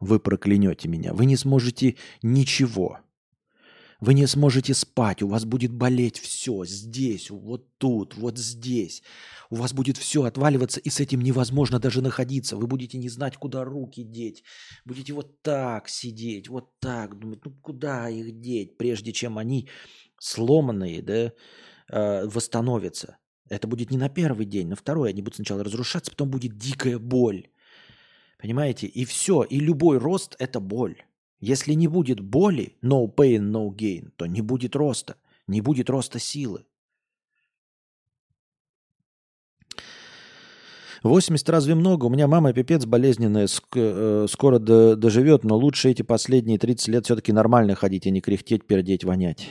вы проклянете меня. Вы не сможете ничего. Вы не сможете спать, у вас будет болеть все здесь, вот тут, вот здесь. У вас будет все отваливаться, и с этим невозможно даже находиться. Вы будете не знать, куда руки деть. Будете вот так сидеть, вот так, думать, ну куда их деть, прежде чем они сломанные, да, э, восстановятся. Это будет не на первый день, на второй. Они будут сначала разрушаться, потом будет дикая боль. Понимаете? И все. И любой рост – это боль. Если не будет боли, no pain, no gain, то не будет роста, не будет роста силы. 80 разве много? У меня мама пипец болезненная, э, скоро доживет, но лучше эти последние 30 лет все-таки нормально ходить, а не кряхтеть, пердеть, вонять.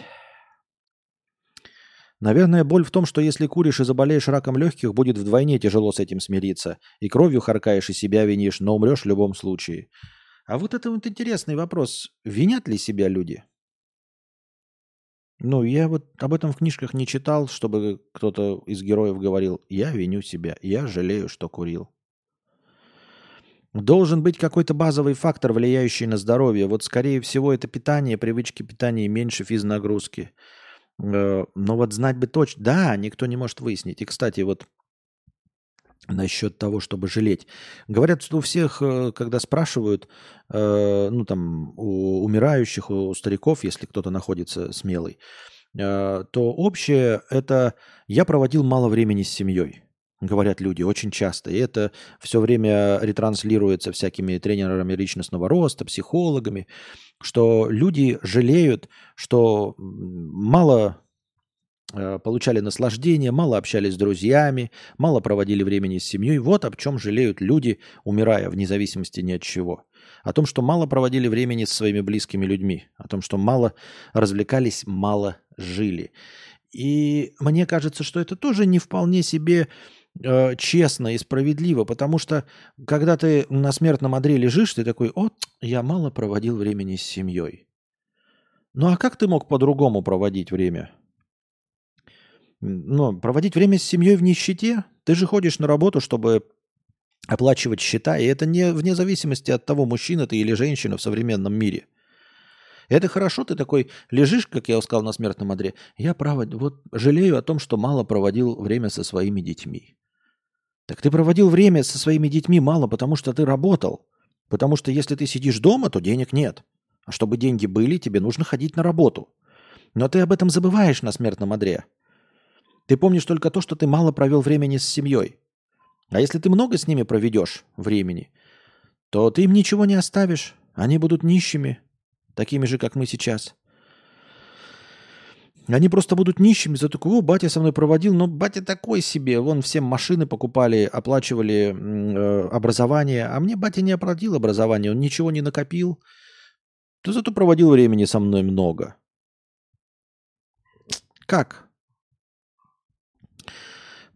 Наверное, боль в том, что если куришь и заболеешь раком легких, будет вдвойне тяжело с этим смириться. И кровью харкаешь, и себя винишь, но умрешь в любом случае. А вот это вот интересный вопрос. Винят ли себя люди? Ну, я вот об этом в книжках не читал, чтобы кто-то из героев говорил, я виню себя, я жалею, что курил. Должен быть какой-то базовый фактор, влияющий на здоровье. Вот, скорее всего, это питание, привычки питания, меньше физнагрузки. Э, но вот знать бы точно... Да, никто не может выяснить. И, кстати, вот насчет того, чтобы жалеть. Говорят, что у всех, э, когда спрашивают, э, ну там, у умирающих, у стариков, если кто-то находится смелый, э, то общее это «я проводил мало времени с семьей», говорят люди очень часто. И это все время ретранслируется всякими тренерами личностного роста, психологами, что люди жалеют, что мало получали наслаждение, мало общались с друзьями, мало проводили времени с семьей. Вот об чем жалеют люди, умирая, вне зависимости ни от чего. О том, что мало проводили времени с своими близкими людьми, о том, что мало развлекались, мало жили. И мне кажется, что это тоже не вполне себе э, честно и справедливо, потому что когда ты на смертном одре лежишь, ты такой, о, я мало проводил времени с семьей. Ну а как ты мог по-другому проводить время? Ну, проводить время с семьей в нищете, ты же ходишь на работу, чтобы оплачивать счета, и это не вне зависимости от того, мужчина ты или женщина в современном мире. Это хорошо, ты такой лежишь, как я сказал, на смертном одре. Я право, вот жалею о том, что мало проводил время со своими детьми. Так ты проводил время со своими детьми мало, потому что ты работал. Потому что если ты сидишь дома, то денег нет. А чтобы деньги были, тебе нужно ходить на работу. Но ты об этом забываешь на смертном одре. Ты помнишь только то, что ты мало провел времени с семьей. А если ты много с ними проведешь времени, то ты им ничего не оставишь. Они будут нищими, такими же, как мы сейчас. Они просто будут нищими за такого, батя со мной проводил, но батя такой себе. Вон всем машины покупали, оплачивали э, образование. А мне батя не оплатил образование, он ничего не накопил. Ты зато проводил времени со мной много. Как?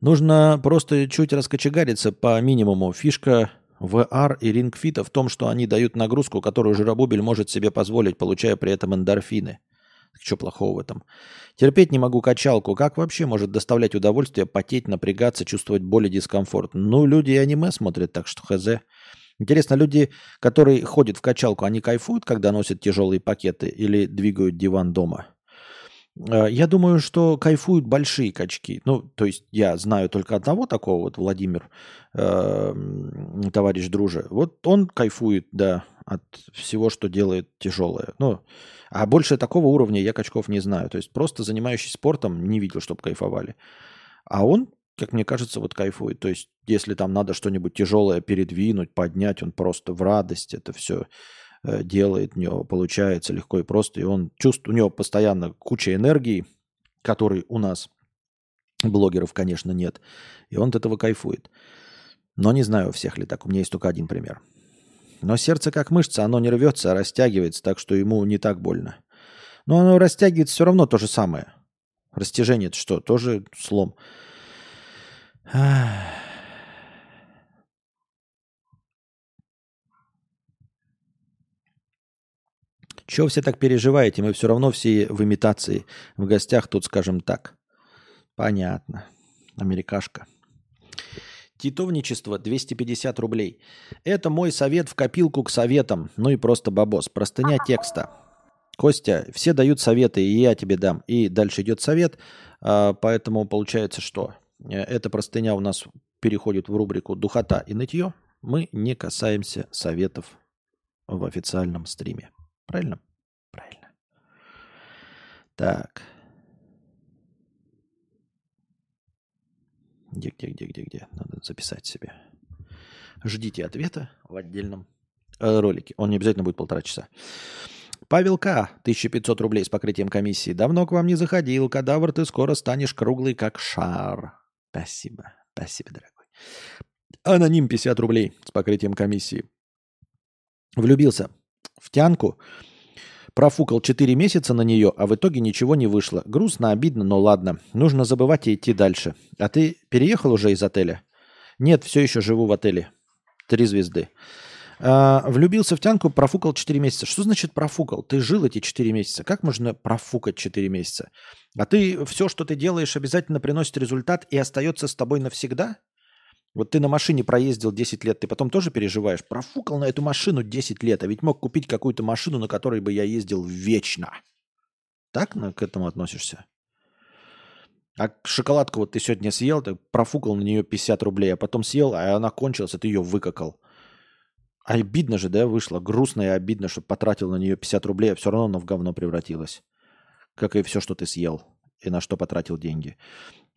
Нужно просто чуть раскочегариться по минимуму. Фишка VR и Ring Fit в том, что они дают нагрузку, которую жиробубель может себе позволить, получая при этом эндорфины. Что плохого в этом? Терпеть не могу качалку. Как вообще может доставлять удовольствие потеть, напрягаться, чувствовать боль и дискомфорт? Ну, люди и аниме смотрят, так что хз. Интересно, люди, которые ходят в качалку, они кайфуют, когда носят тяжелые пакеты или двигают диван дома? Э, я думаю, что кайфуют большие качки. Ну, то есть я знаю только одного такого, вот Владимир, э, товарищ друже. Вот он кайфует, да, от всего, что делает тяжелое. Ну, а больше такого уровня я качков не знаю. То есть просто занимающийся спортом не видел, чтобы кайфовали. А он, как мне кажется, вот кайфует. То есть если там надо что-нибудь тяжелое передвинуть, поднять, он просто в радость это все делает, у него получается легко и просто, и он чувствует, у него постоянно куча энергии, которой у нас, блогеров, конечно, нет, и он от этого кайфует. Но не знаю, у всех ли так, у меня есть только один пример. Но сердце как мышца, оно не рвется, а растягивается, так что ему не так больно. Но оно растягивается все равно то же самое. Растяжение это что? Тоже слом. Ах. Чего все так переживаете? Мы все равно все в имитации. В гостях тут, скажем так. Понятно. Америкашка. Титовничество 250 рублей. Это мой совет в копилку к советам. Ну и просто бабос. Простыня текста. Костя, все дают советы, и я тебе дам. И дальше идет совет. А, поэтому получается, что э, эта простыня у нас переходит в рубрику «Духота и нытье». Мы не касаемся советов в официальном стриме. Правильно? Правильно. Так. Где, где, где, где, где? Надо записать себе. Ждите ответа в отдельном э, ролике. Он не обязательно будет полтора часа. Павел К. 1500 рублей с покрытием комиссии. Давно к вам не заходил. Кадавр, ты скоро станешь круглый, как шар. Спасибо. Спасибо, дорогой. Аноним 50 рублей с покрытием комиссии. Влюбился в тянку, профукал 4 месяца на нее, а в итоге ничего не вышло. Грустно, обидно, но ладно. Нужно забывать и идти дальше. А ты переехал уже из отеля? Нет, все еще живу в отеле. Три звезды. А, влюбился в тянку, профукал 4 месяца. Что значит профукал? Ты жил эти 4 месяца. Как можно профукать 4 месяца? А ты все, что ты делаешь, обязательно приносит результат и остается с тобой навсегда? Вот ты на машине проездил 10 лет, ты потом тоже переживаешь, профукал на эту машину 10 лет, а ведь мог купить какую-то машину, на которой бы я ездил вечно. Так ну, к этому относишься? А шоколадку вот ты сегодня съел, ты профукал на нее 50 рублей, а потом съел, а она кончилась, а ты ее выкакал. Обидно же, да, вышло. Грустно и обидно, что потратил на нее 50 рублей, а все равно она в говно превратилась. Как и все, что ты съел и на что потратил деньги.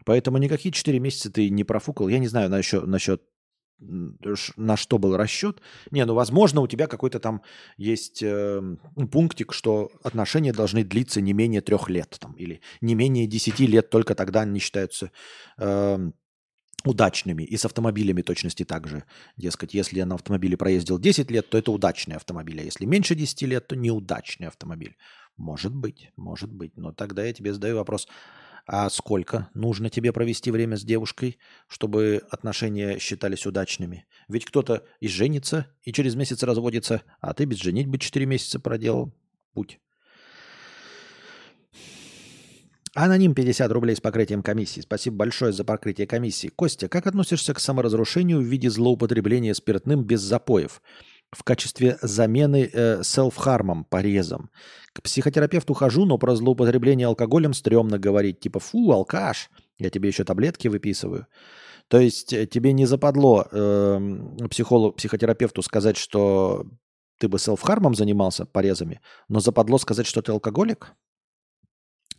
Поэтому никакие 4 месяца ты не профукал. Я не знаю насчет, насчет на что был расчет. Не, ну, возможно, у тебя какой-то там есть э, пунктик, что отношения должны длиться не менее трех лет, там, или не менее десяти лет, только тогда они считаются э, удачными. И с автомобилями точности также. Дескать, если я на автомобиле проездил 10 лет, то это удачный автомобиль, а если меньше 10 лет, то неудачный автомобиль. Может быть, может быть. Но тогда я тебе задаю вопрос, а сколько нужно тебе провести время с девушкой, чтобы отношения считались удачными? Ведь кто-то и женится, и через месяц разводится, а ты без женитьбы 4 месяца проделал путь. Аноним 50 рублей с покрытием комиссии. Спасибо большое за покрытие комиссии. Костя, как относишься к саморазрушению в виде злоупотребления спиртным без запоев? В качестве замены э, селф-хармом, порезом. К психотерапевту хожу, но про злоупотребление алкоголем стрёмно говорить. Типа, фу, алкаш, я тебе еще таблетки выписываю. То есть э, тебе не западло э, психолог, психотерапевту сказать, что ты бы селф-хармом занимался, порезами, но западло сказать, что ты алкоголик?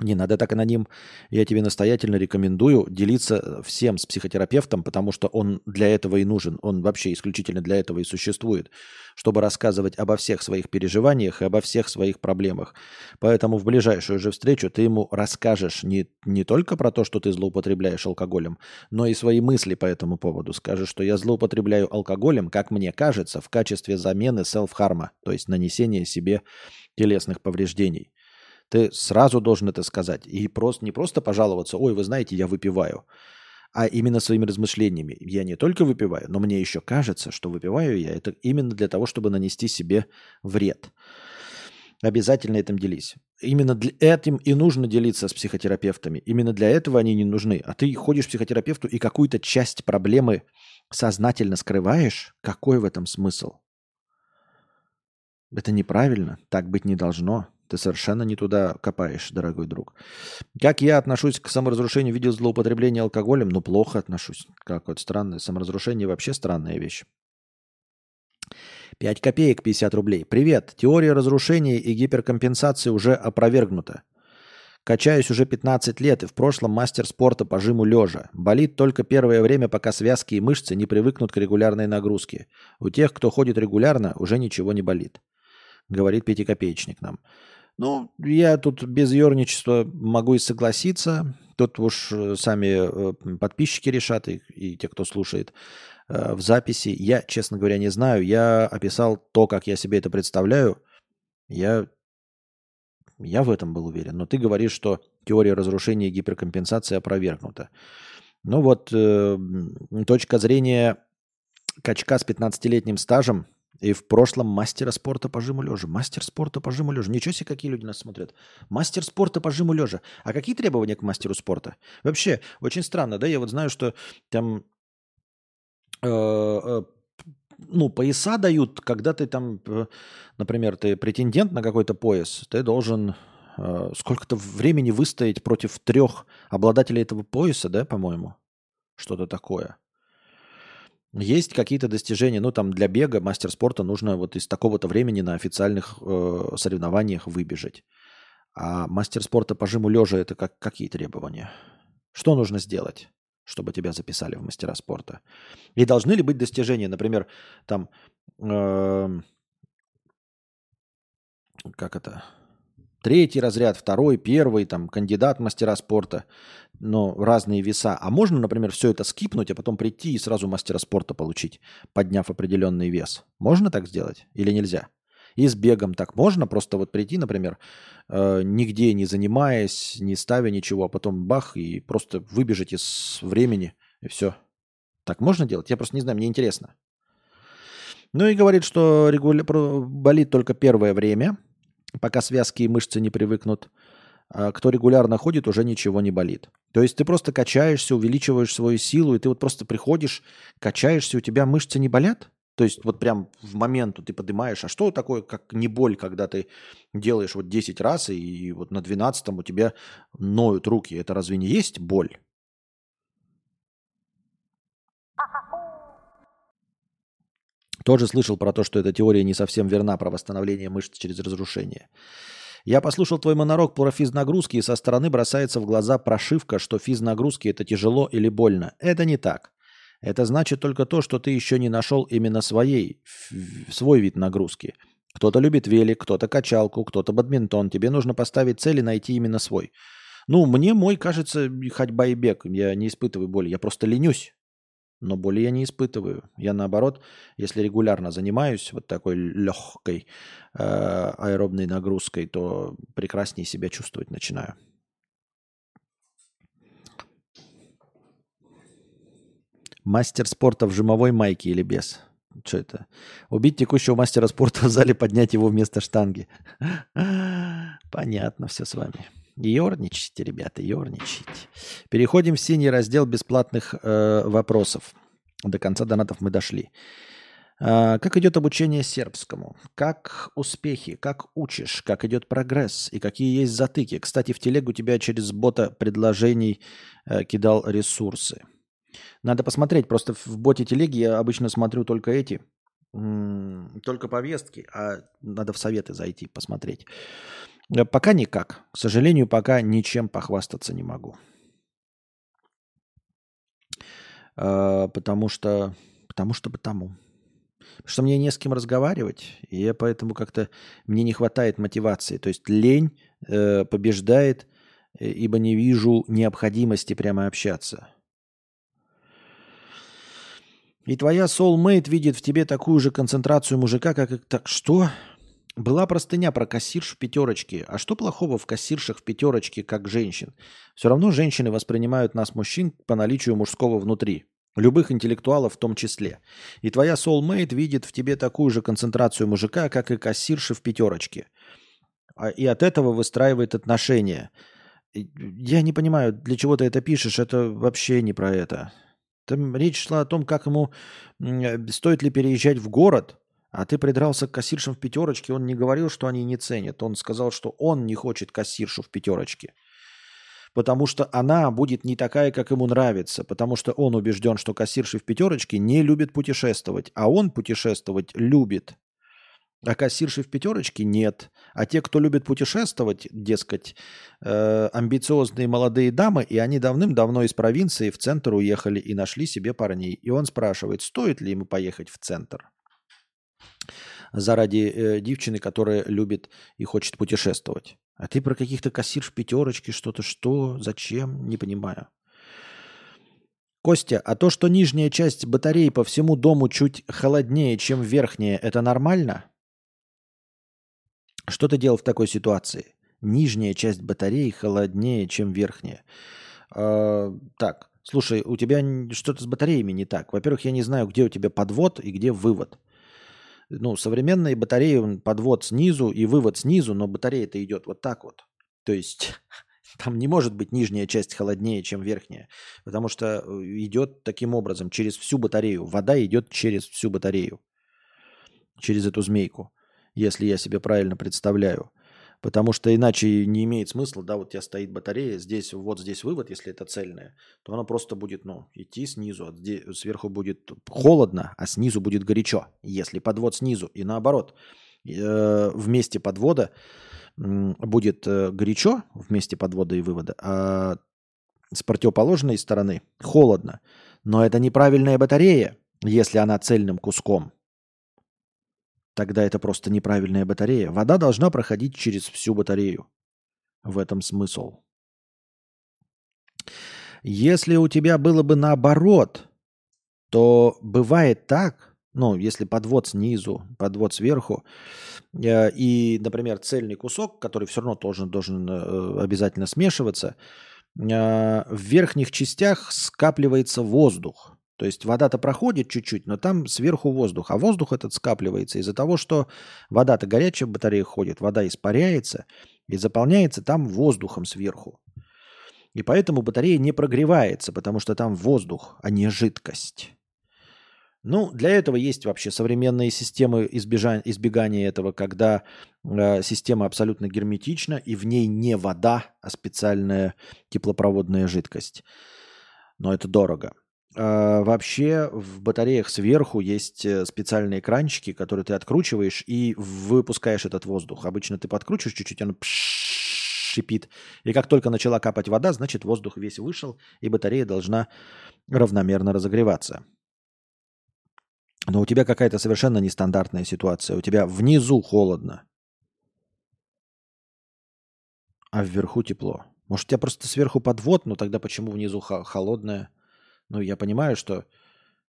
Не надо так аноним. Я тебе настоятельно рекомендую делиться всем с психотерапевтом, потому что он для этого и нужен. Он вообще исключительно для этого и существует, чтобы рассказывать обо всех своих переживаниях и обо всех своих проблемах. Поэтому в ближайшую же встречу ты ему расскажешь не, не только про то, что ты злоупотребляешь алкоголем, но и свои мысли по этому поводу. Скажешь, что я злоупотребляю алкоголем, как мне кажется, в качестве замены селф-харма, то есть нанесения себе телесных повреждений, ты сразу должен это сказать. И просто, не просто пожаловаться, ой, вы знаете, я выпиваю, а именно своими размышлениями. Я не только выпиваю, но мне еще кажется, что выпиваю я это именно для того, чтобы нанести себе вред. Обязательно этим делись. Именно для этим и нужно делиться с психотерапевтами. Именно для этого они не нужны. А ты ходишь к психотерапевту и какую-то часть проблемы сознательно скрываешь. Какой в этом смысл? Это неправильно. Так быть не должно. Ты совершенно не туда копаешь, дорогой друг. Как я отношусь к саморазрушению в виде злоупотребления алкоголем? Ну, плохо отношусь. Как вот странное. Саморазрушение вообще странная вещь. 5 копеек 50 рублей. Привет. Теория разрушения и гиперкомпенсации уже опровергнута. Качаюсь уже 15 лет и в прошлом мастер спорта по жиму лежа. Болит только первое время, пока связки и мышцы не привыкнут к регулярной нагрузке. У тех, кто ходит регулярно, уже ничего не болит. Говорит пятикопеечник нам. Ну, я тут без ерничества могу и согласиться. Тут уж э, сами э, подписчики решат и, и те, кто слушает. Э, в записи. Я, честно говоря, не знаю. Я описал то, как я себе это представляю. Я, я в этом был уверен. Но ты говоришь, что теория разрушения и гиперкомпенсации опровергнута. Ну вот, э, точка зрения качка с 15-летним стажем и в прошлом мастера спорта по жиму лежа. Мастер спорта по жиму лежа. Ничего себе, какие люди нас смотрят. Мастер спорта по жиму лежа. А какие требования к мастеру спорта? Вообще, очень странно, да? Я вот знаю, что там Э, э, ну, пояса дают, когда ты там, э, например, ты претендент на какой-то пояс, ты должен сколько-то времени выстоять против трех обладателей этого пояса, да, по-моему? Что-то такое. Есть какие-то достижения, ну, там для бега мастер спорта нужно вот из такого-то времени на официальных э, соревнованиях выбежать. А мастер спорта по жиму лежа это как, какие требования? Что нужно сделать? чтобы тебя записали в мастера спорта? И должны ли быть достижения, например, там, э, как это, третий разряд, второй, первый, там, кандидат мастера спорта, но разные веса. А можно, например, все это скипнуть, а потом прийти и сразу мастера спорта получить, подняв определенный вес? Можно так сделать или нельзя? И с бегом так можно просто вот прийти, например, э, нигде не занимаясь, не ставя ничего, а потом бах и просто выбежать из времени и все. Так можно делать? Я просто не знаю, мне интересно. Ну и говорит, что регуля... болит только первое время, пока связки и мышцы не привыкнут. А кто регулярно ходит, уже ничего не болит. То есть ты просто качаешься, увеличиваешь свою силу, и ты вот просто приходишь, качаешься, у тебя мышцы не болят? То есть вот прям в момент ты поднимаешь, а что такое, как не боль, когда ты делаешь вот 10 раз, и вот на 12 у тебя ноют руки. Это разве не есть боль? Тоже слышал про то, что эта теория не совсем верна про восстановление мышц через разрушение. Я послушал твой монолог про физнагрузки, и со стороны бросается в глаза прошивка, что физнагрузки это тяжело или больно. Это не так. Это значит только то, что ты еще не нашел именно своей, свой вид нагрузки. Кто-то любит велик, кто-то качалку, кто-то бадминтон. Тебе нужно поставить цель и найти именно свой. Ну, мне мой кажется ходьба и бег. Я не испытываю боли. Я просто ленюсь. Но боли я не испытываю. Я наоборот, если регулярно занимаюсь вот такой легкой э, аэробной нагрузкой, то прекраснее себя чувствовать начинаю. Мастер спорта в жимовой майке или без? Что это? Убить текущего мастера спорта в зале, поднять его вместо штанги. Понятно все с вами. Ёрничайте, ребята, ёрничайте. Переходим в синий раздел бесплатных э, вопросов. До конца донатов мы дошли. Э, как идет обучение сербскому? Как успехи? Как учишь? Как идет прогресс? И какие есть затыки? Кстати, в телегу тебя через бота предложений э, кидал ресурсы. Надо посмотреть. Просто в боте телеги я обычно смотрю только эти, только повестки, а надо в советы зайти, посмотреть. Э, пока никак. К сожалению, пока ничем похвастаться не могу. А, потому что... Потому что потому. Потому что мне не с кем разговаривать, и я поэтому как-то... Мне не хватает мотивации. То есть лень э, побеждает, э, ибо не вижу необходимости прямо общаться. И твоя soulmate видит в тебе такую же концентрацию мужика, как... Так что? Была простыня про кассирш в пятерочке. А что плохого в кассиршах в пятерочке, как женщин? Все равно женщины воспринимают нас, мужчин, по наличию мужского внутри. Любых интеллектуалов в том числе. И твоя soulmate видит в тебе такую же концентрацию мужика, как и кассирши в пятерочке. А- И от этого выстраивает отношения. Я не понимаю, для чего ты это пишешь. Это вообще не про это. Там речь шла о том, как ему стоит ли переезжать в город, а ты придрался к кассиршам в пятерочке. Он не говорил, что они не ценят. Он сказал, что он не хочет кассиршу в пятерочке. Потому что она будет не такая, как ему нравится. Потому что он убежден, что кассирши в пятерочке не любят путешествовать. А он путешествовать любит. А кассирши в пятерочке нет. А те, кто любит путешествовать, дескать, э, амбициозные молодые дамы, и они давным-давно из провинции в центр уехали и нашли себе парней. И он спрашивает, стоит ли ему поехать в центр заради э, девчины, которая любит и хочет путешествовать. А ты про каких-то кассирш в пятерочке, что-то, что, зачем, не понимаю. Костя, а то, что нижняя часть батареи по всему дому чуть холоднее, чем верхняя, это нормально? Что ты делал в такой ситуации? Нижняя часть батареи холоднее, чем верхняя. А, так, слушай, у тебя что-то с батареями не так. Во-первых, я не знаю, где у тебя подвод и где вывод. Ну, современные батареи, подвод снизу и вывод снизу, но батарея-то идет вот так вот. То есть там не может быть нижняя часть холоднее, чем верхняя, потому что э, идет таким образом через всю батарею. Вода идет через всю батарею, через эту змейку, если я себе правильно представляю. Потому что иначе не имеет смысла, да, вот у тебя стоит батарея, здесь, вот здесь вывод, если это цельная, то она просто будет, ну, идти снизу, а зде- сверху будет холодно, а снизу будет горячо, если подвод снизу. И наоборот, э, в месте подвода будет э, горячо, в месте подвода и вывода, а с противоположной стороны холодно. Но это неправильная батарея, если она цельным куском. Тогда это просто неправильная батарея. Вода должна проходить через всю батарею. В этом смысл. Если у тебя было бы наоборот, то бывает так, ну, если подвод снизу, подвод сверху, э, и, например, цельный кусок, который все равно должен, должен э, обязательно смешиваться, э, в верхних частях скапливается воздух. То есть вода-то проходит чуть-чуть, но там сверху воздух. А воздух этот скапливается из-за того, что вода-то горячая в батарее ходит, вода испаряется и заполняется там воздухом сверху. И поэтому батарея не прогревается, потому что там воздух, а не жидкость. Ну, для этого есть вообще современные системы избежа- избегания этого, когда э, система абсолютно герметична, и в ней не вода, а специальная теплопроводная жидкость. Но это дорого. А, вообще в батареях сверху есть э, специальные кранчики, которые ты откручиваешь и выпускаешь этот воздух. Обычно ты подкручиваешь чуть-чуть, он шипит. И как только начала капать вода, значит воздух весь вышел, и батарея должна равномерно разогреваться. Но у тебя какая-то совершенно нестандартная ситуация. У тебя внизу холодно, а вверху тепло. Может, у тебя просто сверху подвод, но тогда почему внизу хо- холодное? Ну, я понимаю, что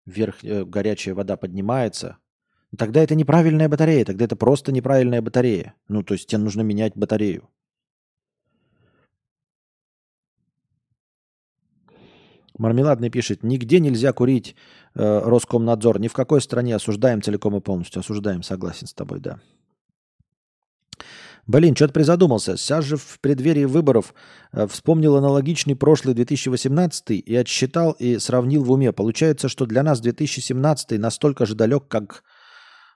вверх э, горячая вода поднимается. Тогда это неправильная батарея, тогда это просто неправильная батарея. Ну, то есть тебе нужно менять батарею. Мармеладный пишет, нигде нельзя курить э, Роскомнадзор, ни в какой стране осуждаем целиком и полностью. Осуждаем, согласен с тобой, да. Блин, что-то призадумался. Сейчас же в преддверии выборов э, вспомнил аналогичный прошлый 2018 и отсчитал и сравнил в уме. Получается, что для нас 2017 настолько же далек, как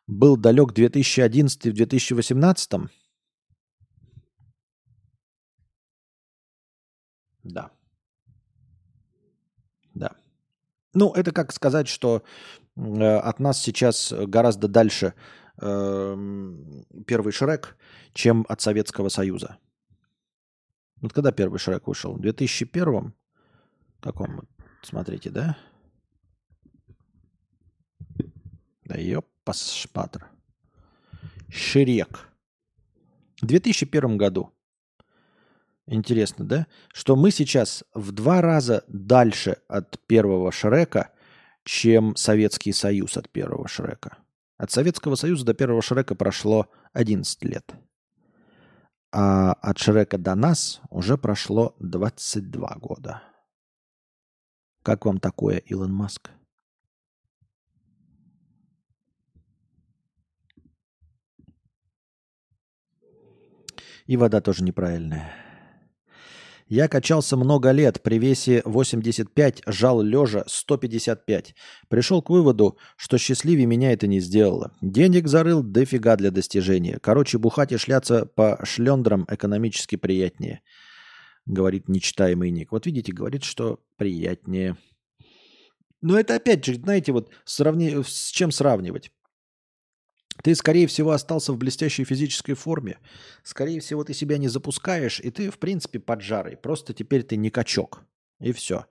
был далек 2011 в 2018? Да. Да. Ну, это как сказать, что э, от нас сейчас гораздо дальше эм, первый Шрек, чем от Советского Союза. Вот когда первый Шрек вышел? В 2001? Каком? вот? Смотрите, да? Да ёпас шпатр. Шрек. В 2001 году. Интересно, да? Что мы сейчас в два раза дальше от первого Шрека, чем Советский Союз от первого Шрека. От Советского Союза до первого Шрека прошло 11 лет. А от Шрека до нас уже прошло 22 года. Как вам такое, Илон Маск? И вода тоже неправильная. Я качался много лет, при весе 85, жал лежа 155. Пришел к выводу, что счастливее меня это не сделало. Денег зарыл дофига для достижения. Короче, бухать и шляться по шлендрам экономически приятнее. Говорит нечитаемый ник. Вот видите, говорит, что приятнее. Но это опять же, знаете, вот сравни... с чем сравнивать? Ты, скорее всего, остался в блестящей физической форме. Скорее всего, ты себя не запускаешь, и ты, в принципе, поджарый. Просто теперь ты не качок. И все.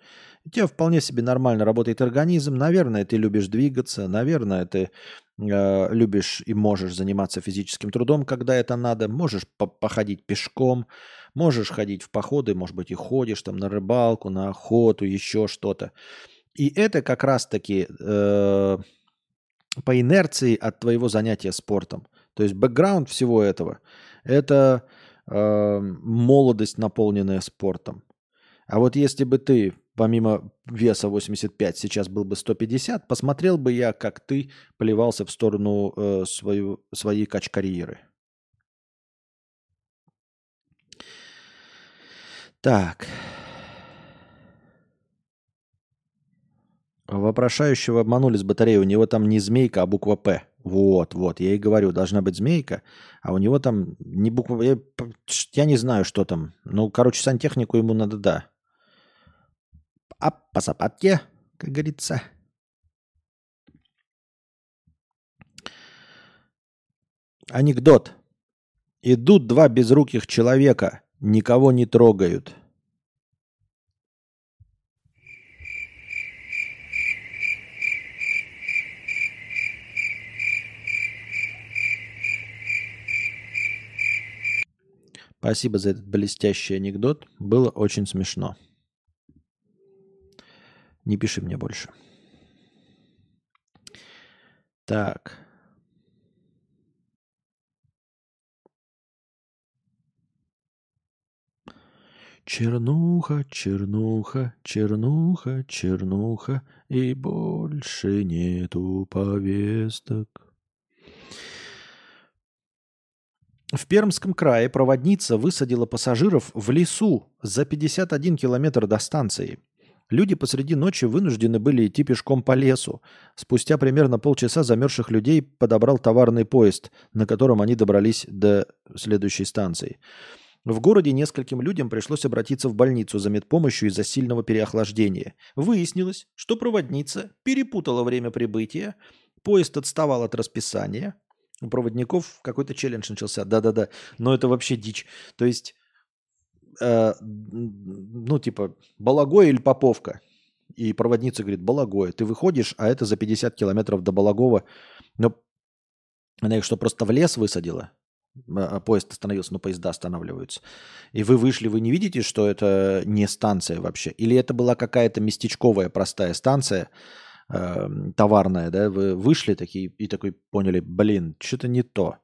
У тебя вполне себе нормально работает организм. Наверное, ты любишь двигаться. Наверное, ты э, любишь и можешь заниматься физическим трудом, когда это надо. Можешь по походить пешком. Можешь ходить в походы. Может быть, и ходишь там на рыбалку, на охоту, еще что-то. И это как раз-таки... Э, по инерции от твоего занятия спортом. То есть бэкграунд всего этого – это э, молодость, наполненная спортом. А вот если бы ты, помимо веса 85, сейчас был бы 150, посмотрел бы я, как ты плевался в сторону э, свою, своей кач-карьеры. Так. Вопрошающего обманули с батареей. У него там не змейка, а буква П. Вот, вот. Я и говорю, должна быть змейка, а у него там не буква... Я, я не знаю, что там. Ну, короче, сантехнику ему надо, да. А по сапатке, как говорится. Анекдот. Идут два безруких человека, никого не трогают – Спасибо за этот блестящий анекдот. Было очень смешно. Не пиши мне больше. Так. Чернуха, чернуха, чернуха, чернуха, и больше нету повесток. В Пермском крае проводница высадила пассажиров в лесу за 51 километр до станции. Люди посреди ночи вынуждены были идти пешком по лесу. Спустя примерно полчаса замерзших людей подобрал товарный поезд, на котором они добрались до следующей станции. В городе нескольким людям пришлось обратиться в больницу за медпомощью из-за сильного переохлаждения. Выяснилось, что проводница перепутала время прибытия, поезд отставал от расписания, у проводников какой-то челлендж начался. Да-да-да. Но это вообще дичь. То есть, э, ну, типа, Балагой или Поповка. И проводница говорит, Балагоя. Ты выходишь, а это за 50 километров до Балагова. Но она их что, просто в лес высадила? А поезд остановился, но поезда останавливаются. И вы вышли, вы не видите, что это не станция вообще? Или это была какая-то местечковая простая станция, э, товарная, да, вы вышли такие и такой поняли, блин, что-то не то.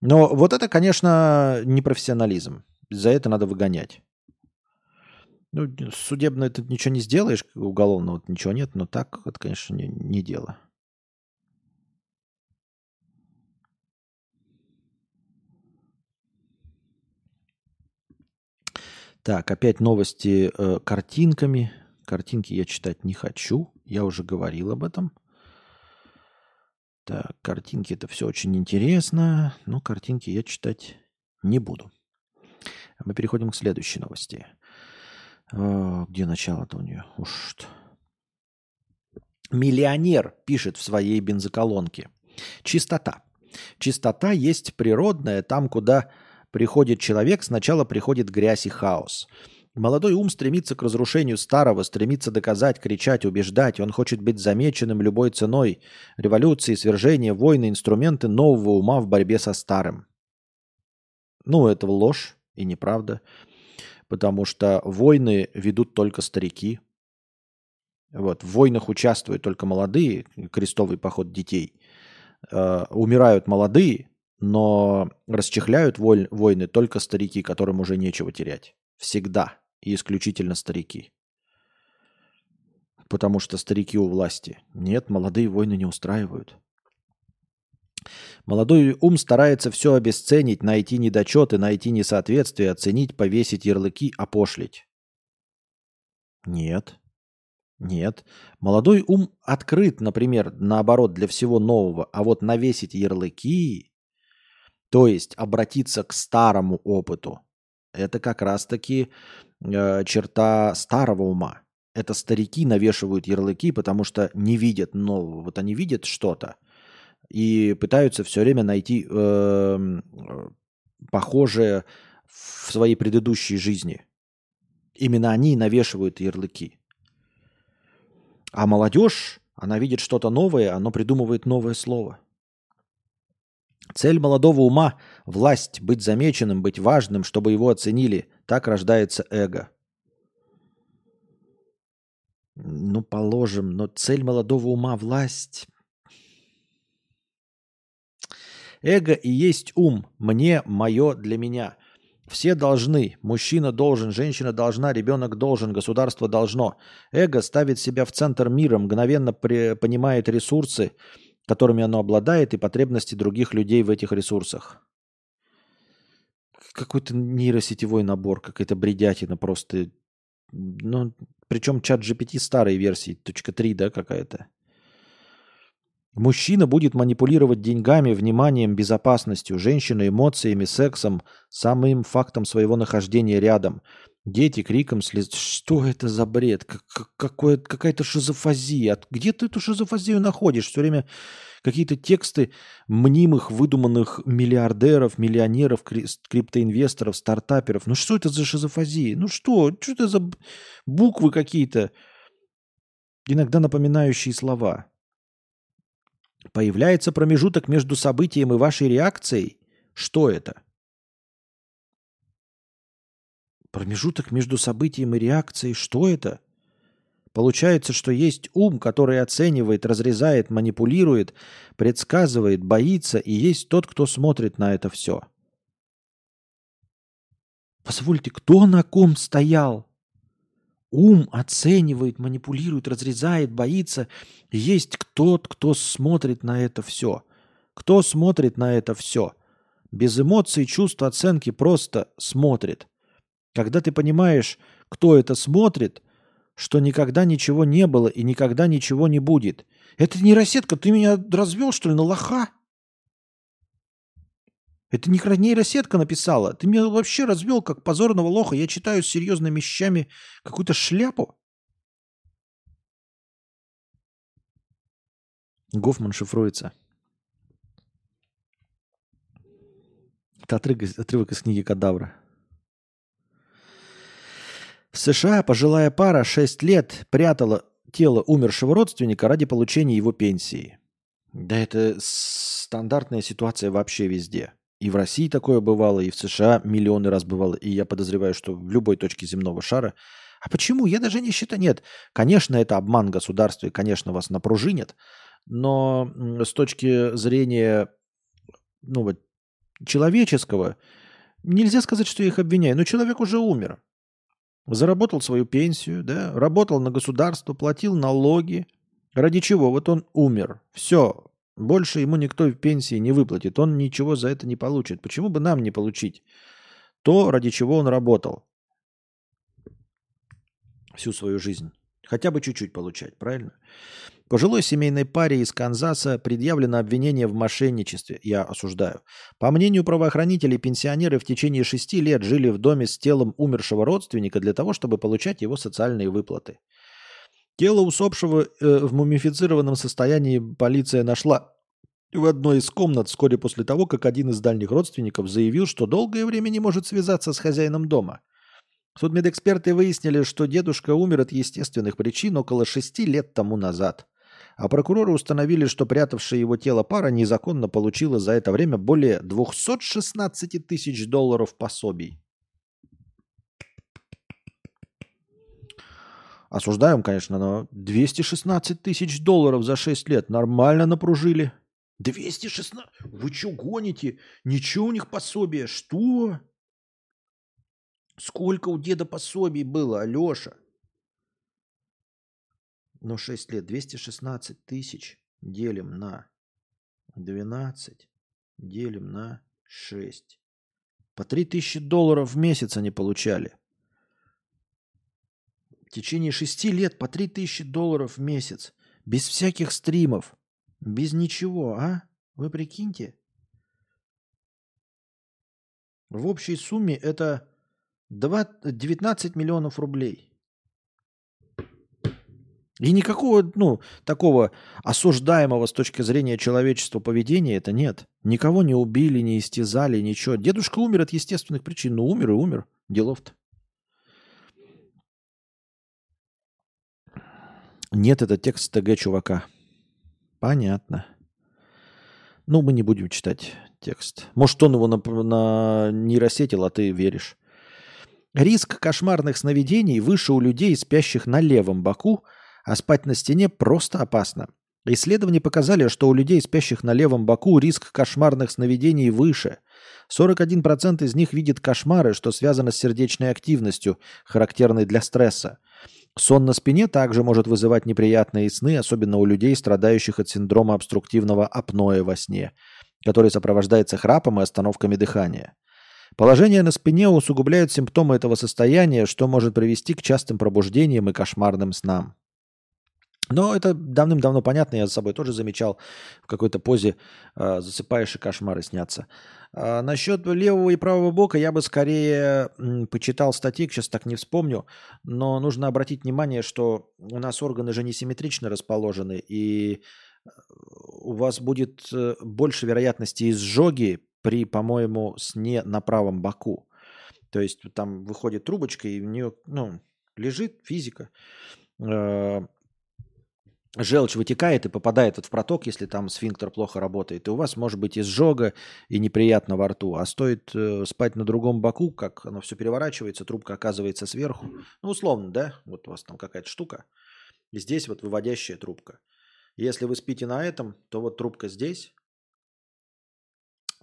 Но вот это, конечно, непрофессионализм. За это надо выгонять. Ну, судебно это ничего не сделаешь, уголовно вот ничего нет, но так это, конечно, не, не дело. Так, опять новости э, картинками. Картинки я читать не хочу. Я уже говорил об этом. Так, картинки это все очень интересно, но картинки я читать не буду. Мы переходим к следующей новости. А, где начало-то у нее? Уж Миллионер пишет в своей бензоколонке. Чистота. Чистота есть природная, там, куда приходит человек, сначала приходит грязь и хаос. Молодой ум стремится к разрушению старого, стремится доказать, кричать, убеждать. Он хочет быть замеченным любой ценой. Революции, свержения, войны, инструменты нового ума в борьбе со старым. Ну, это ложь и неправда. Потому что войны ведут только старики. Вот, в войнах участвуют только молодые, крестовый поход детей. э, умирают молодые, но расчехляют войны только старики, которым уже нечего терять. Всегда. И исключительно старики. Потому что старики у власти. Нет, молодые войны не устраивают. Молодой ум старается все обесценить, найти недочеты, найти несоответствие, оценить, повесить ярлыки, опошлить. Нет. Нет. Молодой ум открыт, например, наоборот, для всего нового, а вот навесить ярлыки, то есть обратиться к старому опыту, это как раз-таки э, черта старого ума. Это старики навешивают ярлыки, потому что не видят нового. Вот они видят что-то, и пытаются все время найти э, похожее в своей предыдущей жизни. Именно они навешивают ярлыки. А молодежь, она видит что-то новое, она придумывает новое слово. Цель молодого ума – власть, быть замеченным, быть важным, чтобы его оценили. Так рождается эго. Ну, положим, но цель молодого ума – власть. Эго и есть ум. Мне, мое, для меня. Все должны. Мужчина должен, женщина должна, ребенок должен, государство должно. Эго ставит себя в центр мира, мгновенно понимает ресурсы, которыми оно обладает, и потребности других людей в этих ресурсах. Какой-то нейросетевой набор, какая-то бредятина просто. Ну, причем чат GPT старой версии, точка 3, да, какая-то. Мужчина будет манипулировать деньгами, вниманием, безопасностью, женщина эмоциями, сексом, самым фактом своего нахождения рядом. Дети криком слез... Что это за бред? Какое, какая-то шизофазия. Где ты эту шизофазию находишь? Все время какие-то тексты мнимых, выдуманных миллиардеров, миллионеров, криптоинвесторов, стартаперов. Ну что это за шизофазия? Ну что? Что это за буквы какие-то, иногда напоминающие слова? Появляется промежуток между событием и вашей реакцией. Что это? Промежуток между событием и реакцией. Что это? Получается, что есть ум, который оценивает, разрезает, манипулирует, предсказывает, боится, и есть тот, кто смотрит на это все. Позвольте, кто на ком стоял? Ум оценивает, манипулирует, разрезает, боится. Есть кто-то, кто смотрит на это все. Кто смотрит на это все? Без эмоций, чувств, оценки просто смотрит. Когда ты понимаешь, кто это смотрит, что никогда ничего не было и никогда ничего не будет. Это не рассетка, ты меня развел, что ли, на лоха? Это не нейросетка написала. Ты меня вообще развел как позорного лоха. Я читаю с серьезными вещами какую-то шляпу. Гофман шифруется. Это отрывок из книги Кадавра. В США пожилая пара 6 лет прятала тело умершего родственника ради получения его пенсии. Да это стандартная ситуация вообще везде. И в России такое бывало, и в США миллионы раз бывало. И я подозреваю, что в любой точке земного шара. А почему? Я даже не считаю. Нет, конечно, это обман государства, и, конечно, вас напружинят. Но с точки зрения ну, вот, человеческого, нельзя сказать, что я их обвиняю. Но человек уже умер. Заработал свою пенсию, да, работал на государство, платил налоги. Ради чего? Вот он умер. Все, больше ему никто в пенсии не выплатит. Он ничего за это не получит. Почему бы нам не получить то, ради чего он работал всю свою жизнь? Хотя бы чуть-чуть получать, правильно? Пожилой семейной паре из Канзаса предъявлено обвинение в мошенничестве. Я осуждаю. По мнению правоохранителей, пенсионеры в течение шести лет жили в доме с телом умершего родственника для того, чтобы получать его социальные выплаты. Тело усопшего э, в мумифицированном состоянии полиция нашла в одной из комнат вскоре после того, как один из дальних родственников заявил, что долгое время не может связаться с хозяином дома. Судмедэксперты выяснили, что дедушка умер от естественных причин около шести лет тому назад. А прокуроры установили, что прятавшая его тело пара незаконно получила за это время более 216 тысяч долларов пособий. Осуждаем, конечно, но 216 тысяч долларов за 6 лет нормально напружили. 216? Вы что гоните? Ничего у них пособия. Что? Сколько у деда пособий было, Алеша? Ну, 6 лет. 216 тысяч делим на 12, делим на 6. По 3000 долларов в месяц они получали. В течение 6 лет по 3000 долларов в месяц. Без всяких стримов. Без ничего, а? Вы прикиньте. В общей сумме это 2, 19 миллионов рублей. И никакого, ну, такого осуждаемого с точки зрения человечества поведения это нет. Никого не убили, не истязали, ничего. Дедушка умер от естественных причин. Ну, умер и умер. Делов-то. Нет, это текст ТГ чувака. Понятно. Ну, мы не будем читать текст. Может, он его на, на нейросетил, а ты веришь. Риск кошмарных сновидений выше у людей, спящих на левом боку, а спать на стене просто опасно. Исследования показали, что у людей, спящих на левом боку, риск кошмарных сновидений выше. 41% из них видят кошмары, что связано с сердечной активностью, характерной для стресса. Сон на спине также может вызывать неприятные сны, особенно у людей, страдающих от синдрома обструктивного апноэ во сне, который сопровождается храпом и остановками дыхания. Положение на спине усугубляет симптомы этого состояния, что может привести к частым пробуждениям и кошмарным снам. Но это давным-давно понятно, я за собой тоже замечал, в какой-то позе э, засыпаешь и кошмары снятся. А насчет левого и правого бока я бы скорее м, почитал статьи, сейчас так не вспомню, но нужно обратить внимание, что у нас органы же несимметрично расположены, и э, у вас будет э, больше вероятности изжоги при, по-моему, сне на правом боку. То есть там выходит трубочка, и у нее ну, лежит физика. Желчь вытекает и попадает вот в проток, если там сфинктер плохо работает, и у вас может быть изжога и неприятно во рту. А стоит э, спать на другом боку, как оно все переворачивается, трубка оказывается сверху. Ну, условно, да? Вот у вас там какая-то штука. И здесь вот выводящая трубка. Если вы спите на этом, то вот трубка здесь,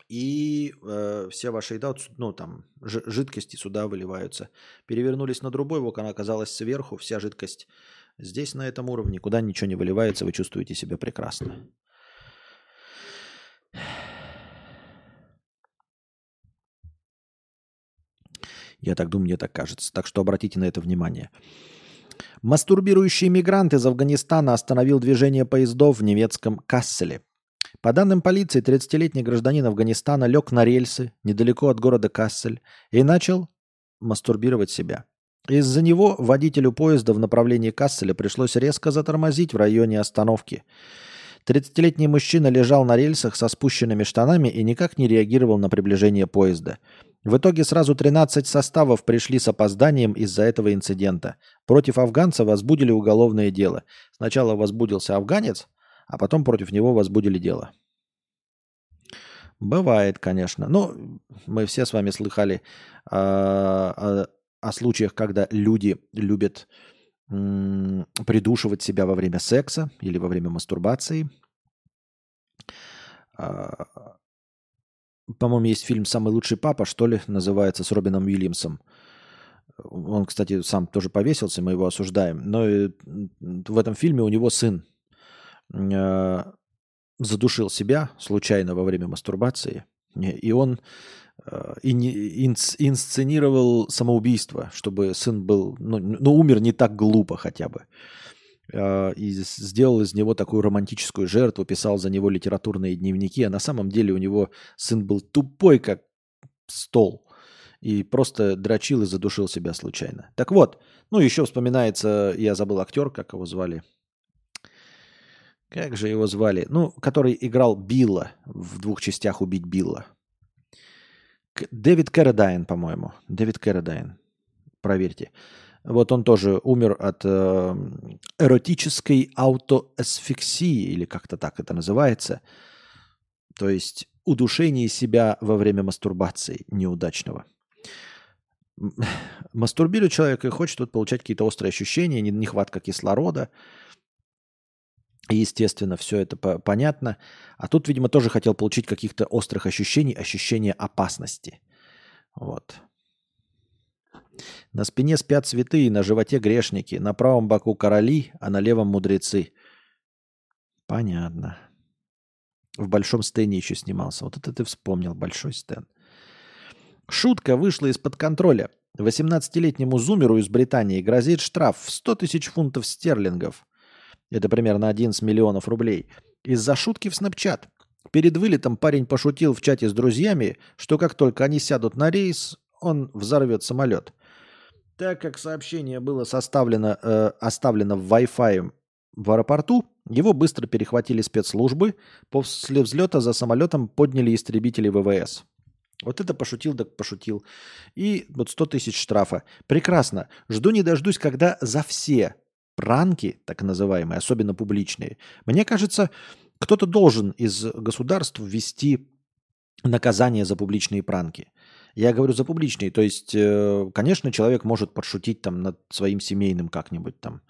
и э, все ваши еда, ну там жидкости сюда выливаются. Перевернулись на другой бок, она оказалась сверху, вся жидкость Здесь на этом уровне никуда ничего не выливается, вы чувствуете себя прекрасно. Я так думаю, мне так кажется. Так что обратите на это внимание. Мастурбирующий мигрант из Афганистана остановил движение поездов в немецком Касселе. По данным полиции, 30-летний гражданин Афганистана лег на рельсы недалеко от города Кассель и начал мастурбировать себя. Из-за него водителю поезда в направлении Касселя пришлось резко затормозить в районе остановки. 30-летний мужчина лежал на рельсах со спущенными штанами и никак не реагировал на приближение поезда. В итоге сразу 13 составов пришли с опозданием из-за этого инцидента. Против афганца возбудили уголовное дело. Сначала возбудился афганец, а потом против него возбудили дело. Бывает, конечно. Ну, мы все с вами слыхали э, о случаях, когда люди любят придушивать себя во время секса или во время мастурбации. А, по-моему, есть фильм «Самый лучший папа», что ли, называется, с Робином Уильямсом. Он, кстати, сам тоже повесился, мы его осуждаем. Но в этом фильме у него сын а, задушил себя случайно во время мастурбации. И он Э, инсценировал самоубийство, чтобы сын был, ну, ну, умер не так глупо хотя бы. Э, и сделал из него такую романтическую жертву, писал за него литературные дневники, а на самом деле у него сын был тупой, как стол, и просто дрочил и задушил себя случайно. Так вот, ну еще вспоминается, я забыл актер, как его звали. Как же его звали? Ну, который играл Билла в двух частях «Убить Билла». Дэвид Кэрридайн, по-моему. Дэвид Кэрридайн. Проверьте. Вот он тоже умер от э, эротической аутоасфиксии, или как-то так это называется. То есть удушение себя во время мастурбации неудачного. Мастурбирует человек и хочет вот получать какие-то острые ощущения, нехватка кислорода. Естественно, все это по- понятно. А тут, видимо, тоже хотел получить каких-то острых ощущений, ощущения опасности. Вот. На спине спят святые, на животе грешники, на правом боку короли, а на левом мудрецы. Понятно. В большом стене еще снимался. Вот это ты вспомнил, большой стен. Шутка вышла из-под контроля. 18-летнему зумеру из Британии грозит штраф в 100 тысяч фунтов стерлингов. Это примерно 11 миллионов рублей. Из-за шутки в Snapchat. Перед вылетом парень пошутил в чате с друзьями, что как только они сядут на рейс, он взорвет самолет. Так как сообщение было составлено, э, оставлено в Wi-Fi в аэропорту, его быстро перехватили спецслужбы. После взлета за самолетом подняли истребители ВВС. Вот это пошутил, так пошутил. И вот 100 тысяч штрафа. Прекрасно. Жду не дождусь, когда за все пранки, так называемые, особенно публичные, мне кажется, кто-то должен из государств ввести наказание за публичные пранки. Я говорю за публичные, то есть, э, конечно, человек может подшутить там над своим семейным как-нибудь там,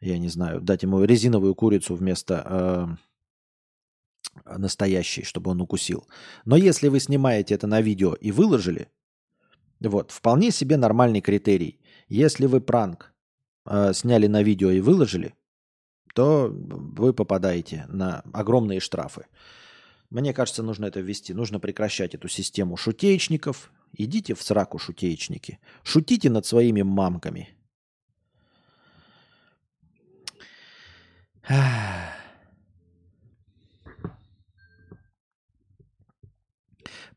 я не знаю, дать ему резиновую курицу вместо э, настоящей, чтобы он укусил. Но если вы снимаете это на видео и выложили, вот, вполне себе нормальный критерий. Если вы пранк э, сняли на видео и выложили, то вы попадаете на огромные штрафы. Мне кажется, нужно это ввести. Нужно прекращать эту систему шутеечников. Идите в сраку, шутеечники. Шутите над своими мамками.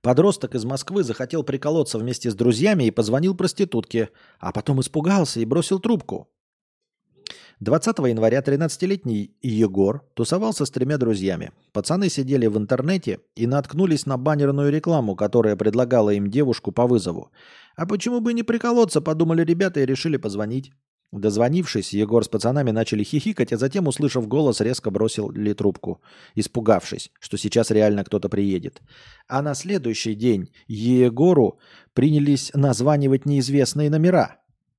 Подросток из Москвы захотел приколоться вместе с друзьями и позвонил проститутке, а потом испугался и бросил трубку. 20 января 13-летний Егор тусовался с тремя друзьями. Пацаны сидели в интернете и наткнулись на баннерную рекламу, которая предлагала им девушку по вызову. А почему бы не приколоться, подумали ребята и решили позвонить. Дозвонившись, Егор с пацанами начали хихикать, а затем, услышав голос, резко бросили трубку, испугавшись, что сейчас реально кто-то приедет. А на следующий день Егору принялись названивать неизвестные номера.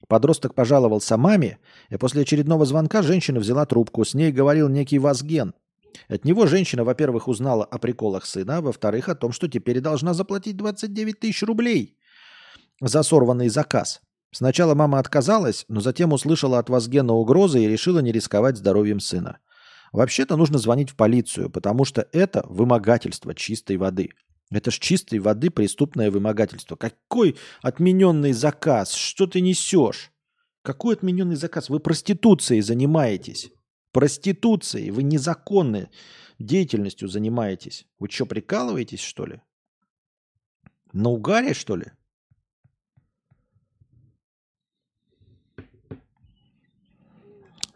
Подросток пожаловался маме, и после очередного звонка женщина взяла трубку. С ней говорил некий Вазген. От него женщина, во-первых, узнала о приколах сына, а во-вторых, о том, что теперь должна заплатить 29 тысяч рублей за сорванный заказ. Сначала мама отказалась, но затем услышала от Вазгена угрозы и решила не рисковать здоровьем сына. Вообще-то нужно звонить в полицию, потому что это вымогательство чистой воды. Это ж чистой воды преступное вымогательство. Какой отмененный заказ? Что ты несешь? Какой отмененный заказ? Вы проституцией занимаетесь. Проституцией. Вы незаконной деятельностью занимаетесь. Вы что, прикалываетесь, что ли? На угаре, что ли?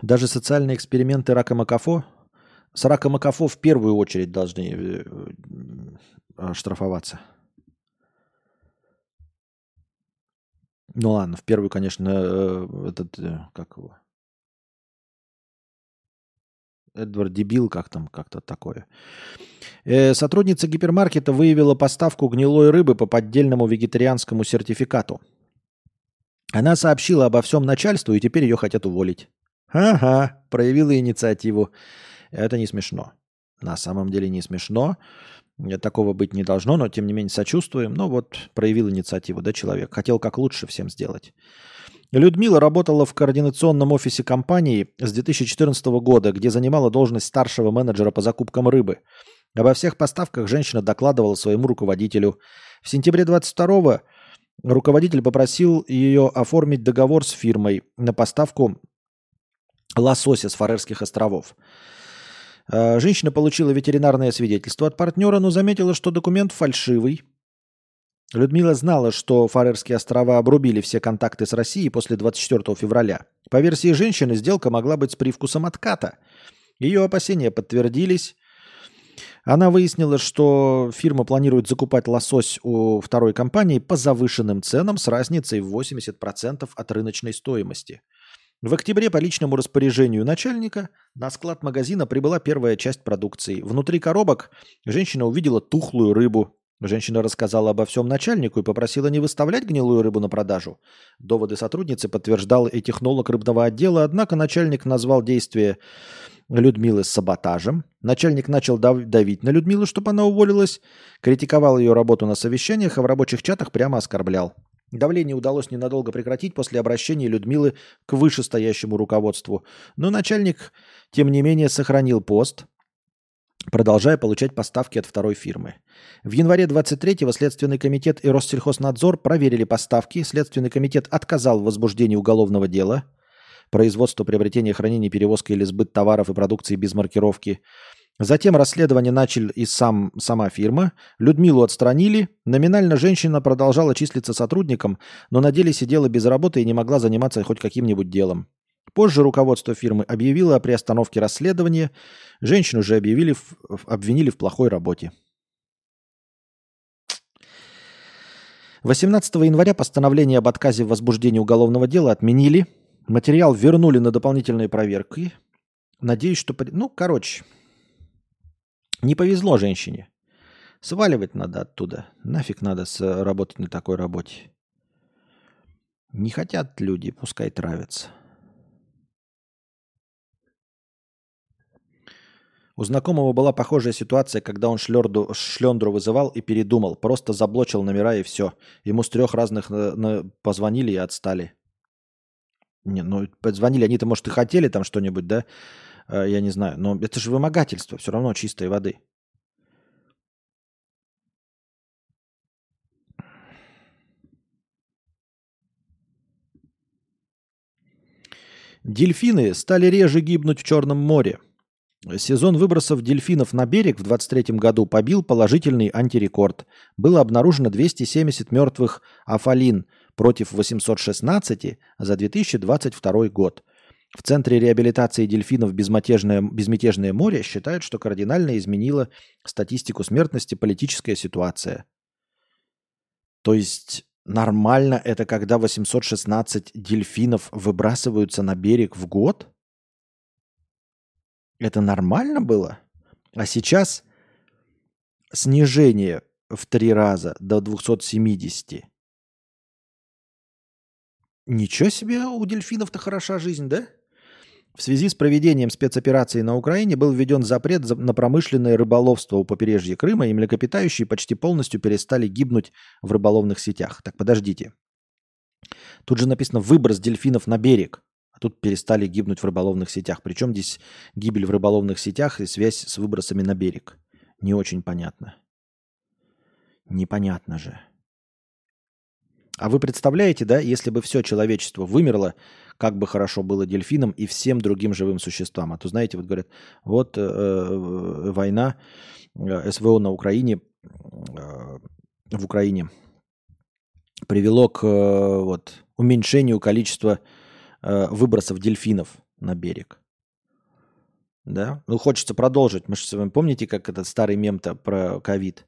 Даже социальные эксперименты рака Макафо с рака Макафо в первую очередь должны э, э, штрафоваться. Ну ладно, в первую, конечно, э, этот, как его, Эдвард Дебил, как там, как-то такое. сотрудница гипермаркета выявила поставку гнилой рыбы по поддельному вегетарианскому сертификату. Она сообщила обо всем начальству, и теперь ее хотят уволить. Ага, проявила инициативу. Это не смешно. На самом деле не смешно. Такого быть не должно, но тем не менее сочувствуем. Ну вот, проявил инициативу, да, человек. Хотел как лучше всем сделать. Людмила работала в координационном офисе компании с 2014 года, где занимала должность старшего менеджера по закупкам рыбы. Обо всех поставках женщина докладывала своему руководителю. В сентябре 22 руководитель попросил ее оформить договор с фирмой на поставку лосося с Фарерских островов. Э, женщина получила ветеринарное свидетельство от партнера, но заметила, что документ фальшивый. Людмила знала, что Фарерские острова обрубили все контакты с Россией после 24 февраля. По версии женщины, сделка могла быть с привкусом отката. Ее опасения подтвердились. Она выяснила, что фирма планирует закупать лосось у второй компании по завышенным ценам с разницей в 80% от рыночной стоимости – в октябре по личному распоряжению начальника на склад магазина прибыла первая часть продукции. Внутри коробок женщина увидела тухлую рыбу, Женщина рассказала обо всем начальнику и попросила не выставлять гнилую рыбу на продажу. Доводы сотрудницы подтверждал и технолог рыбного отдела, однако начальник назвал действие Людмилы с саботажем. Начальник начал дав- давить на Людмилу, чтобы она уволилась, критиковал ее работу на совещаниях, а в рабочих чатах прямо оскорблял. Давление удалось ненадолго прекратить после обращения Людмилы к вышестоящему руководству. Но начальник, тем не менее, сохранил пост, продолжая получать поставки от второй фирмы. В январе 23-го Следственный комитет и Россельхознадзор проверили поставки. Следственный комитет отказал в возбуждении уголовного дела. Производство, приобретение, хранение, перевозка или сбыт товаров и продукции без маркировки. Затем расследование начал и сам, сама фирма. Людмилу отстранили. Номинально женщина продолжала числиться сотрудником, но на деле сидела без работы и не могла заниматься хоть каким-нибудь делом. Позже руководство фирмы объявило о приостановке расследования. Женщину же объявили, обвинили в плохой работе. 18 января постановление об отказе в возбуждении уголовного дела отменили. Материал вернули на дополнительные проверки. Надеюсь, что... Ну, короче, не повезло женщине. Сваливать надо оттуда. Нафиг надо с- работать на такой работе. Не хотят люди, пускай травятся. У знакомого была похожая ситуация, когда он шлерду, шлендру вызывал и передумал. Просто заблочил номера и все. Ему с трех разных на- на- позвонили и отстали. Не, ну, позвонили, они-то, может, и хотели там что-нибудь, да? Э, Я не знаю. Но это же вымогательство, все равно чистой воды. Дельфины стали реже гибнуть в Черном море. Сезон выбросов дельфинов на берег в 2023 году побил положительный антирекорд. Было обнаружено 270 мертвых афалин против 816 за 2022 год. В Центре реабилитации дельфинов «Безмятежное, «Безмятежное море» считают, что кардинально изменила статистику смертности политическая ситуация. То есть нормально это, когда 816 дельфинов выбрасываются на берег в год? Это нормально было? А сейчас снижение в три раза до 270. Ничего себе, у дельфинов-то хороша жизнь, да? В связи с проведением спецоперации на Украине был введен запрет за- на промышленное рыболовство у побережья Крыма, и млекопитающие почти полностью перестали гибнуть в рыболовных сетях. Так, подождите. Тут же написано «выброс дельфинов на берег», а тут перестали гибнуть в рыболовных сетях. Причем здесь гибель в рыболовных сетях и связь с выбросами на берег? Не очень понятно. Непонятно же. А вы представляете, да, если бы все человечество вымерло, как бы хорошо было дельфинам и всем другим живым существам. А то, знаете, вот говорят, вот э, э, война, э, СВО на Украине, э, в Украине привело к э, вот, уменьшению количества э, выбросов дельфинов на берег. Да? Ну, хочется продолжить. Мы же с вами помните, как этот старый мем-то про ковид?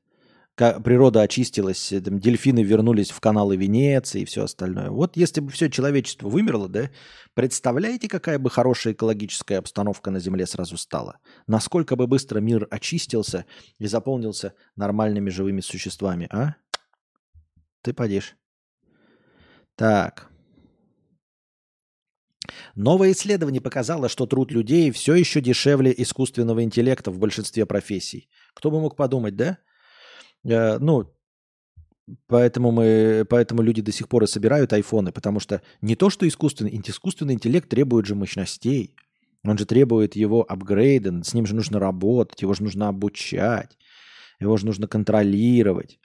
Природа очистилась, э, там, дельфины вернулись в каналы Венеции и все остальное. Вот если бы все человечество вымерло, да, представляете, какая бы хорошая экологическая обстановка на Земле сразу стала? Насколько бы быстро мир очистился и заполнился нормальными живыми существами, а? Ты подишь. Так. Новое исследование показало, что труд людей все еще дешевле искусственного интеллекта в большинстве профессий. Кто бы мог подумать, да? Э, ну, поэтому, мы, поэтому люди до сих пор и собирают айфоны, потому что не то, что искусственный, искусственный интеллект требует же мощностей. Он же требует его апгрейда, с ним же нужно работать, его же нужно обучать, его же нужно контролировать.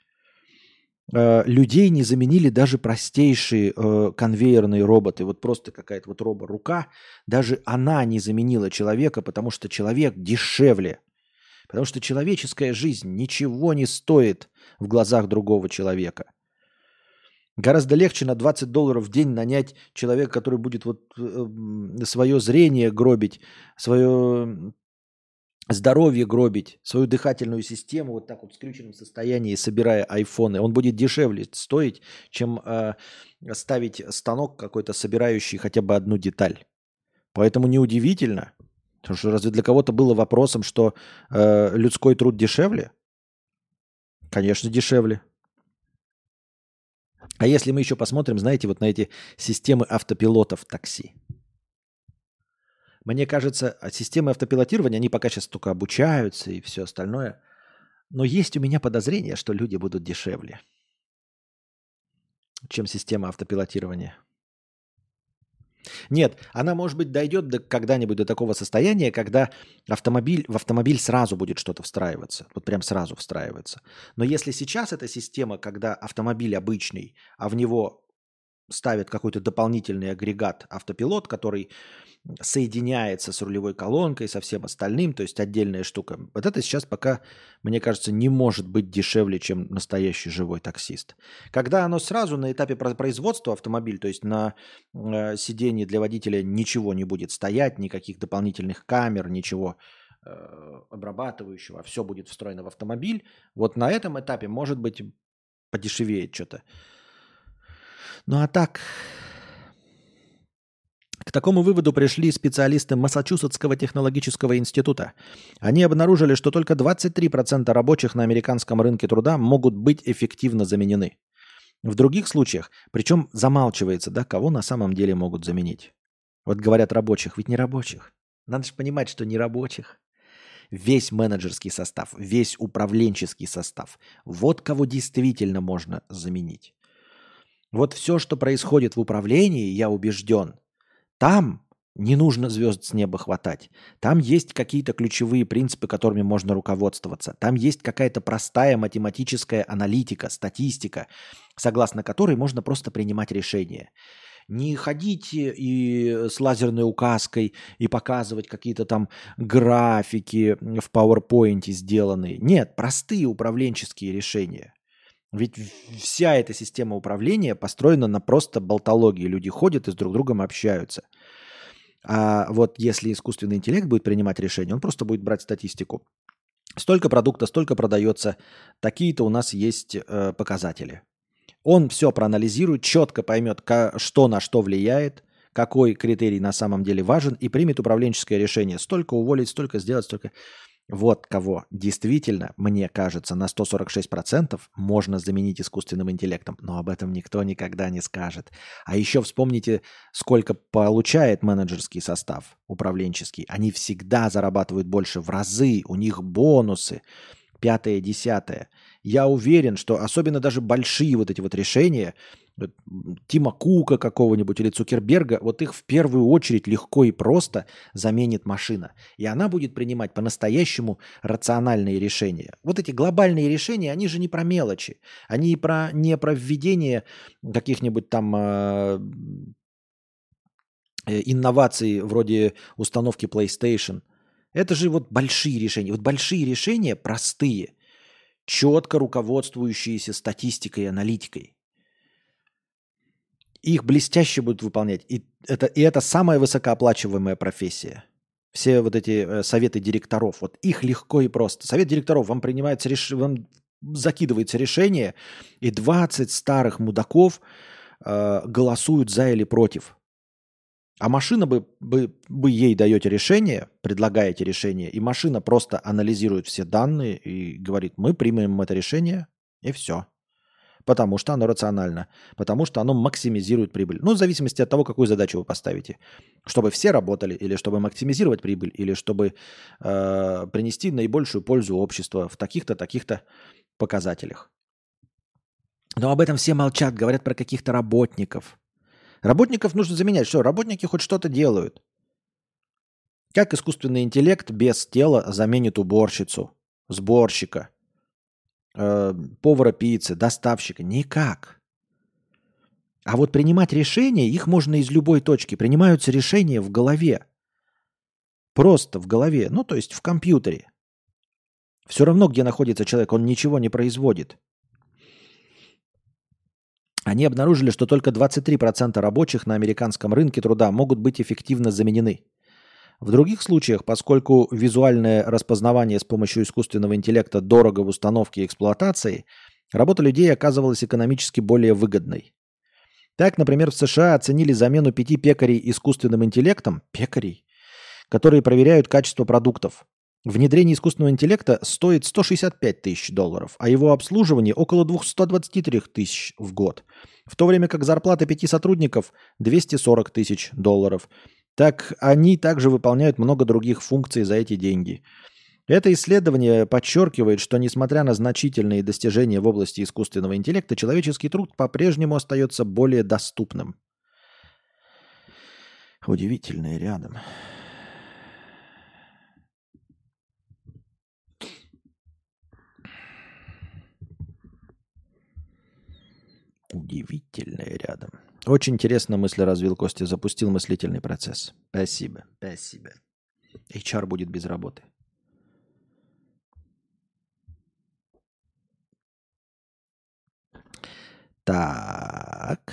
Э, людей не заменили даже простейшие э, конвейерные роботы. Вот просто какая-то вот робо-рука, даже она не заменила человека, потому что человек дешевле. Потому что человеческая жизнь ничего не стоит в глазах другого человека. Гораздо легче на 20 долларов в день нанять человека, который будет вот свое зрение гробить, свое здоровье гробить, свою дыхательную систему вот так вот в скрюченном состоянии, собирая айфоны. Он будет дешевле стоить, чем э, ставить станок какой-то, собирающий хотя бы одну деталь. Поэтому неудивительно, потому что разве для кого-то было вопросом, что э, людской труд дешевле? Конечно, дешевле. А если мы еще посмотрим, знаете, вот на эти системы автопилотов такси. Мне кажется, а системы автопилотирования, они пока сейчас только обучаются и все остальное. Но есть у меня подозрение, что люди будут дешевле, чем система автопилотирования. Нет, она, может быть, дойдет до, когда-нибудь до такого состояния, когда автомобиль, в автомобиль сразу будет что-то встраиваться. Вот прям сразу встраивается. Но если сейчас эта система, когда автомобиль обычный, а в него ставят какой-то дополнительный агрегат автопилот, который соединяется с рулевой колонкой, со всем остальным, то есть отдельная штука. Вот это сейчас пока, мне кажется, не может быть дешевле, чем настоящий живой таксист. Когда оно сразу на этапе производства автомобиля, то есть на э, сиденье для водителя ничего не будет стоять, никаких дополнительных камер, ничего э, обрабатывающего, все будет встроено в автомобиль, вот на этом этапе, может быть, подешевеет что-то. Ну а так, к такому выводу пришли специалисты Массачусетского технологического института. Они обнаружили, что только 23% рабочих на американском рынке труда могут быть эффективно заменены. В других случаях, причем замалчивается, да, кого на самом деле могут заменить. Вот говорят рабочих, ведь не рабочих. Надо же понимать, что не рабочих. Весь менеджерский состав, весь управленческий состав. Вот кого действительно можно заменить. Вот все, что происходит в управлении, я убежден, там не нужно звезд с неба хватать. Там есть какие-то ключевые принципы, которыми можно руководствоваться. Там есть какая-то простая математическая аналитика, статистика, согласно которой можно просто принимать решения. Не ходите и с лазерной указкой и показывать какие-то там графики в PowerPoint сделанные. Нет, простые управленческие решения. Ведь вся эта система управления построена на просто болтологии. Люди ходят и с друг другом общаются. А вот если искусственный интеллект будет принимать решения, он просто будет брать статистику. Столько продукта, столько продается, такие-то у нас есть э, показатели. Он все проанализирует, четко поймет, что на что влияет, какой критерий на самом деле важен и примет управленческое решение. Столько уволить, столько сделать, столько... Вот кого действительно, мне кажется, на 146% можно заменить искусственным интеллектом, но об этом никто никогда не скажет. А еще вспомните, сколько получает менеджерский состав, управленческий. Они всегда зарабатывают больше в разы, у них бонусы, пятое, десятое. Я уверен, что особенно даже большие вот эти вот решения, Тима Кука какого-нибудь или Цукерберга, вот их в первую очередь легко и просто заменит машина. И она будет принимать по-настоящему рациональные решения. Вот эти глобальные решения, они же не про мелочи. Они про, не про введение каких-нибудь там э, э, инноваций вроде установки PlayStation. Это же вот большие решения. Вот большие решения простые, четко руководствующиеся статистикой и аналитикой их блестяще будут выполнять. И это, и это самая высокооплачиваемая профессия. Все вот эти э, советы директоров, вот их легко и просто. Совет директоров, вам принимается реш... вам закидывается решение, и 20 старых мудаков э, голосуют за или против. А машина бы, бы, бы ей даете решение, предлагаете решение, и машина просто анализирует все данные и говорит, мы примем это решение, и все. Потому что оно рационально. Потому что оно максимизирует прибыль. Ну, в зависимости от того, какую задачу вы поставите. Чтобы все работали, или чтобы максимизировать прибыль, или чтобы э, принести наибольшую пользу обществу в таких-то, таких-то показателях. Но об этом все молчат, говорят про каких-то работников. Работников нужно заменять. Что, работники хоть что-то делают. Как искусственный интеллект без тела заменит уборщицу, сборщика – э, повара пиццы, доставщика. Никак. А вот принимать решения, их можно из любой точки. Принимаются решения в голове. Просто в голове, ну то есть в компьютере. Все равно, где находится человек, он ничего не производит. Они обнаружили, что только 23% рабочих на американском рынке труда могут быть эффективно заменены. В других случаях, поскольку визуальное распознавание с помощью искусственного интеллекта дорого в установке и эксплуатации, работа людей оказывалась экономически более выгодной. Так, например, в США оценили замену пяти пекарей искусственным интеллектом, пекарей, которые проверяют качество продуктов. Внедрение искусственного интеллекта стоит 165 тысяч долларов, а его обслуживание около 223 тысяч в год. В то время как зарплата пяти сотрудников 240 тысяч долларов. Так они также выполняют много других функций за эти деньги. Это исследование подчеркивает, что несмотря на значительные достижения в области искусственного интеллекта, человеческий труд по-прежнему остается более доступным. Удивительное рядом. Удивительное рядом. Очень интересно мысли развил Костя. Запустил мыслительный процесс. Спасибо. Спасибо. HR будет без работы. Так.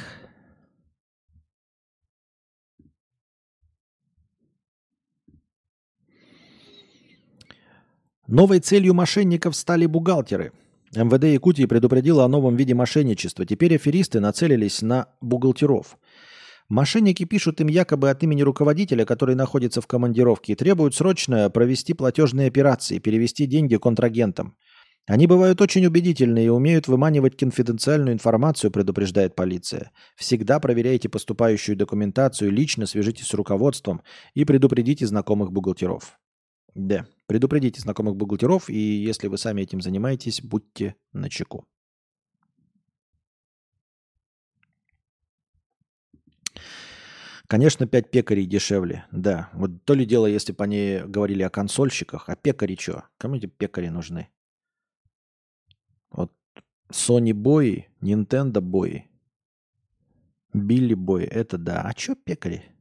Новой целью мошенников стали бухгалтеры – МВД Якутии предупредило о новом виде мошенничества. Теперь аферисты нацелились на бухгалтеров. Мошенники пишут им якобы от имени руководителя, который находится в командировке, и требуют срочно провести платежные операции, перевести деньги контрагентам. Они бывают очень убедительные и умеют выманивать конфиденциальную информацию, предупреждает полиция. Всегда проверяйте поступающую документацию, лично свяжитесь с руководством и предупредите знакомых бухгалтеров. Да. Предупредите знакомых бухгалтеров, и если вы сами этим занимаетесь, будьте начеку. Конечно, 5 пекарей дешевле, да. Вот то ли дело, если бы они говорили о консольщиках, а пекари что? Кому эти пекари нужны? Вот Sony бои, Nintendo бои, Билли бои, это да. А что пекари?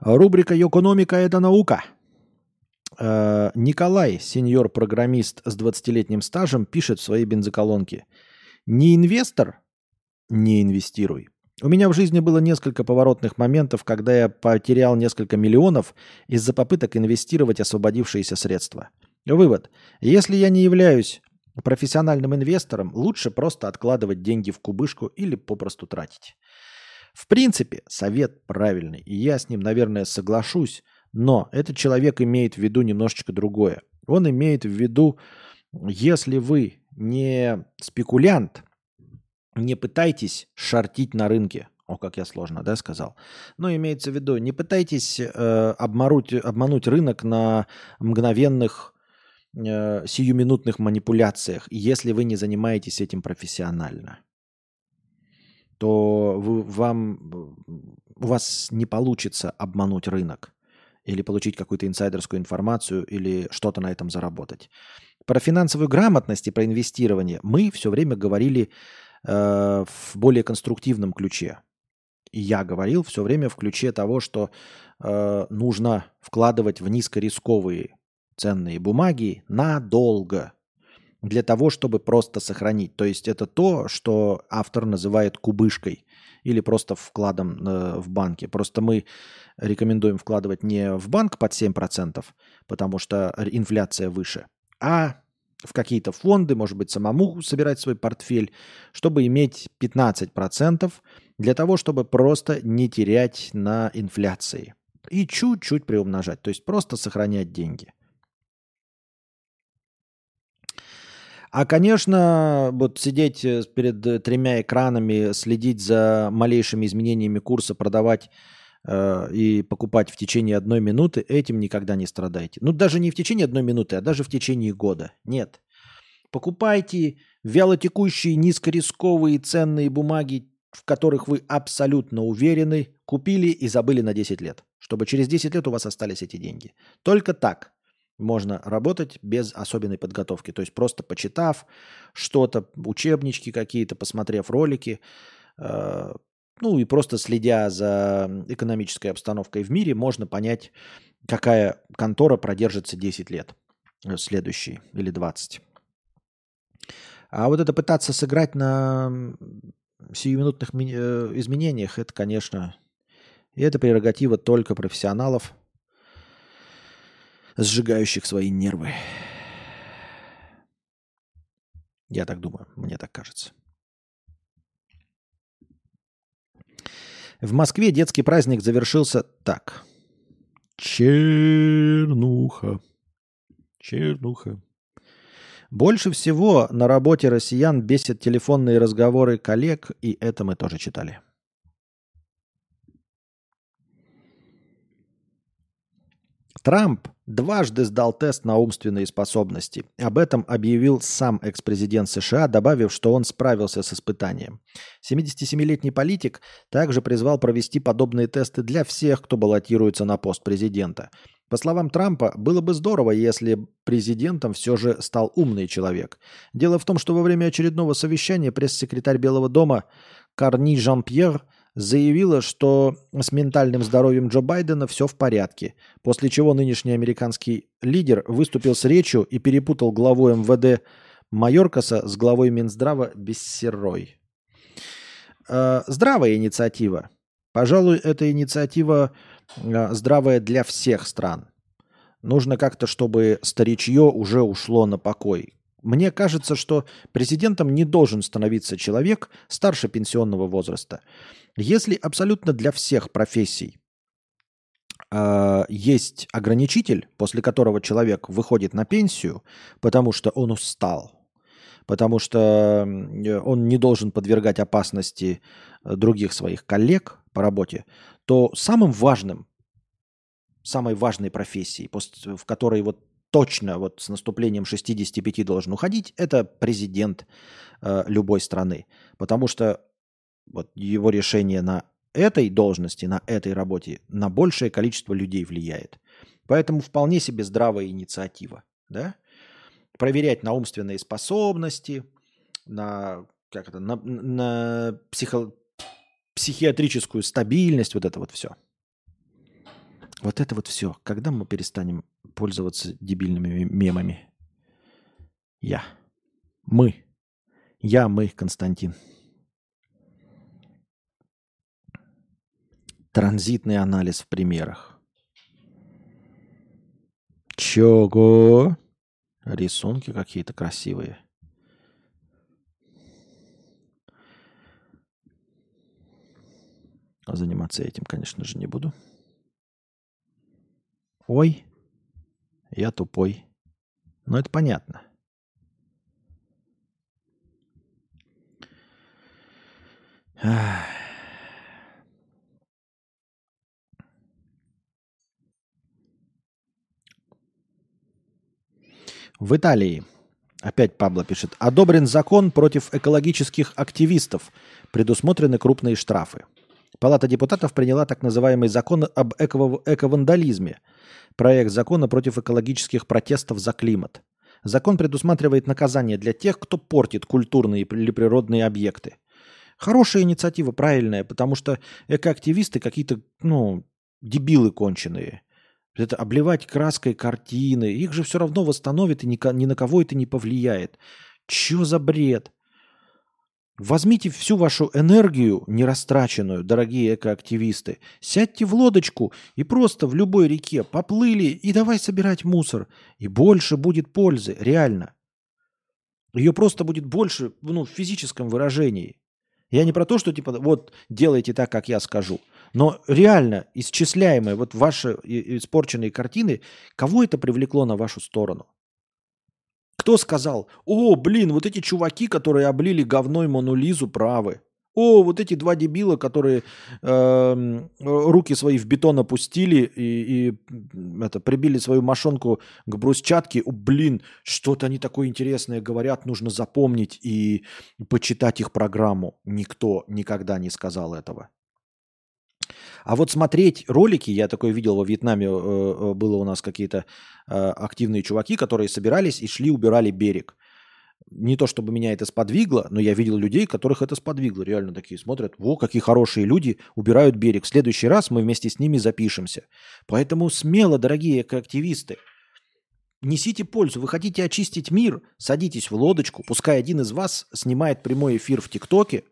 Рубрика «Экономика – это наука». Э, Николай, сеньор-программист с 20-летним стажем, пишет в своей бензоколонке. «Не инвестор? Не инвестируй. У меня в жизни было несколько поворотных моментов, когда я потерял несколько миллионов из-за попыток инвестировать освободившиеся средства. Вывод. Если я не являюсь профессиональным инвестором, лучше просто откладывать деньги в кубышку или попросту тратить. В принципе, совет правильный, и я с ним, наверное, соглашусь, но этот человек имеет в виду немножечко другое. Он имеет в виду, если вы не спекулянт, не пытайтесь шортить на рынке. О, как я сложно, да, сказал. Но имеется в виду, не пытайтесь э, обмануть, обмануть рынок на мгновенных э, сиюминутных манипуляциях, если вы не занимаетесь этим профессионально то вы, вам, у вас не получится обмануть рынок или получить какую-то инсайдерскую информацию или что-то на этом заработать. Про финансовую грамотность и про инвестирование мы все время говорили э, в более конструктивном ключе. И я говорил все время в ключе того, что э, нужно вкладывать в низкорисковые ценные бумаги надолго, для того, чтобы просто сохранить. То есть это то, что автор называет кубышкой или просто вкладом э, в банке. Просто мы рекомендуем вкладывать не в банк под 7%, потому что инфляция выше, а в какие-то фонды, может быть, самому собирать свой портфель, чтобы иметь 15% для того, чтобы просто не терять на инфляции и чуть-чуть приумножать, то есть просто сохранять деньги. А, конечно, вот сидеть э, перед э, тремя экранами, следить за малейшими изменениями курса, продавать э, и покупать в течение одной минуты, этим никогда не страдайте. Ну, даже не в течение одной минуты, а даже в течение года. Нет. Покупайте вялотекущие, низкорисковые ценные бумаги, в которых вы абсолютно уверены, купили и забыли на 10 лет, чтобы через 10 лет у вас остались эти деньги. Только так можно работать без особенной подготовки. То есть просто почитав что-то, учебнички какие-то, посмотрев ролики, э, ну и просто следя за экономической обстановкой в мире, можно понять, какая контора продержится 10 лет э, следующий или 20. А вот это пытаться сыграть на сиюминутных э, изменениях, это, конечно, и это прерогатива только профессионалов – сжигающих свои нервы. Я так думаю, мне так кажется. В Москве детский праздник завершился так. Чернуха. Чернуха. Больше всего на работе россиян бесят телефонные разговоры коллег, и это мы тоже читали. Трамп дважды сдал тест на умственные способности. Об этом объявил сам экс-президент США, добавив, что он справился с испытанием. 77-летний политик также призвал провести подобные тесты для всех, кто баллотируется на пост президента. По словам Трампа, было бы здорово, если президентом все же стал умный человек. Дело в том, что во время очередного совещания пресс-секретарь Белого дома Карни Жан-Пьер – заявила, что с ментальным здоровьем Джо Байдена все в порядке, после чего нынешний американский лидер выступил с речью и перепутал главу МВД Майоркаса с главой Минздрава Бессерой. Э, здравая инициатива. Пожалуй, эта инициатива э, здравая для всех стран. Нужно как-то, чтобы старичье уже ушло на покой. Мне кажется, что президентом не должен становиться человек старше пенсионного возраста. Если абсолютно для всех профессий э, есть ограничитель, после которого человек выходит на пенсию, потому что он устал, потому что он не должен подвергать опасности э, других своих коллег по работе, то самым важным, самой важной профессией, в которой вот точно вот с наступлением 65 должен уходить, это президент э, любой страны. Потому что вот его решение на этой должности, на этой работе, на большее количество людей влияет. Поэтому вполне себе здравая инициатива. Да? Проверять на умственные способности, на, как это, на, на психо, психиатрическую стабильность, вот это вот все. Вот это вот все. Когда мы перестанем пользоваться дебильными мемами? Я. Мы. Я, мы, Константин. Транзитный анализ в примерах. Чего? Рисунки какие-то красивые. Заниматься этим, конечно же, не буду. Ой, я тупой. Но это понятно. Ах. В Италии, опять Пабло пишет, одобрен закон против экологических активистов. Предусмотрены крупные штрафы. Палата депутатов приняла так называемый закон об эко- эковандализме. Проект закона против экологических протестов за климат. Закон предусматривает наказание для тех, кто портит культурные или природные объекты. Хорошая инициатива, правильная, потому что экоактивисты какие-то, ну, дебилы конченые. Это обливать краской картины. Их же все равно восстановит, и ни, на кого это не повлияет. Че за бред? Возьмите всю вашу энергию нерастраченную, дорогие экоактивисты, сядьте в лодочку и просто в любой реке поплыли и давай собирать мусор. И больше будет пользы, реально. Ее просто будет больше ну, в физическом выражении. Я не про то, что типа вот делайте так, как я скажу. Но реально исчисляемые вот ваши испорченные картины, кого это привлекло на вашу сторону? Кто сказал, о, блин, вот эти чуваки, которые облили говной Монолизу, правы. О, вот эти два дебила, которые э, руки свои в бетон опустили и, и это, прибили свою мошонку к брусчатке. О, блин, что-то они такое интересное говорят, нужно запомнить и почитать их программу. Никто никогда не сказал этого. А вот смотреть ролики, я такое видел во Вьетнаме, э, э, было у нас какие-то э, активные чуваки, которые собирались и шли, убирали берег. Не то чтобы меня это сподвигло, но я видел людей, которых это сподвигло. Реально такие смотрят, во, какие хорошие люди убирают берег. В следующий раз мы вместе с ними запишемся. Поэтому смело, дорогие активисты, несите пользу. Вы хотите очистить мир, садитесь в лодочку, пускай один из вас снимает прямой эфир в ТикТоке,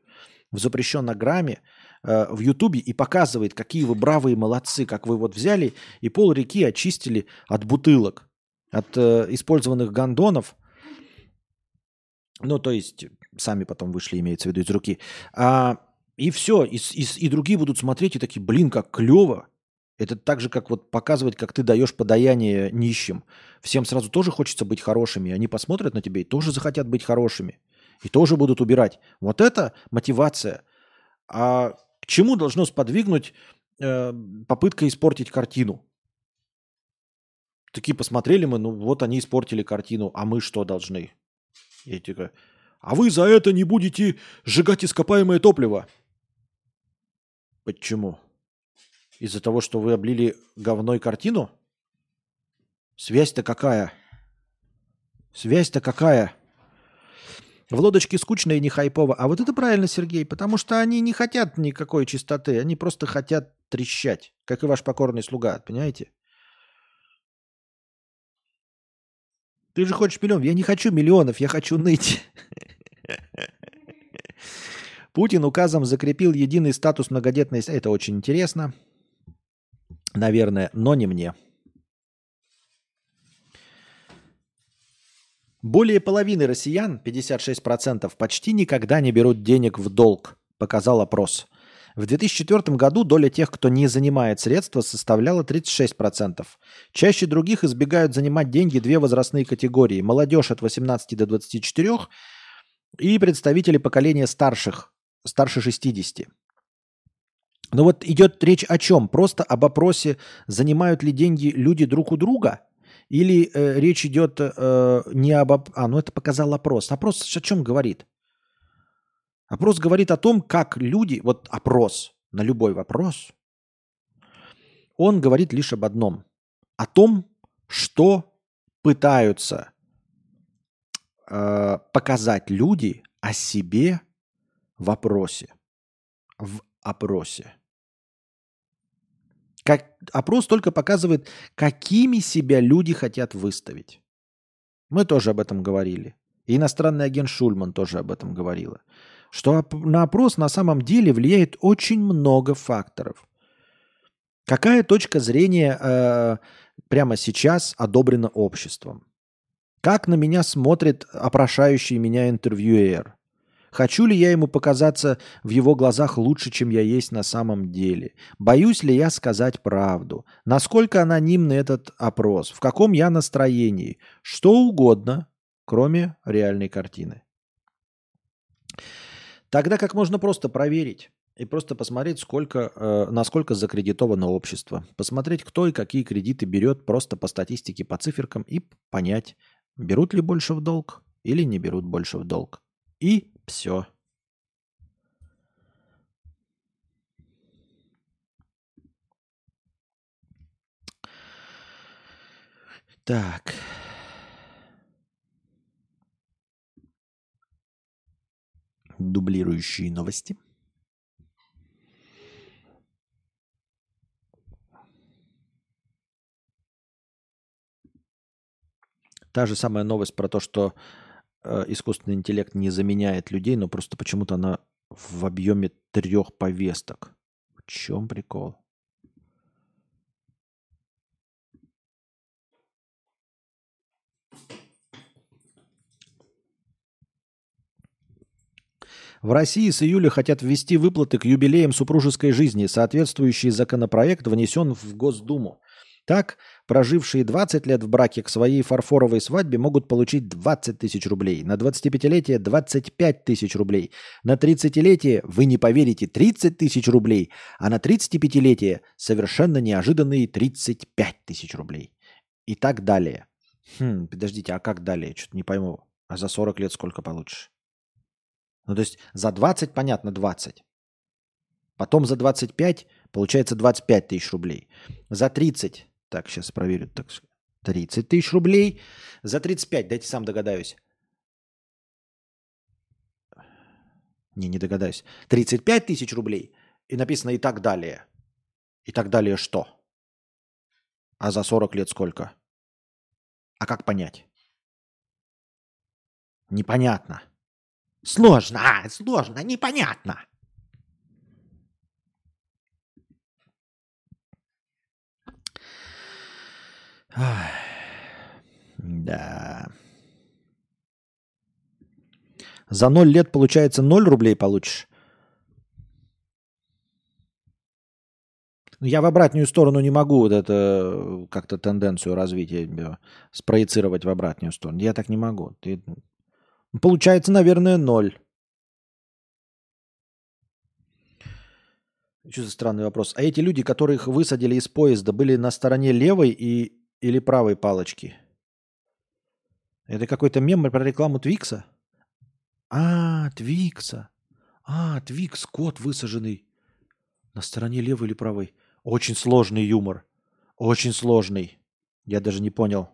в запрещенном грамме, Э, в Ютубе и показывает, какие вы бравые молодцы, как вы вот взяли и пол реки очистили от бутылок, от э, использованных гондонов. Ну, то есть, сами потом вышли, имеется в виду, из руки. А И все. И, и и другие будут смотреть и такие, блин, как клево. Это так же, как вот показывать, как ты даешь подаяние нищим. Всем сразу тоже хочется быть хорошими. Они посмотрят на тебя и тоже захотят быть хорошими. И тоже будут убирать. Вот это мотивация. А чему должно сподвигнуть э, попытка испортить картину? Такие посмотрели мы, ну вот они испортили картину, а мы что должны? И такая, а вы за это не будете сжигать ископаемое топливо. Почему? Из-за того, что вы облили говной картину? Связь-то какая? Связь-то какая? В лодочке скучно и не хайпово. А вот это правильно, Сергей, потому что они не хотят никакой чистоты. Они просто хотят трещать, как и ваш покорный слуга, понимаете? Ты же хочешь миллион. Я не хочу миллионов, я хочу ныть. Путин указом закрепил единый статус многодетной... Это очень интересно, наверное, но не мне. Более половины россиян, 56%, почти никогда не берут денег в долг, показал опрос. В 2004 году доля тех, кто не занимает средства, составляла 36%. Чаще других избегают занимать деньги две возрастные категории. Молодежь от 18 до 24 и представители поколения старших, старше 60. Но вот идет речь о чем? Просто об опросе, занимают ли деньги люди друг у друга? Или э, речь идет э, не об... А, ну это показал опрос. Опрос о чем говорит? Опрос говорит о том, как люди... Вот опрос на любой вопрос, он говорит лишь об одном. О том, что пытаются э, показать люди о себе в опросе. В опросе. Как, опрос только показывает, какими себя люди хотят выставить. Мы тоже об этом говорили. И иностранный агент Шульман тоже об этом говорила. Что на опрос на самом деле влияет очень много факторов. Какая точка зрения э, прямо сейчас одобрена обществом? Как на меня смотрит опрошающий меня интервьюер? Хочу ли я ему показаться в его глазах лучше, чем я есть на самом деле? Боюсь ли я сказать правду? Насколько анонимный этот опрос? В каком я настроении? Что угодно, кроме реальной картины. Тогда как можно просто проверить и просто посмотреть, сколько, э, насколько закредитовано общество. Посмотреть, кто и какие кредиты берет просто по статистике, по циферкам и понять, берут ли больше в долг или не берут больше в долг. И все. Так. Дублирующие новости. Та же самая новость про то, что искусственный интеллект не заменяет людей, но просто почему-то она в объеме трех повесток. В чем прикол? В России с июля хотят ввести выплаты к юбилеям супружеской жизни. Соответствующий законопроект внесен в Госдуму. Так, прожившие 20 лет в браке к своей фарфоровой свадьбе могут получить 20 тысяч рублей. На 25-летие 25 тысяч рублей. На 30-летие, вы не поверите, 30 тысяч рублей. А на 35-летие совершенно неожиданные 35 тысяч рублей. И так далее. Хм, подождите, а как далее? Что-то не пойму. А за 40 лет сколько получишь? Ну, то есть за 20, понятно, 20. Потом за 25 получается 25 тысяч рублей. За 30, так, сейчас проверю, так, 30 тысяч рублей. За 35, дайте сам догадаюсь. Не, не догадаюсь. 35 тысяч рублей. И написано и так далее. И так далее что? А за 40 лет сколько? А как понять? Непонятно. Сложно, а, сложно, непонятно. Да. За ноль лет, получается, ноль рублей получишь. Ну, Я в обратную сторону не могу вот это э, как-то тенденцию развития э, спроецировать в обратную сторону. Я так не могу. Ты... Получается, наверное, ноль. Что за странный вопрос? А эти люди, которых высадили из поезда, были на стороне левой и... или правой палочки? Это какой-то мем про рекламу Твикса? А, Твикса. А, Твикс, кот высаженный. На стороне левой или правой? Очень сложный юмор. Очень сложный. Я даже не понял.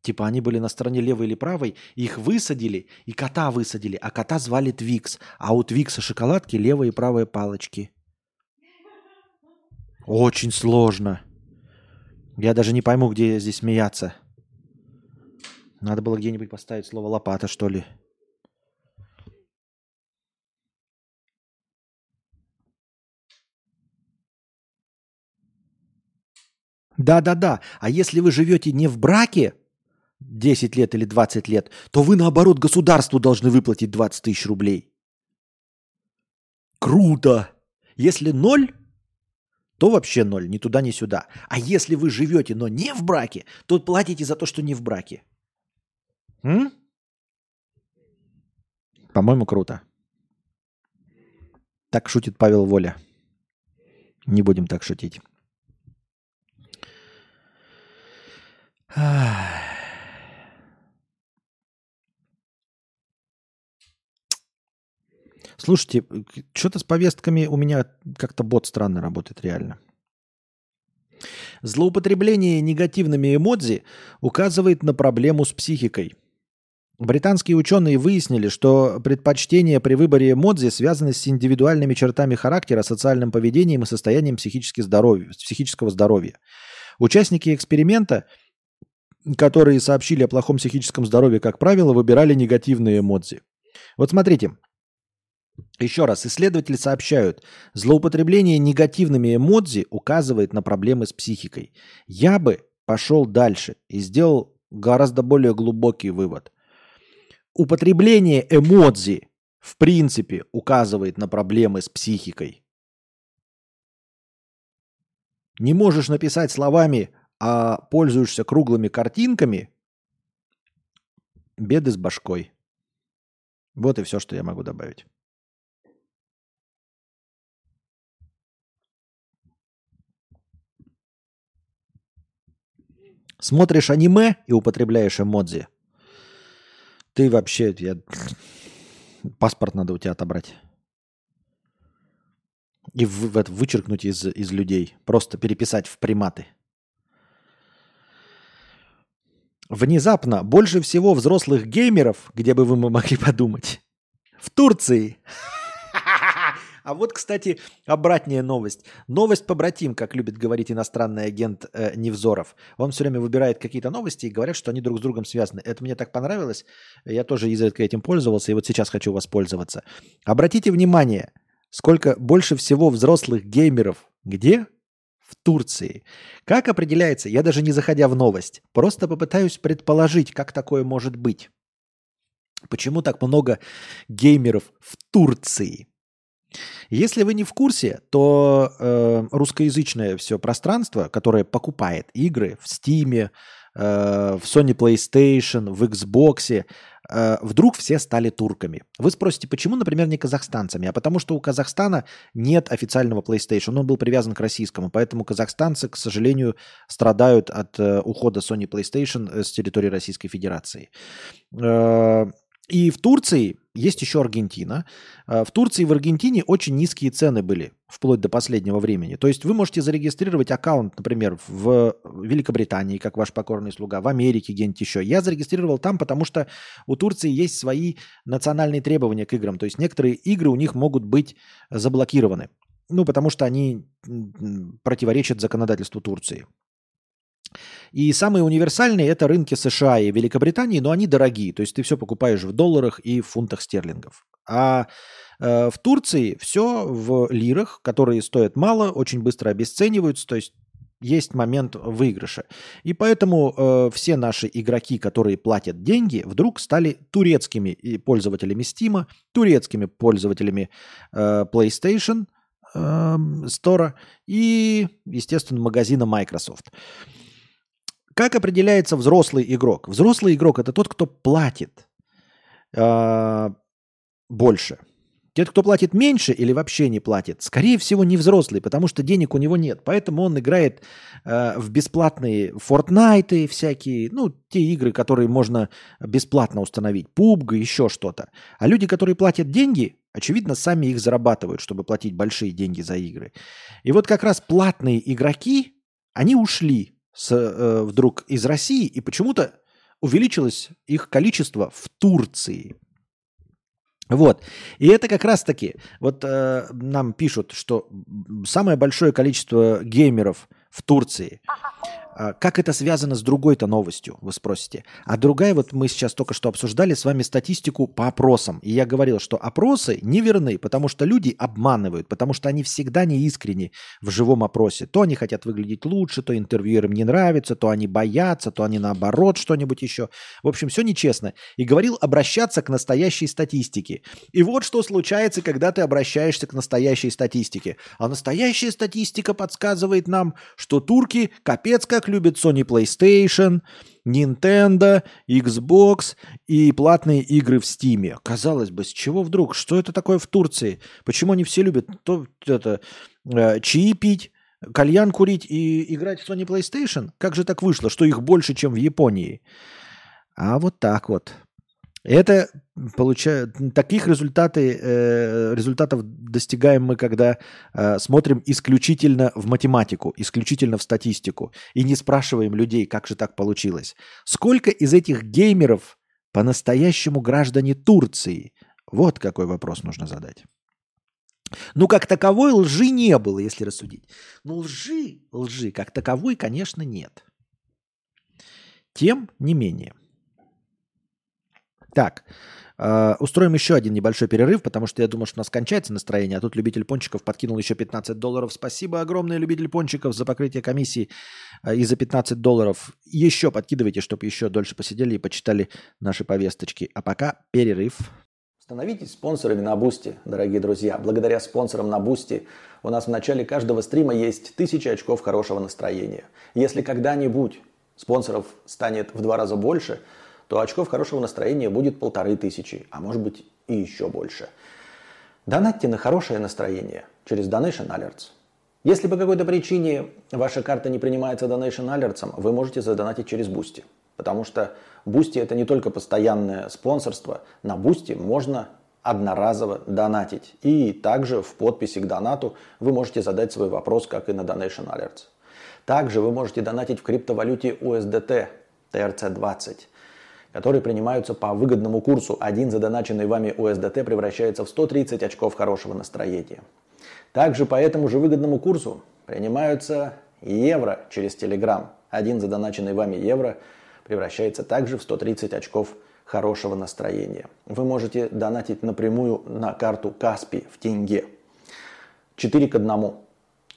Типа они были на стороне левой или правой, их высадили, и кота высадили, а кота звали Твикс. А у Твикса шоколадки левая и правая палочки. Очень сложно. Я даже не пойму, где здесь смеяться. Надо было где-нибудь поставить слово лопата, что ли. Да-да-да. А если вы живете не в браке 10 лет или 20 лет, то вы, наоборот, государству должны выплатить 20 тысяч рублей. Круто! Если ноль, то вообще ноль, ни туда, ни сюда. А если вы живете, но не в браке, то платите за то, что не в браке. М? По-моему, круто. Так шутит Павел Воля. Не будем так шутить. Слушайте, что-то с повестками у меня как-то бот странно работает реально. Злоупотребление негативными эмодзи указывает на проблему с психикой. Британские ученые выяснили, что предпочтения при выборе эмодзи связаны с индивидуальными чертами характера, социальным поведением и состоянием психически здоровья, психического здоровья. Участники эксперимента – которые сообщили о плохом психическом здоровье, как правило, выбирали негативные эмодзи. Вот смотрите, еще раз, исследователи сообщают, злоупотребление негативными эмодзи указывает на проблемы с психикой. Я бы пошел дальше и сделал гораздо более глубокий вывод. Употребление эмодзи в принципе указывает на проблемы с психикой. Не можешь написать словами а пользуешься круглыми картинками, беды с башкой. Вот и все, что я могу добавить. Смотришь аниме и употребляешь эмодзи. Ты вообще... Я... Паспорт надо у тебя отобрать. И в, в, вычеркнуть из, из людей. Просто переписать в приматы. Внезапно больше всего взрослых геймеров, где бы вы могли подумать, в Турции. А вот, кстати, обратная новость. Новость по братим, как любит говорить иностранный агент э, Невзоров. Он все время выбирает какие-то новости и говорят, что они друг с другом связаны. Это мне так понравилось. Я тоже изредка этим пользовался, и вот сейчас хочу воспользоваться. Обратите внимание, сколько больше всего взрослых геймеров где? в Турции. Как определяется, я даже не заходя в новость, просто попытаюсь предположить, как такое может быть. Почему так много геймеров в Турции? Если вы не в курсе, то э, русскоязычное все пространство, которое покупает игры в Steam, Э, в Sony PlayStation, в Xbox, э, вдруг все стали турками. Вы спросите, почему, например, не казахстанцами? А потому что у Казахстана нет официального PlayStation, он был привязан к российскому, поэтому казахстанцы, к сожалению, страдают от э, ухода Sony PlayStation с территории Российской Федерации. И в Турции есть еще Аргентина. А, в Турции и в Аргентине очень низкие цены были вплоть до последнего времени. То есть вы можете зарегистрировать аккаунт, например, в Великобритании, как ваш покорный слуга, в Америке, где-нибудь еще. Я зарегистрировал там, потому что у Турции есть свои национальные требования к играм. То есть некоторые игры у них могут быть заблокированы. Ну, потому что они противоречат законодательству Турции. И самые универсальные это рынки США и Великобритании, но они дорогие. То есть ты все покупаешь в долларах и в фунтах стерлингов. А э, в Турции все в лирах, которые стоят мало, очень быстро обесцениваются. То есть есть момент выигрыша. И поэтому э, все наши игроки, которые платят деньги, вдруг стали турецкими пользователями Steam, турецкими пользователями э, PlayStation э, Store и, естественно, магазина Microsoft. Как определяется взрослый игрок? Взрослый игрок это тот, кто платит э, больше. Тот, кто платит меньше или вообще не платит, скорее всего, не взрослый, потому что денег у него нет. Поэтому он играет э, в бесплатные Fortnite всякие, ну, те игры, которые можно бесплатно установить, PUBG, еще что-то. А люди, которые платят деньги, очевидно, сами их зарабатывают, чтобы платить большие деньги за игры. И вот как раз платные игроки, они ушли с, э, вдруг из России, и почему-то увеличилось их количество в Турции – вот. И это как раз-таки, вот э, нам пишут, что самое большое количество геймеров в Турции как это связано с другой-то новостью, вы спросите? А другая, вот мы сейчас только что обсуждали с вами статистику по опросам. И я говорил, что опросы неверны, потому что люди обманывают, потому что они всегда не искренни в живом опросе. То они хотят выглядеть лучше, то интервьюерам не нравится, то они боятся, то они наоборот что-нибудь еще. В общем, все нечестно. И говорил обращаться к настоящей статистике. И вот что случается, когда ты обращаешься к настоящей статистике. А настоящая статистика подсказывает нам, что турки капец как любят Sony PlayStation, Nintendo, Xbox и платные игры в Steam. Казалось бы, с чего вдруг? Что это такое в Турции? Почему они все любят то, это, э, чаи пить, кальян курить и играть в Sony PlayStation? Как же так вышло, что их больше, чем в Японии? А вот так вот. Это получает таких результаты, э, результатов достигаем мы, когда э, смотрим исключительно в математику, исключительно в статистику и не спрашиваем людей, как же так получилось. Сколько из этих геймеров по-настоящему граждане Турции? Вот какой вопрос нужно задать. Ну, как таковой лжи не было, если рассудить. Ну, лжи, лжи, как таковой, конечно, нет. Тем не менее. Так, э, устроим еще один небольшой перерыв, потому что я думаю, что у нас кончается настроение, а тут любитель пончиков подкинул еще 15 долларов. Спасибо огромное, любитель пончиков, за покрытие комиссии э, и за 15 долларов. Еще подкидывайте, чтобы еще дольше посидели и почитали наши повесточки. А пока перерыв. Становитесь спонсорами на Boosty, дорогие друзья. Благодаря спонсорам на Boosty у нас в начале каждого стрима есть тысячи очков хорошего настроения. Если когда-нибудь спонсоров станет в два раза больше – то очков хорошего настроения будет полторы тысячи, а может быть и еще больше. Донатьте на хорошее настроение через Donation Alerts. Если по какой-то причине ваша карта не принимается Donation Alerts, вы можете задонатить через Boosty. Потому что Boosty это не только постоянное спонсорство, на Boosty можно одноразово донатить. И также в подписи к донату вы можете задать свой вопрос, как и на Donation Alerts. Также вы можете донатить в криптовалюте USDT TRC20 которые принимаются по выгодному курсу. Один задоначенный вами USDT превращается в 130 очков хорошего настроения. Также по этому же выгодному курсу принимаются евро через Telegram. Один задоначенный вами евро превращается также в 130 очков хорошего настроения. Вы можете донатить напрямую на карту Каспи в тенге. 4 к 1.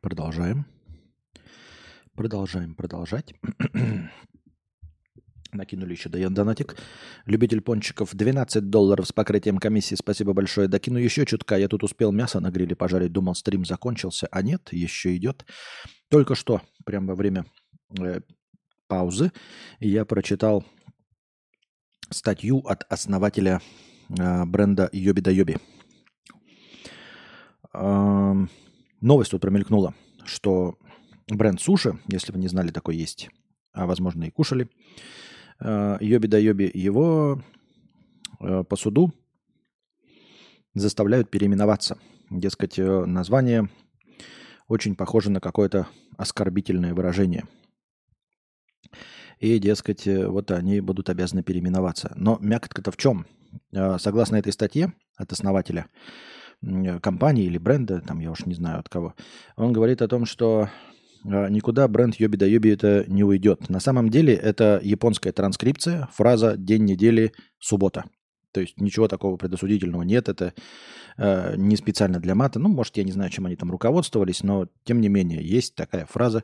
Продолжаем. Продолжаем продолжать. Накинули еще донатик. Любитель пончиков 12 долларов с покрытием комиссии. Спасибо большое. Докину еще чутка. Я тут успел мясо на гриле пожарить. Думал, стрим закончился. А нет, еще идет. Только что, прямо во время э, паузы, я прочитал статью от основателя э, бренда Йоби да Йоби. Э, новость тут промелькнула, что бренд суши, если вы не знали, такой есть, а возможно и кушали, Э, Йоби да Йоби, его э, по суду заставляют переименоваться. Дескать, э, название очень похоже на какое-то оскорбительное выражение. И, дескать, вот они будут обязаны переименоваться. Но мякотка-то в чем? Согласно этой статье от основателя компании или бренда, там я уж не знаю от кого, он говорит о том, что а, никуда бренд Йоби да Йоби это не уйдет. На самом деле это японская транскрипция, фраза «день недели, суббота». То есть ничего такого предосудительного нет, это э, не специально для мата. Ну, может, я не знаю, чем они там руководствовались, но тем не менее есть такая фраза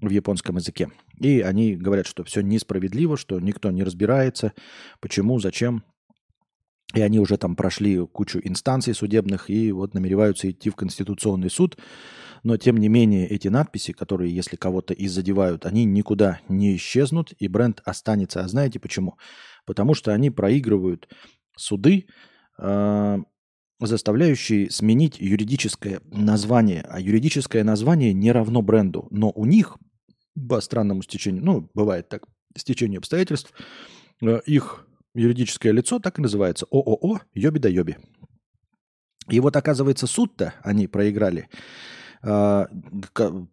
в японском языке. И они говорят, что все несправедливо, что никто не разбирается, почему, зачем. И они уже там прошли кучу инстанций судебных и вот намереваются идти в Конституционный суд но тем не менее эти надписи, которые, если кого-то и задевают, они никуда не исчезнут, и бренд останется. А знаете почему? Потому что они проигрывают суды, э, заставляющие сменить юридическое название. А юридическое название не равно бренду. Но у них, по странному стечению, ну, бывает так, стечение обстоятельств, э, их юридическое лицо так и называется ООО «Йоби да Йоби». И вот, оказывается, суд-то они проиграли а,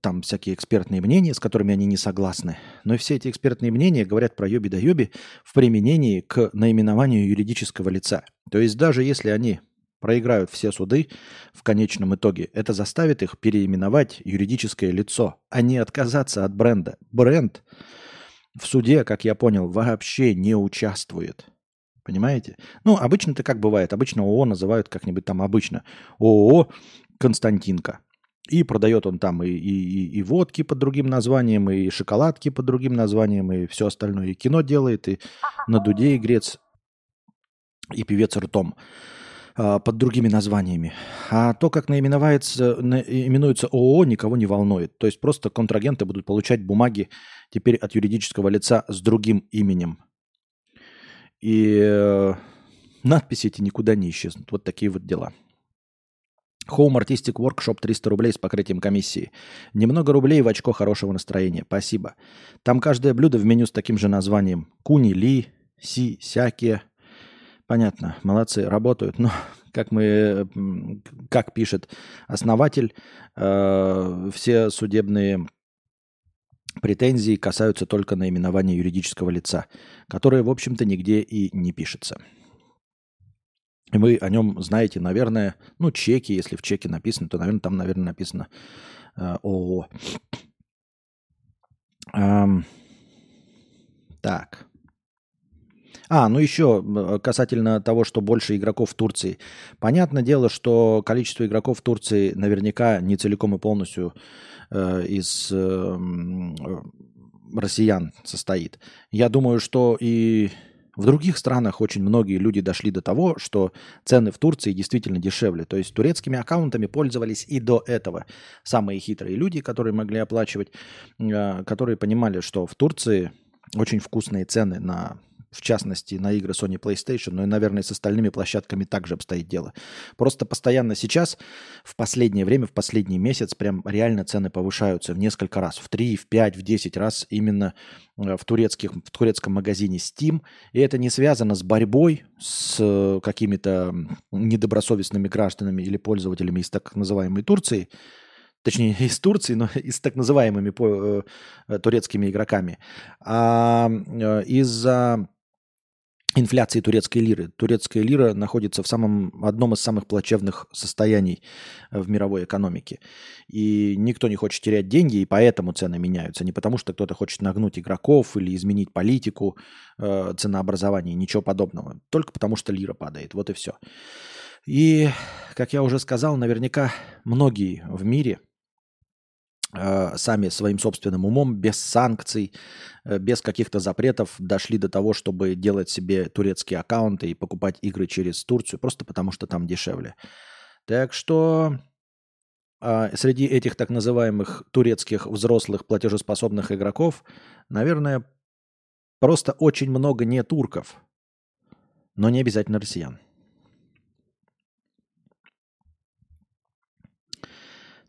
там всякие экспертные мнения, с которыми они не согласны. Но все эти экспертные мнения говорят про йоби да йоби в применении к наименованию юридического лица. То есть даже если они проиграют все суды в конечном итоге, это заставит их переименовать юридическое лицо, а не отказаться от бренда. Бренд в суде, как я понял, вообще не участвует. Понимаете? Ну, обычно-то как бывает? Обычно ООО называют как-нибудь там обычно. ООО Константинка. И продает он там и, и, и водки под другим названием, и шоколадки под другим названием, и все остальное. И кино делает, и на дуде игрец, и певец ртом под другими названиями. А то, как наименуется, именуется ООО, никого не волнует. То есть просто контрагенты будут получать бумаги теперь от юридического лица с другим именем. И э, надписи эти никуда не исчезнут. Вот такие вот дела. Home Artistic Workshop 300 рублей с покрытием комиссии. Немного рублей в очко хорошего настроения. Спасибо. Там каждое блюдо в меню с таким же названием. Куни, ли, си, сяке. Понятно, молодцы, работают. Но, как мы, как пишет основатель, э, все судебные претензии касаются только наименования юридического лица, которое, в общем-то, нигде и не пишется. И вы о нем знаете, наверное, ну, чеки, если в чеке написано, то, наверное, там, наверное, написано э, ООО. Эм, так. А, ну еще касательно того, что больше игроков в Турции. Понятное дело, что количество игроков в Турции наверняка не целиком и полностью э, из э, россиян состоит. Я думаю, что и в других странах очень многие люди дошли до того, что цены в Турции действительно дешевле. То есть турецкими аккаунтами пользовались и до этого самые хитрые люди, которые могли оплачивать, э, которые понимали, что в Турции очень вкусные цены на в частности, на игры Sony PlayStation, но и, наверное, с остальными площадками также обстоит дело. Просто постоянно сейчас, в последнее время, в последний месяц, прям реально цены повышаются в несколько раз, в 3, в 5, в 10 раз именно э, в, турецких, в турецком магазине Steam. И это не связано с борьбой с э, какими-то недобросовестными гражданами или пользователями из так называемой Турции, точнее из Турции, но и с так называемыми по, э, турецкими игроками, а э, из-за инфляции турецкой лиры. Турецкая лира находится в самом, одном из самых плачевных состояний э, в мировой экономике. И никто не хочет терять деньги, и поэтому цены меняются. Не потому, что кто-то хочет нагнуть игроков или изменить политику э, ценообразования, ничего подобного. Только потому, что лира падает. Вот и все. И, как я уже сказал, наверняка многие в мире – сами своим собственным умом, без санкций, э, без каких-то запретов дошли до того, чтобы делать себе турецкие аккаунты и покупать игры через Турцию, просто потому что там дешевле. Так что а, среди этих так называемых турецких взрослых платежеспособных игроков, наверное, просто очень много не турков, но не обязательно россиян.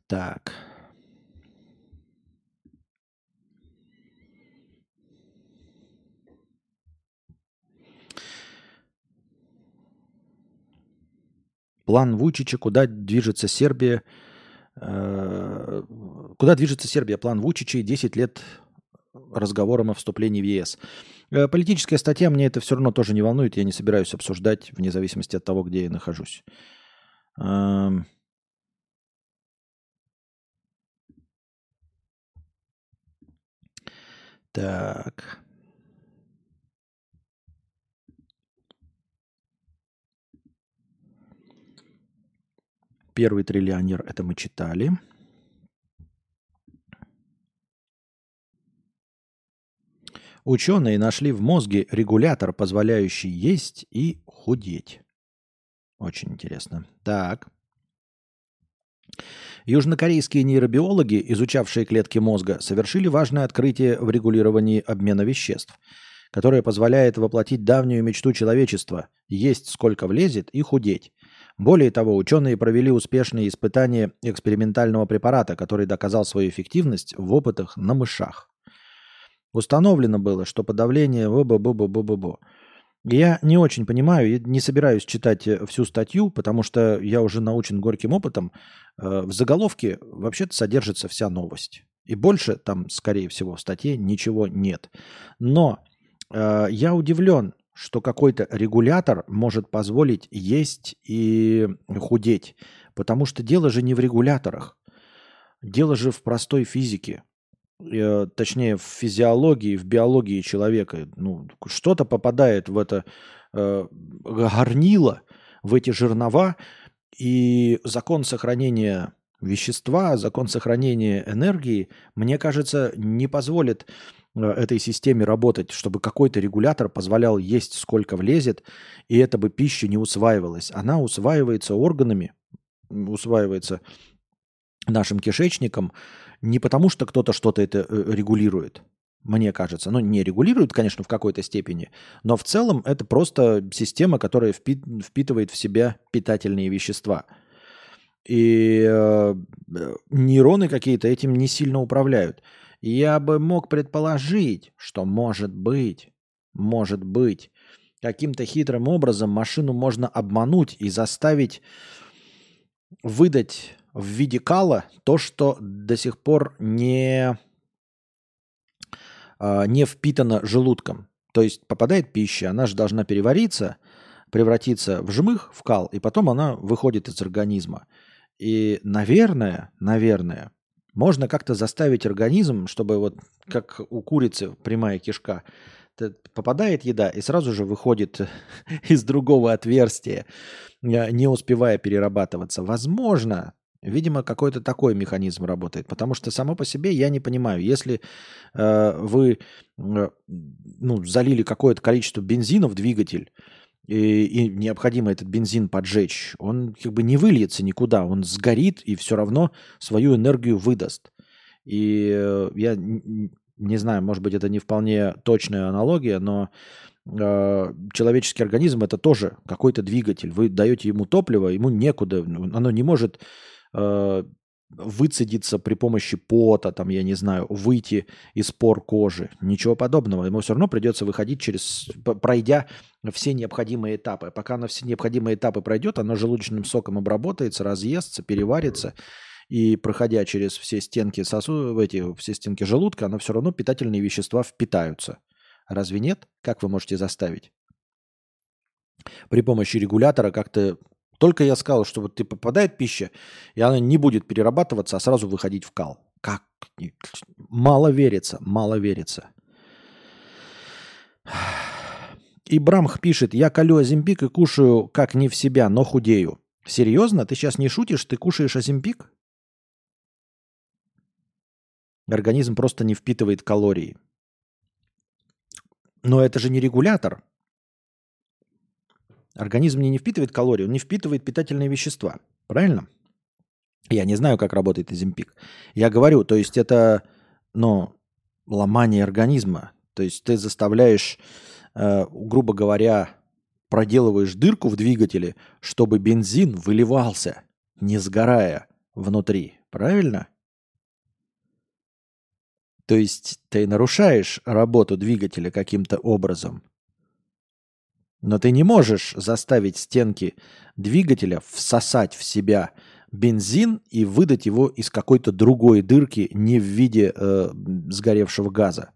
Так. План Вучича, куда движется Сербия, э, куда движется Сербия, план Вучича и 10 лет разговором о вступлении в ЕС. Э, политическая статья, мне это все равно тоже не волнует, я не собираюсь обсуждать, вне зависимости от того, где я нахожусь. Эм. Так. Первый триллионер, это мы читали. Ученые нашли в мозге регулятор, позволяющий есть и худеть. Очень интересно. Так. Южнокорейские нейробиологи, изучавшие клетки мозга, совершили важное открытие в регулировании обмена веществ, которое позволяет воплотить давнюю мечту человечества – есть сколько влезет и худеть. Более того, ученые провели успешные испытания экспериментального препарата, который доказал свою эффективность в опытах на мышах. Установлено было, что подавление бу-бу-бу-бу-бу-бу. Я не очень понимаю, не собираюсь читать э, всю статью, потому что я уже научен горьким опытом. Э, в заголовке вообще-то содержится вся новость. И больше там, скорее всего, в статье ничего нет. Но э, я удивлен, что какой-то регулятор может позволить есть и худеть. Потому что дело же не в регуляторах. Дело же в простой физике. Э, точнее, в физиологии, в биологии человека. Ну, что-то попадает в это э, горнило, в эти жернова, и закон сохранения вещества, закон сохранения энергии, мне кажется, не позволит этой системе работать, чтобы какой-то регулятор позволял есть сколько влезет, и эта бы пища не усваивалась. Она усваивается органами, усваивается нашим кишечником не потому, что кто-то что-то это э, регулирует, мне кажется. Ну, не регулирует, конечно, в какой-то степени, но в целом это просто система, которая впитывает в себя питательные вещества. И э, э нейроны какие-то этим не сильно управляют. Я бы мог предположить, что может быть, может быть, каким-то хитрым образом машину можно обмануть и заставить выдать в виде кала то, что до сих пор не, а, не впитано желудком. То есть попадает пища, она же должна перевариться, превратиться в жмых, в кал, и потом она выходит из организма. И, наверное, наверное, можно как-то заставить организм, чтобы вот как у курицы прямая кишка, попадает еда и сразу же выходит из другого отверстия, не успевая перерабатываться. Возможно, видимо, какой-то такой механизм работает, потому что само по себе я не понимаю, если э, вы э, ну, залили какое-то количество бензина в двигатель, и, и необходимо этот бензин поджечь, он как бы не выльется никуда, он сгорит и все равно свою энергию выдаст. И э, я не знаю, может быть, это не вполне точная аналогия, но э, человеческий организм это тоже какой-то двигатель. Вы даете ему топливо, ему некуда, оно не может э, выцедиться при помощи пота, там, я не знаю, выйти из пор кожи. Ничего подобного. Ему все равно придется выходить через, пройдя все необходимые этапы. Пока оно все необходимые этапы пройдет, оно желудочным соком обработается, разъестся, переварится. И проходя через все стенки сосу, эти, все стенки желудка, оно все равно питательные вещества впитаются. Разве нет? Как вы можете заставить? При помощи регулятора как-то только я сказал, что вот ты попадает пища, и она не будет перерабатываться, а сразу выходить в кал. Как? Мало верится, мало верится. И Брамх пишет, я колю Оземпик и кушаю как не в себя, но худею. Серьезно? Ты сейчас не шутишь? Ты кушаешь Оземпик? Организм просто не впитывает калории. Но это же не регулятор. Организм не, впитывает калории, он не впитывает питательные вещества. Правильно? Я не знаю, как работает Изимпик. Я говорю, то есть это, ну, ломание организма. То есть ты заставляешь, э, грубо говоря, проделываешь дырку в двигателе, чтобы бензин выливался, не сгорая внутри. Правильно? То есть ты нарушаешь работу двигателя каким-то образом – но ты не можешь заставить стенки двигателя всосать в себя бензин и выдать его из какой-то другой дырки не в виде э, сгоревшего газа.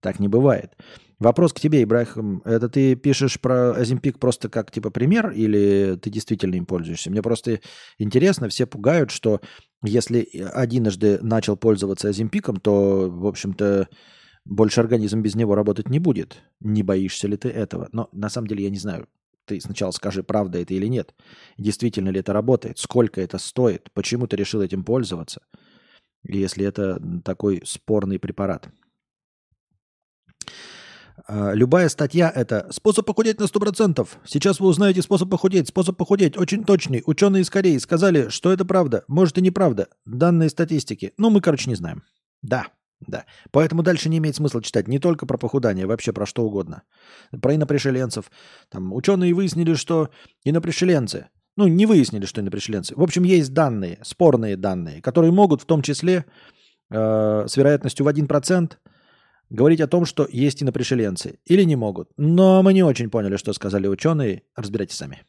Так не бывает. Вопрос к тебе, Ибрахим. Это ты пишешь про Азимпик просто как типа пример или ты действительно им пользуешься? Мне просто интересно, все пугают, что если одиножды начал пользоваться Азимпиком, то, в общем-то, больше организм без него работать не будет. Не боишься ли ты этого? Но на самом деле я не знаю. Ты сначала скажи, правда это или нет. Действительно ли это работает? Сколько это стоит? Почему ты решил этим пользоваться? Если это такой спорный препарат. А, любая статья – это способ похудеть на 100%. Сейчас вы узнаете способ похудеть. Способ похудеть очень точный. Ученые из Кореи сказали, что это правда. Может и неправда. Данные статистики. Ну, мы, короче, не знаем. Да, да. Поэтому дальше не имеет смысла читать не только про похудание, вообще про что угодно. Про инопришеленцев. Там ученые выяснили, что инопришеленцы, ну, не выяснили, что инопришеленцы. В общем, есть данные, спорные данные, которые могут в том числе э, с вероятностью в 1% говорить о том, что есть инопришеленцы. Или не могут. Но мы не очень поняли, что сказали ученые. Разбирайтесь сами.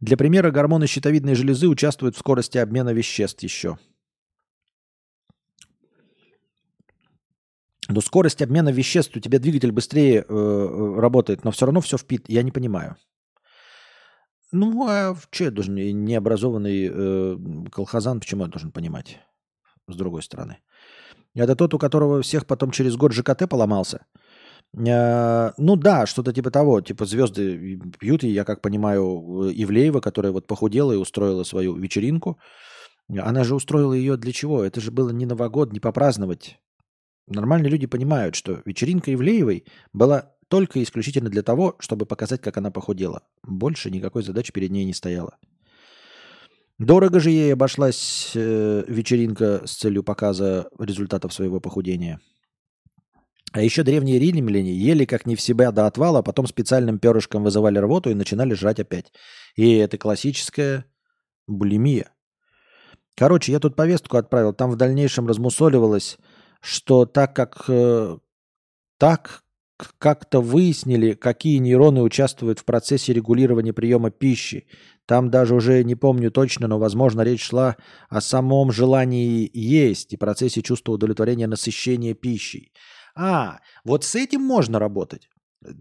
Для примера, гормоны щитовидной железы участвуют в скорости обмена веществ еще – Но скорость обмена веществ, у тебя двигатель быстрее э, э работает, но все равно все впит. Я не понимаю. Ну, а что я должен, необразованный э, колхозан, почему я должен понимать? С другой стороны. Это тот, у которого всех потом через год ЖКТ поломался. Э, ну да, что-то типа того. Типа звезды пьют, и я как понимаю, Ивлеева, которая вот похудела и устроила свою вечеринку. Она же устроила ее для чего? Это же было не Новогод, не попраздновать Нормальные люди понимают, что вечеринка Ивлеевой была только исключительно для того, чтобы показать, как она похудела. Больше никакой задачи перед ней не стояло. Дорого же ей обошлась э, вечеринка с целью показа результатов своего похудения. А еще древние римляне ели как не в себя до отвала, а потом специальным перышком вызывали рвоту и начинали жрать опять. И это классическая булимия. Короче, я тут повестку отправил, там в дальнейшем размусоливалось что так как э, так как-то выяснили, какие нейроны участвуют в процессе регулирования приема пищи. Там даже уже не помню точно, но, возможно, речь шла о самом желании есть и процессе чувства удовлетворения насыщения пищей. А, вот с этим можно работать.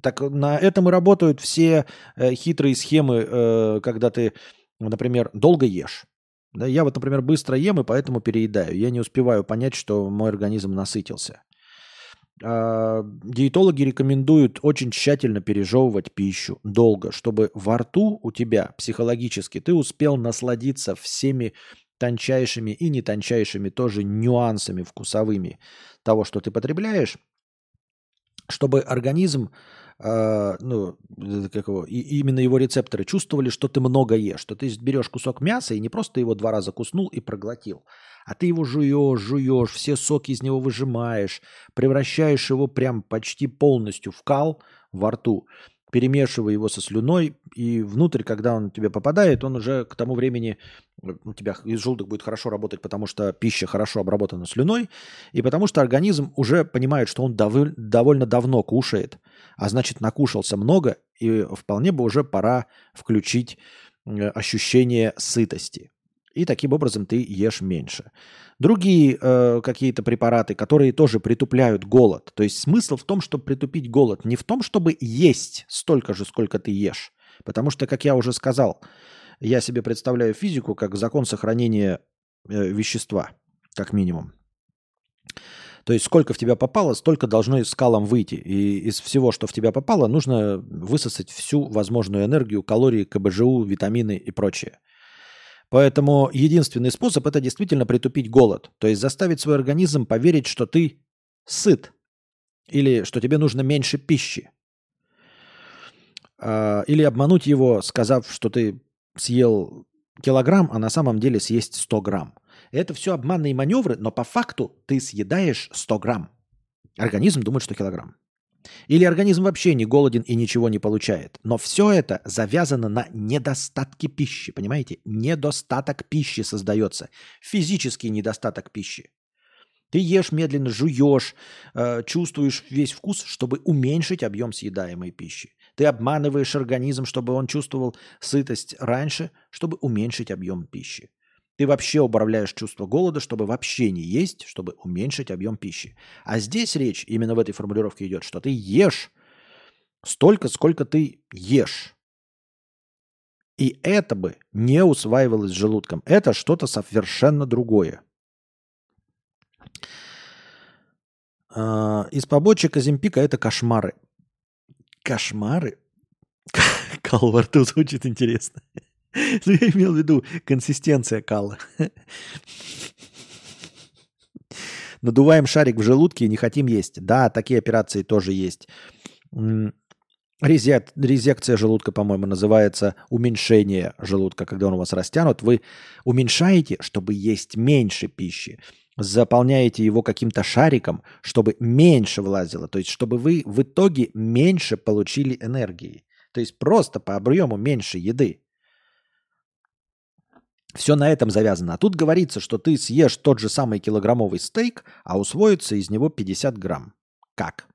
Так на этом и работают все э, хитрые схемы, э, когда ты, например, долго ешь. Да, я вот, например, быстро ем и поэтому переедаю. Я не успеваю понять, что мой организм насытился. А, диетологи рекомендуют очень тщательно пережевывать пищу долго, чтобы во рту у тебя психологически ты успел насладиться всеми тончайшими и не тончайшими тоже нюансами вкусовыми того, что ты потребляешь, чтобы организм э, ну, э, как его, и, именно его рецепторы чувствовали, что ты много ешь, что ты берешь кусок мяса и не просто его два раза куснул и проглотил, а ты его жуешь, жуешь, все соки из него выжимаешь, превращаешь его прям почти полностью в кал во рту, перемешивая его со слюной, и внутрь, когда он тебе попадает, он уже к тому времени, у тебя желудок будет хорошо работать, потому что пища хорошо обработана слюной, и потому что организм уже понимает, что он дов- довольно давно кушает, а значит накушался много, и вполне бы уже пора включить э, ощущение сытости. И таким образом ты ешь меньше. Другие э, какие-то препараты, которые тоже притупляют голод. То есть смысл в том, чтобы притупить голод, не в том, чтобы есть столько же, сколько ты ешь. Потому что, как я уже сказал, я себе представляю физику как закон сохранения э, вещества, как минимум. То есть сколько в тебя попало, столько должно из скалам выйти. И из всего, что в тебя попало, нужно высосать всю возможную энергию, калории, КБЖУ, витамины и прочее. Поэтому единственный способ это действительно притупить голод. То есть заставить свой организм поверить, что ты сыт. Или что тебе нужно меньше пищи. А, или обмануть его, сказав, что ты съел килограмм, а на самом деле съесть 100 грамм. Это все обманные маневры, но по факту ты съедаешь 100 грамм. Организм думает, что килограмм. Или организм вообще не голоден и ничего не получает. Но все это завязано на недостатке пищи, понимаете? Недостаток пищи создается. Физический недостаток пищи. Ты ешь медленно, жуешь, э, чувствуешь весь вкус, чтобы уменьшить объем съедаемой пищи. Ты обманываешь организм, чтобы он чувствовал сытость раньше, чтобы уменьшить объем пищи. Ты вообще управляешь чувство голода, чтобы вообще не есть, чтобы уменьшить объем пищи. А здесь речь именно в этой формулировке идет, что ты ешь столько, сколько ты ешь. И это бы не усваивалось желудком. Это что-то совершенно другое. А, из побочек Азимпика это кошмары. Кошмары? Кал во рту звучит интересно. Ну, я имел в виду консистенция кала. Надуваем шарик в желудке и не хотим есть. Да, такие операции тоже есть. Резек, резекция желудка, по-моему, называется уменьшение желудка, когда он у вас растянут. Вы уменьшаете, чтобы есть меньше пищи. Заполняете его каким-то шариком, чтобы меньше влазило. То есть, чтобы вы в итоге меньше получили энергии. То есть, просто по объему меньше еды. Все на этом завязано. А тут говорится, что ты съешь тот же самый килограммовый стейк, а усвоится из него 50 грамм. Как?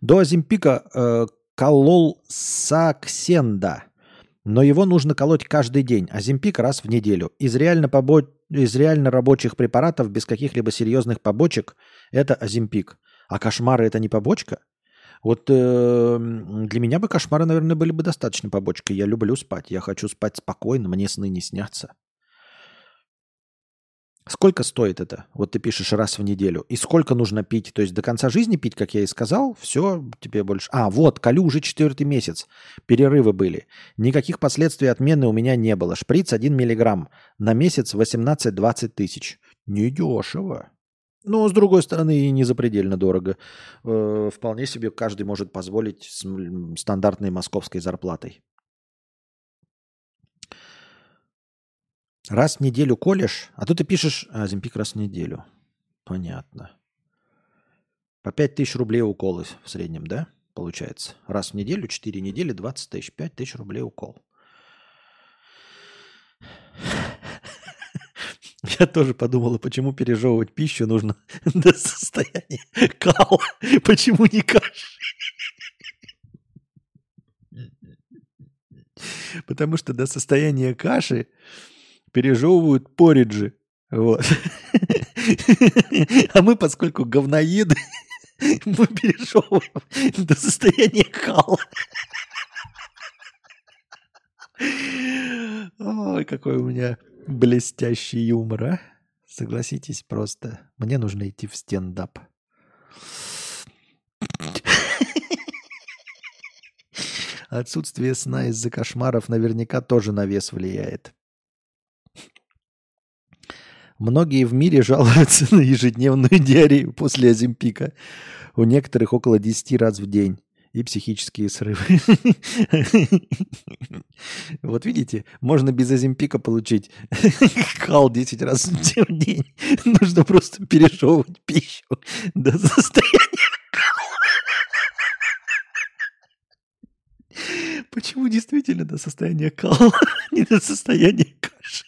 До Оземпика э, колол Саксенда, но его нужно колоть каждый день, Оземпик раз в неделю. Из реально, побо... Из реально рабочих препаратов без каких-либо серьезных побочек это Азимпик. А кошмары это не побочка? Вот э, для меня бы кошмары, наверное, были бы достаточно побочкой. Я люблю спать. Я хочу спать спокойно, мне сны не снятся. Сколько стоит это? Вот ты пишешь раз в неделю. И сколько нужно пить? То есть до конца жизни пить, как я и сказал, все, тебе больше... А, вот, колю уже четвертый месяц. Перерывы были. Никаких последствий отмены у меня не было. Шприц 1 миллиграмм. На месяц 18-20 тысяч. Недешево. Но, с другой стороны, и не запредельно дорого. Э, вполне себе каждый может позволить с стандартной московской зарплатой. Раз в неделю колешь, а тут ты пишешь а, Земпик раз в неделю. Понятно. По 5 тысяч рублей уколы в среднем, да? Получается. Раз в неделю, 4 недели, 20 тысяч, 5 тысяч рублей укол. Я тоже подумала, почему пережевывать пищу нужно до состояния кала. Почему не каши? Потому что до состояния каши пережевывают пориджи. Вот. А мы, поскольку говноеды, мы пережевываем до состояния кала. Ой, какой у меня Блестящий юмор, а? Согласитесь просто. Мне нужно идти в стендап. Отсутствие сна из-за кошмаров наверняка тоже на вес влияет. Многие в мире жалуются на ежедневную диарею после Оземпика. У некоторых около 10 раз в день. И психические срывы. Вот видите, можно без Азимпика получить кал 10 раз в день. Нужно просто пережевывать пищу до состояния. Почему действительно до состояния кала, не до состояния каши?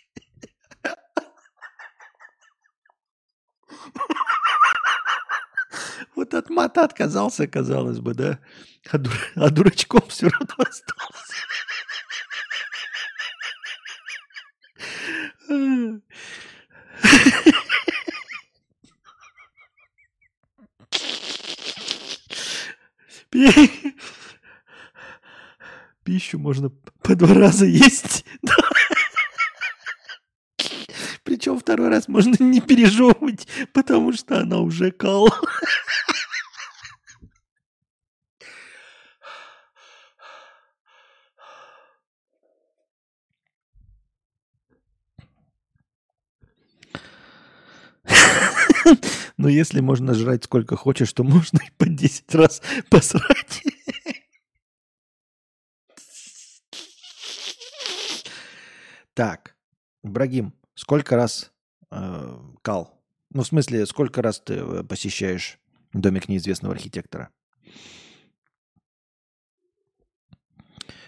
Вот от мата отказался, казалось бы, да? А, дур... а дурачком все равно остался. Пищу можно по два раза есть. Причем второй раз можно не пережевывать, потому что она уже кал. Но если можно жрать сколько хочешь, то можно и по 10 раз посрать. Так, Брагим, сколько раз э, кал? Ну, в смысле, сколько раз ты э, посещаешь домик неизвестного архитектора?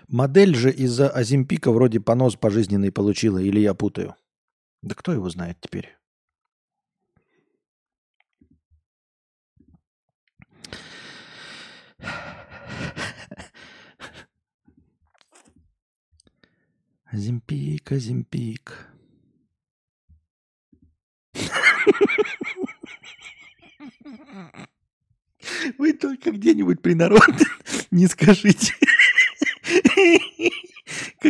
Модель же из-за Азимпика вроде понос пожизненный получила, или я путаю? Да кто его знает теперь? Оземпик, Оземпик. Вы только где-нибудь при народе не скажите.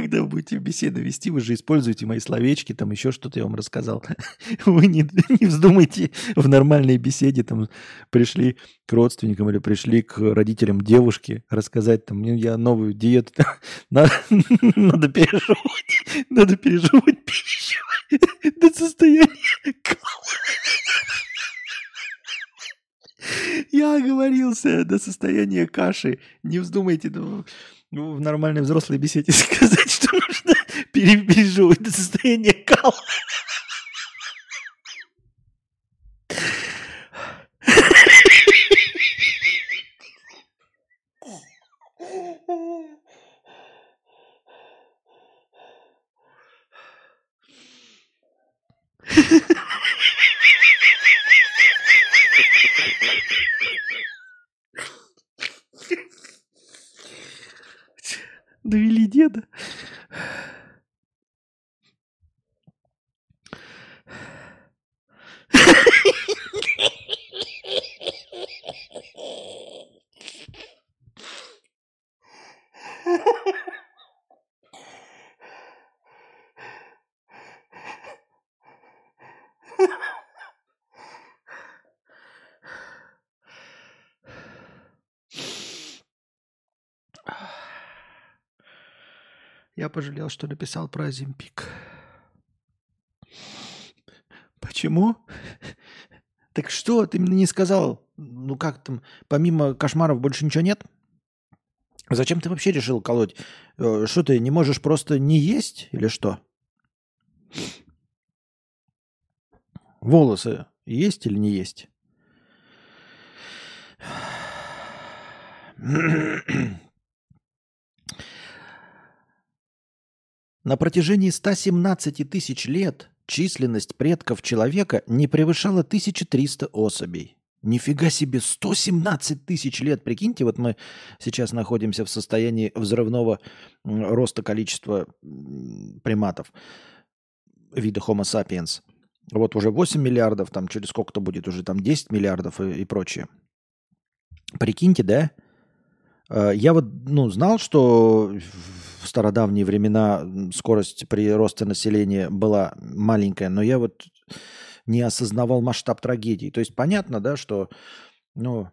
Когда вы будете беседу вести, вы же используете мои словечки, там еще что-то я вам рассказал. Вы не, не вздумайте в нормальной беседе, там пришли к родственникам или пришли к родителям девушки рассказать, там, я новую диету, надо, пережевывать, надо пережевывать пищу до состояния. Я оговорился до состояния каши. Не вздумайте ну, ну, в нормальной взрослой беседе сказать, что нужно пережевывать до состояния кала. Довели деда. Я пожалел, что написал про Азимпик. Почему? Так что, ты мне не сказал? Ну как там, помимо кошмаров больше ничего нет? Зачем ты вообще решил колоть? Э, что ты, не можешь просто не есть или что? Волосы есть или не есть? На протяжении 117 тысяч лет численность предков человека не превышала 1300 особей. Нифига себе, 117 тысяч лет. Прикиньте, вот мы сейчас находимся в состоянии взрывного роста количества приматов вида Homo sapiens. Вот уже 8 миллиардов, там через сколько-то будет, уже там 10 миллиардов и, и прочее. Прикиньте, да? Э, я вот, ну, знал, что в стародавние времена скорость прироста населения была маленькая, но я вот не осознавал масштаб трагедии. То есть понятно, да, что ну,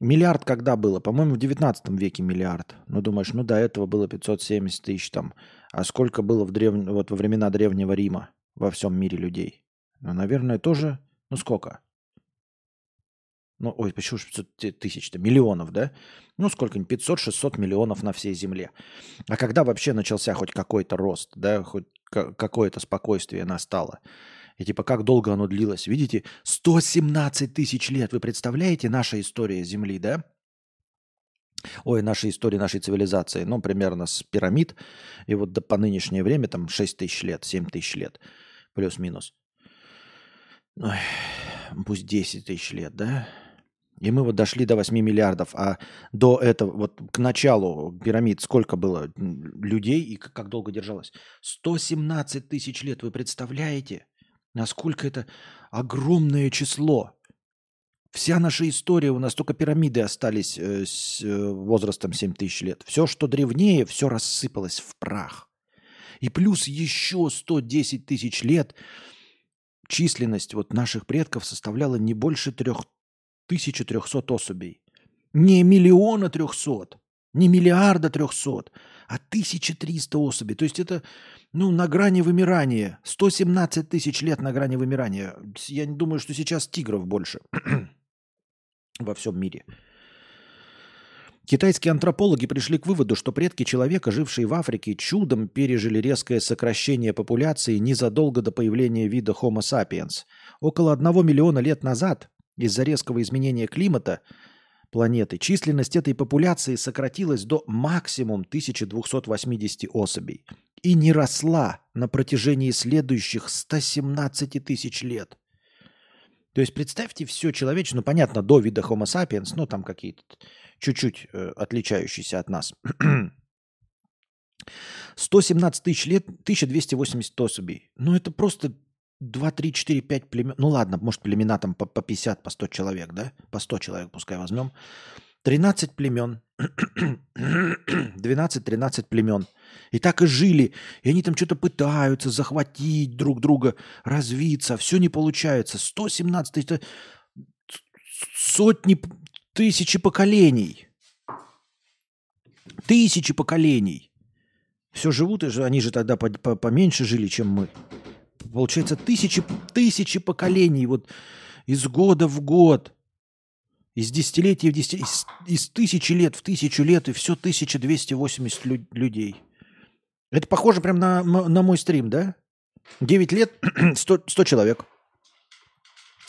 миллиард когда было? По-моему, в 19 веке миллиард. Ну, думаешь, ну, до этого было 570 тысяч там. А сколько было в древ... вот, во времена Древнего Рима во всем мире людей? Ну, наверное, тоже... Ну, сколько? Ну, ой, почему же 500 тысяч-то? Миллионов, да? Ну, сколько-нибудь, 500-600 миллионов на всей Земле. А когда вообще начался хоть какой-то рост, да, хоть какое-то спокойствие настало? И типа, как долго оно длилось? Видите, 117 тысяч лет. Вы представляете, наша история Земли, да? Ой, наша история нашей цивилизации. Ну, примерно с пирамид. И вот до, по нынешнее время там 6 тысяч лет, 7 тысяч лет. Плюс-минус. Ой, пусть 10 тысяч лет, да? И мы вот дошли до 8 миллиардов. А до этого, вот к началу пирамид сколько было людей и как долго держалось? 117 тысяч лет. Вы представляете, насколько это огромное число? Вся наша история, у нас только пирамиды остались э, с э, возрастом 7 тысяч лет. Все, что древнее, все рассыпалось в прах. И плюс еще 110 тысяч лет численность вот наших предков составляла не больше 3300 особей. Не миллиона трехсот, не миллиарда трехсот, а 1300 особей. То есть это ну, на грани вымирания. 117 тысяч лет на грани вымирания. Я не думаю, что сейчас тигров больше во всем мире. Китайские антропологи пришли к выводу, что предки человека, жившие в Африке, чудом пережили резкое сокращение популяции незадолго до появления вида Homo sapiens. Около одного миллиона лет назад из-за резкого изменения климата планеты численность этой популяции сократилась до максимум 1280 особей и не росла на протяжении следующих 117 тысяч лет. То есть представьте все человечество, ну понятно, до вида Homo sapiens, ну там какие-то чуть-чуть э, отличающиеся от нас. 117 тысяч лет, 1280 особей. Ну это просто 2, 3, 4, 5 племен. Ну ладно, может племена там по, по 50, по 100 человек, да? По 100 человек пускай возьмем. 13 племен. 12-13 племен. И так и жили. И они там что-то пытаются захватить друг друга, развиться. Все не получается. 117 это сотни, тысячи поколений. Тысячи поколений. Все живут, и же, они же тогда поменьше жили, чем мы. Получается, тысячи, тысячи поколений вот из года в год. Из десятилетия в десятилетие, из, из тысячи лет в тысячу лет, и все 1280 лю- людей. Это похоже прям на, на мой стрим, да? 9 лет, 100, 100 человек.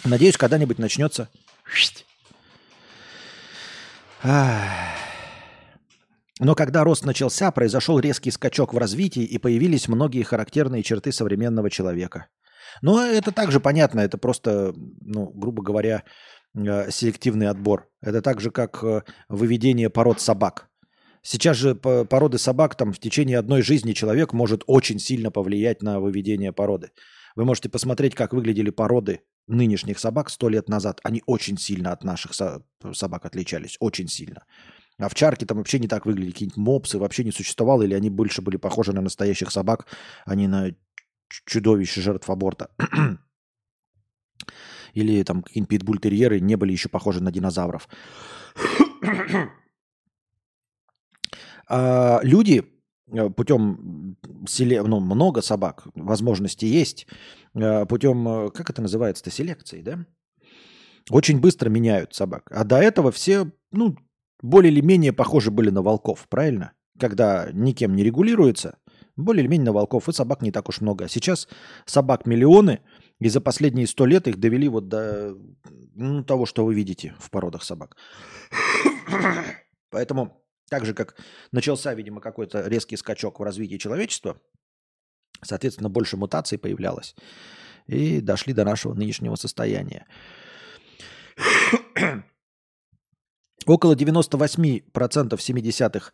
Надеюсь, когда-нибудь начнется. Но когда рост начался, произошел резкий скачок в развитии и появились многие характерные черты современного человека. Но это также понятно, это просто, ну, грубо говоря, э, селективный отбор. Это так же, как э, выведение пород собак. Сейчас же породы собак там в течение одной жизни человек может очень сильно повлиять на выведение породы. Вы можете посмотреть, как выглядели породы нынешних собак сто лет назад. Они очень сильно от наших собак отличались, очень сильно. Овчарки там вообще не так выглядели, какие-нибудь мопсы вообще не существовало, или они больше были похожи на настоящих собак, а не на чудовищ жертв аборта. или там какие-нибудь питбультерьеры не были еще похожи на динозавров. А люди э, путем селе... ну, много собак, возможности есть, э, путем, э, как это называется-то, селекции, да? Очень быстро меняют собак. А до этого все, ну, более или менее похожи были на волков, правильно? Когда никем не регулируется, более или менее на волков, и собак не так уж много. А сейчас собак миллионы, и за последние сто лет их довели вот до ну, того, что вы видите в породах собак. Поэтому так же, как начался, видимо, какой-то резкий скачок в развитии человечества, соответственно, больше мутаций появлялось. И дошли до нашего нынешнего состояния. Около 98% 70-х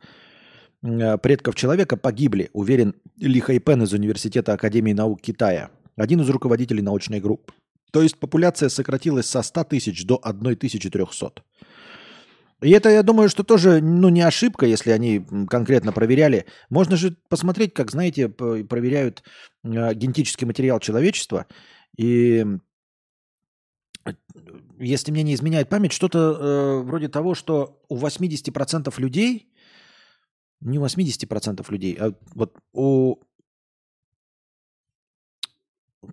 э, предков человека погибли, уверен Ли Хайпен из Университета Академии наук Китая, один из руководителей научной группы. То есть популяция сократилась со 100 тысяч до 1300. И это, я думаю, что тоже ну, не ошибка, если они конкретно проверяли. Можно же посмотреть, как, знаете, проверяют э, генетический материал человечества. И если мне не изменяет память, что-то э, вроде того, что у 80% людей, не у 80% людей, а вот у...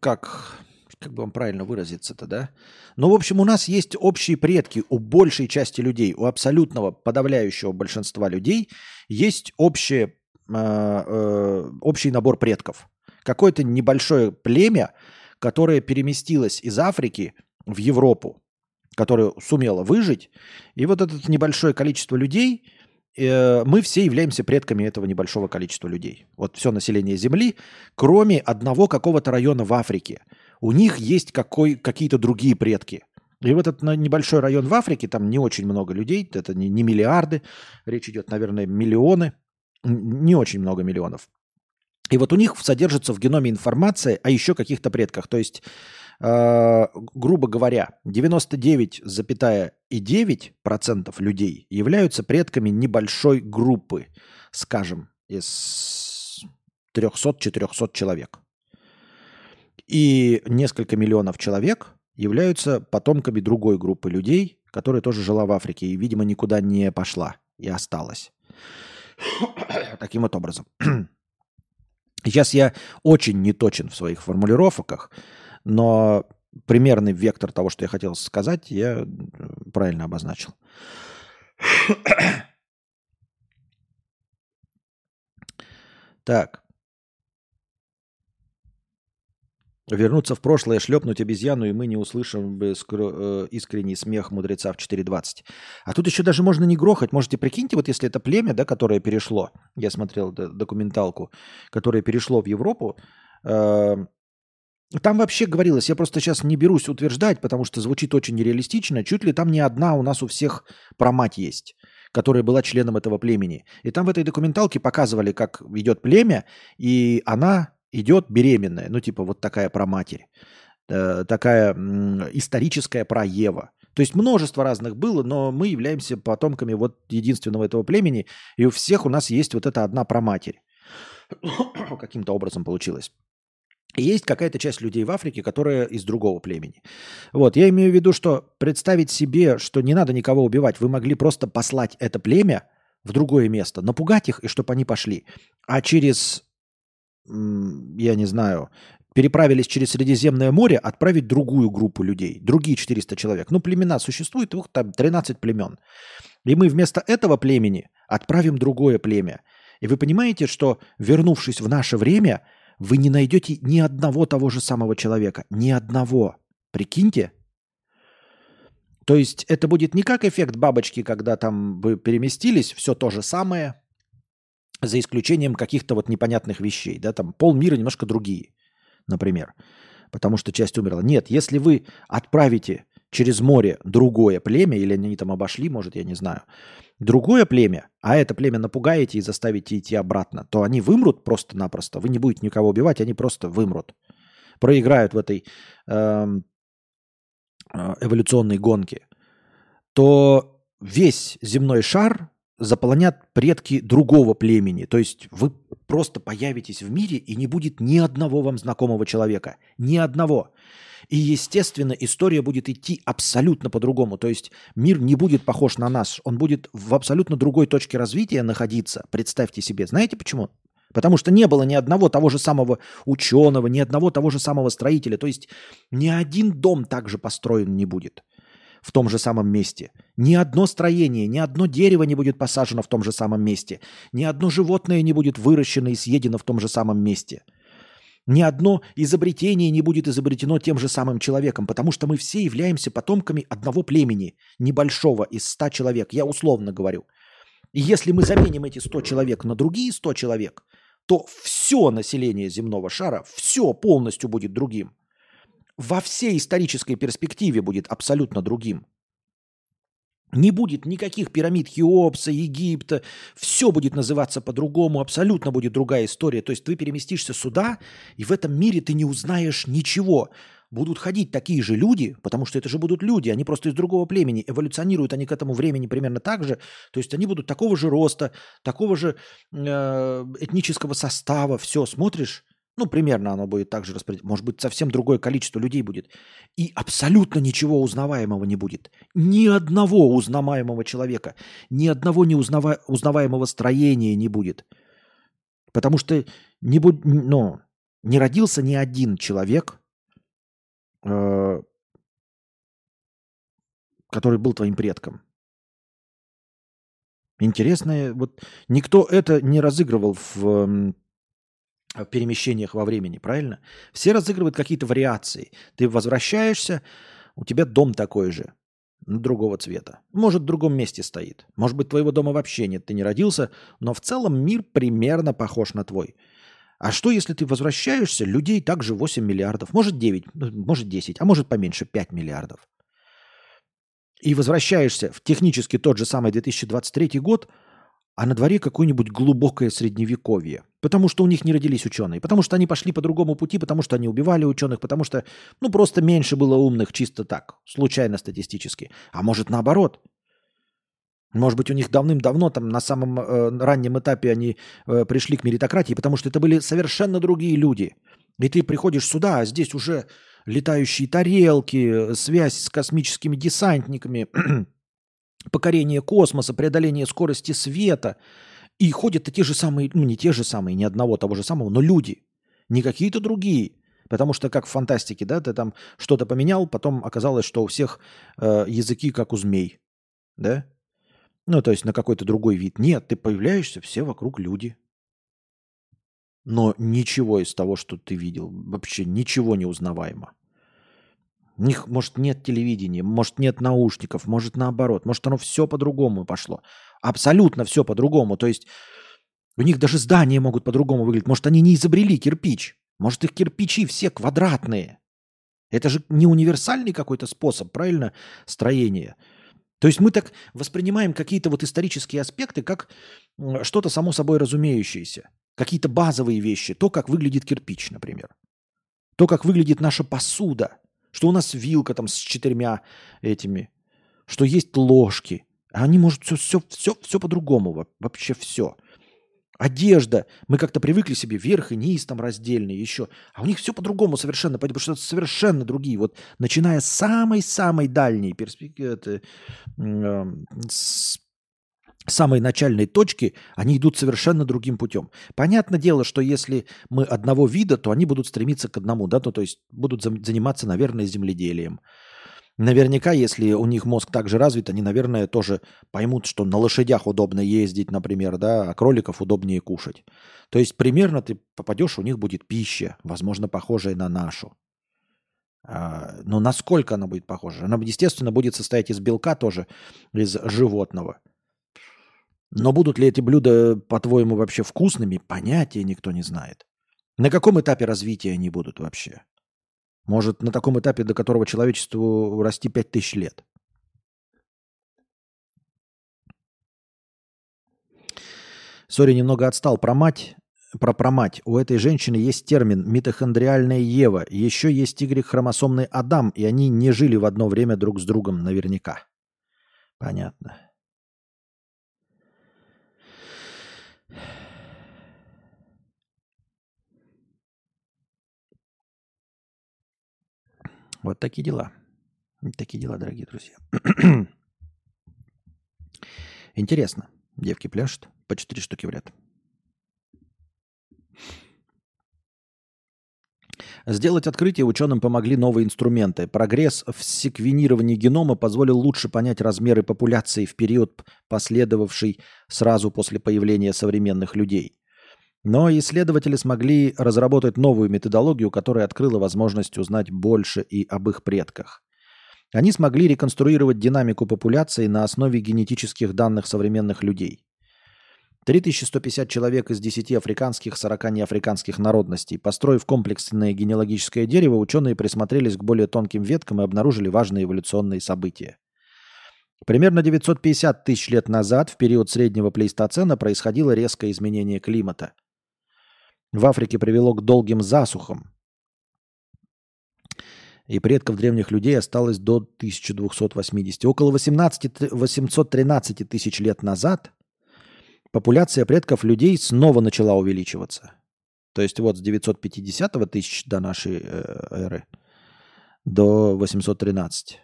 Как, как бы вам правильно выразиться-то, да? Ну, в общем, у нас есть общие предки у большей части людей, у абсолютного подавляющего большинства людей есть общее, э, э, общий набор предков. Какое-то небольшое племя, которое переместилось из Африки в Европу, которое сумело выжить. И вот это небольшое количество людей, э, мы все являемся предками этого небольшого количества людей. Вот все население Земли, кроме одного какого-то района в Африке – у них есть какой, какие-то другие предки. И вот этот небольшой район в Африке, там не очень много людей, это не, не миллиарды, речь идет, наверное, миллионы, не очень много миллионов. И вот у них содержится в геноме информация о еще каких-то предках. То есть, э, грубо говоря, 99,9% людей являются предками небольшой группы, скажем, из 300-400 человек. И несколько миллионов человек являются потомками другой группы людей, которая тоже жила в Африке и, видимо, никуда не пошла и осталась. Таким вот образом. Сейчас я очень неточен в своих формулировках, но примерный вектор того, что я хотел сказать, я правильно обозначил. Так. Вернуться в прошлое, шлепнуть обезьяну, и мы не услышим бы скро- э, искренний смех мудреца в 4.20. А тут еще даже можно не грохать. Можете прикиньте, вот если это племя, да, которое перешло, я смотрел документалку, которое перешло в Европу, э, там вообще говорилось, я просто сейчас не берусь утверждать, потому что звучит очень нереалистично, чуть ли там не одна у нас у всех промать есть которая была членом этого племени. И там в этой документалке показывали, как идет племя, и она идет беременная, ну типа вот такая про матерь, э, такая историческая про Ева. То есть множество разных было, но мы являемся потомками вот единственного этого племени, и у всех у нас есть вот эта одна проматерь. Каким-то образом получилось. Есть какая-то часть людей в Африке, которая из другого племени. Вот, я имею в виду, что представить себе, что не надо никого убивать, вы могли просто послать это племя в другое место, напугать их, и чтобы они пошли. А через я не знаю, переправились через Средиземное море, отправить другую группу людей, другие 400 человек. Ну, племена существуют, их там 13 племен. И мы вместо этого племени отправим другое племя. И вы понимаете, что, вернувшись в наше время, вы не найдете ни одного того же самого человека. Ни одного. Прикиньте. То есть это будет не как эффект бабочки, когда там вы переместились, все то же самое, за исключением каких-то вот непонятных вещей. Да, там полмира немножко другие, например, потому что часть умерла. Нет, если вы отправите через море другое племя, или они там обошли, может, я не знаю, другое племя, а это племя напугаете и заставите идти обратно, то они вымрут просто-напросто. Вы не будете никого убивать, они просто вымрут. Проиграют в этой эм, э, эволюционной гонке. То весь земной шар заполонят предки другого племени. То есть вы просто появитесь в мире, и не будет ни одного вам знакомого человека. Ни одного. И, естественно, история будет идти абсолютно по-другому. То есть мир не будет похож на нас. Он будет в абсолютно другой точке развития находиться. Представьте себе. Знаете почему? Потому что не было ни одного того же самого ученого, ни одного того же самого строителя. То есть ни один дом также построен не будет в том же самом месте. Ни одно строение, ни одно дерево не будет посажено в том же самом месте. Ни одно животное не будет выращено и съедено в том же самом месте. Ни одно изобретение не будет изобретено тем же самым человеком, потому что мы все являемся потомками одного племени, небольшого, из ста человек, я условно говорю. И если мы заменим эти 100 человек на другие 100 человек, то все население земного шара, все полностью будет другим во всей исторической перспективе будет абсолютно другим. Не будет никаких пирамид Хеопса, Египта. Все будет называться по-другому, абсолютно будет другая история. То есть ты переместишься сюда, и в этом мире ты не узнаешь ничего. Будут ходить такие же люди, потому что это же будут люди, они просто из другого племени. Эволюционируют они к этому времени примерно так же. То есть они будут такого же роста, такого же э, этнического состава. Все, смотришь, ну, примерно оно будет так же распределено. Может быть, совсем другое количество людей будет. И абсолютно ничего узнаваемого не будет. Ни одного узнаваемого человека, ни одного неузнава... узнаваемого строения не будет. Потому что не, будь, ну, не родился ни один человек э, который был твоим предком. Интересное, вот никто это не разыгрывал в в перемещениях во времени, правильно? Все разыгрывают какие-то вариации. Ты возвращаешься, у тебя дом такой же, другого цвета. Может, в другом месте стоит. Может быть, твоего дома вообще нет, ты не родился, но в целом мир примерно похож на твой. А что, если ты возвращаешься, людей также 8 миллиардов, может 9, может 10, а может поменьше 5 миллиардов. И возвращаешься в технически тот же самый 2023 год – а на дворе какое-нибудь глубокое средневековье. Потому что у них не родились ученые, потому что они пошли по другому пути, потому что они убивали ученых, потому что, ну, просто меньше было умных чисто так, случайно статистически. А может наоборот. Может быть, у них давным-давно, там, на самом э, раннем этапе они э, пришли к меритократии, потому что это были совершенно другие люди. И ты приходишь сюда, а здесь уже летающие тарелки, связь с космическими десантниками, покорение космоса, преодоление скорости света. И ходят те же самые, ну не те же самые, ни одного того же самого, но люди. Не какие-то другие. Потому что как в фантастике, да, ты там что-то поменял, потом оказалось, что у всех э, языки как у змей. Да? Ну, то есть на какой-то другой вид. Нет, ты появляешься, все вокруг люди. Но ничего из того, что ты видел, вообще ничего не узнаваемо. Них, может, нет телевидения, может, нет наушников, может, наоборот, может, оно все по-другому пошло. Абсолютно все по-другому. То есть у них даже здания могут по-другому выглядеть. Может, они не изобрели кирпич. Может, их кирпичи все квадратные. Это же не универсальный какой-то способ, правильно, строения. То есть мы так воспринимаем какие-то вот исторические аспекты как что-то само собой разумеющееся. Какие-то базовые вещи. То, как выглядит кирпич, например. То, как выглядит наша посуда – что у нас вилка там с четырьмя этими, что есть ложки. А они, может, все, все, все, все по-другому, вообще все. Одежда. Мы как-то привыкли себе верх и низ там раздельные еще. А у них все по-другому совершенно, потому что это совершенно другие. Вот начиная с самой-самой дальней перспективы, э, с самой начальной точки, они идут совершенно другим путем. Понятное дело, что если мы одного вида, то они будут стремиться к одному, да, то, то есть будут заниматься, наверное, земледелием. Наверняка, если у них мозг также развит, они, наверное, тоже поймут, что на лошадях удобно ездить, например, да, а кроликов удобнее кушать. То есть примерно ты попадешь, у них будет пища, возможно, похожая на нашу. А, но насколько она будет похожа? Она, естественно, будет состоять из белка тоже, из животного – но будут ли эти блюда, по-твоему, вообще вкусными, понятия никто не знает. На каком этапе развития они будут вообще? Может, на таком этапе, до которого человечеству расти 5000 лет? Сори, немного отстал про мать. Про промать. У этой женщины есть термин митохондриальная Ева. Еще есть Y-хромосомный Адам, и они не жили в одно время друг с другом наверняка. Понятно. Вот такие дела. Такие дела, дорогие друзья. Интересно. Девки пляшут. По четыре штуки в ряд. Сделать открытие ученым помогли новые инструменты. Прогресс в секвенировании генома позволил лучше понять размеры популяции в период, последовавший сразу после появления современных людей. Но исследователи смогли разработать новую методологию, которая открыла возможность узнать больше и об их предках. Они смогли реконструировать динамику популяции на основе генетических данных современных людей. 3150 человек из 10 африканских, 40 неафриканских народностей. Построив комплексное генеалогическое дерево, ученые присмотрелись к более тонким веткам и обнаружили важные эволюционные события. Примерно 950 тысяч лет назад, в период среднего плейстоцена, происходило резкое изменение климата – в Африке привело к долгим засухам. И предков древних людей осталось до 1280. Около 18, 813 тысяч лет назад популяция предков людей снова начала увеличиваться. То есть вот с 950 тысяч до нашей э, эры до 813.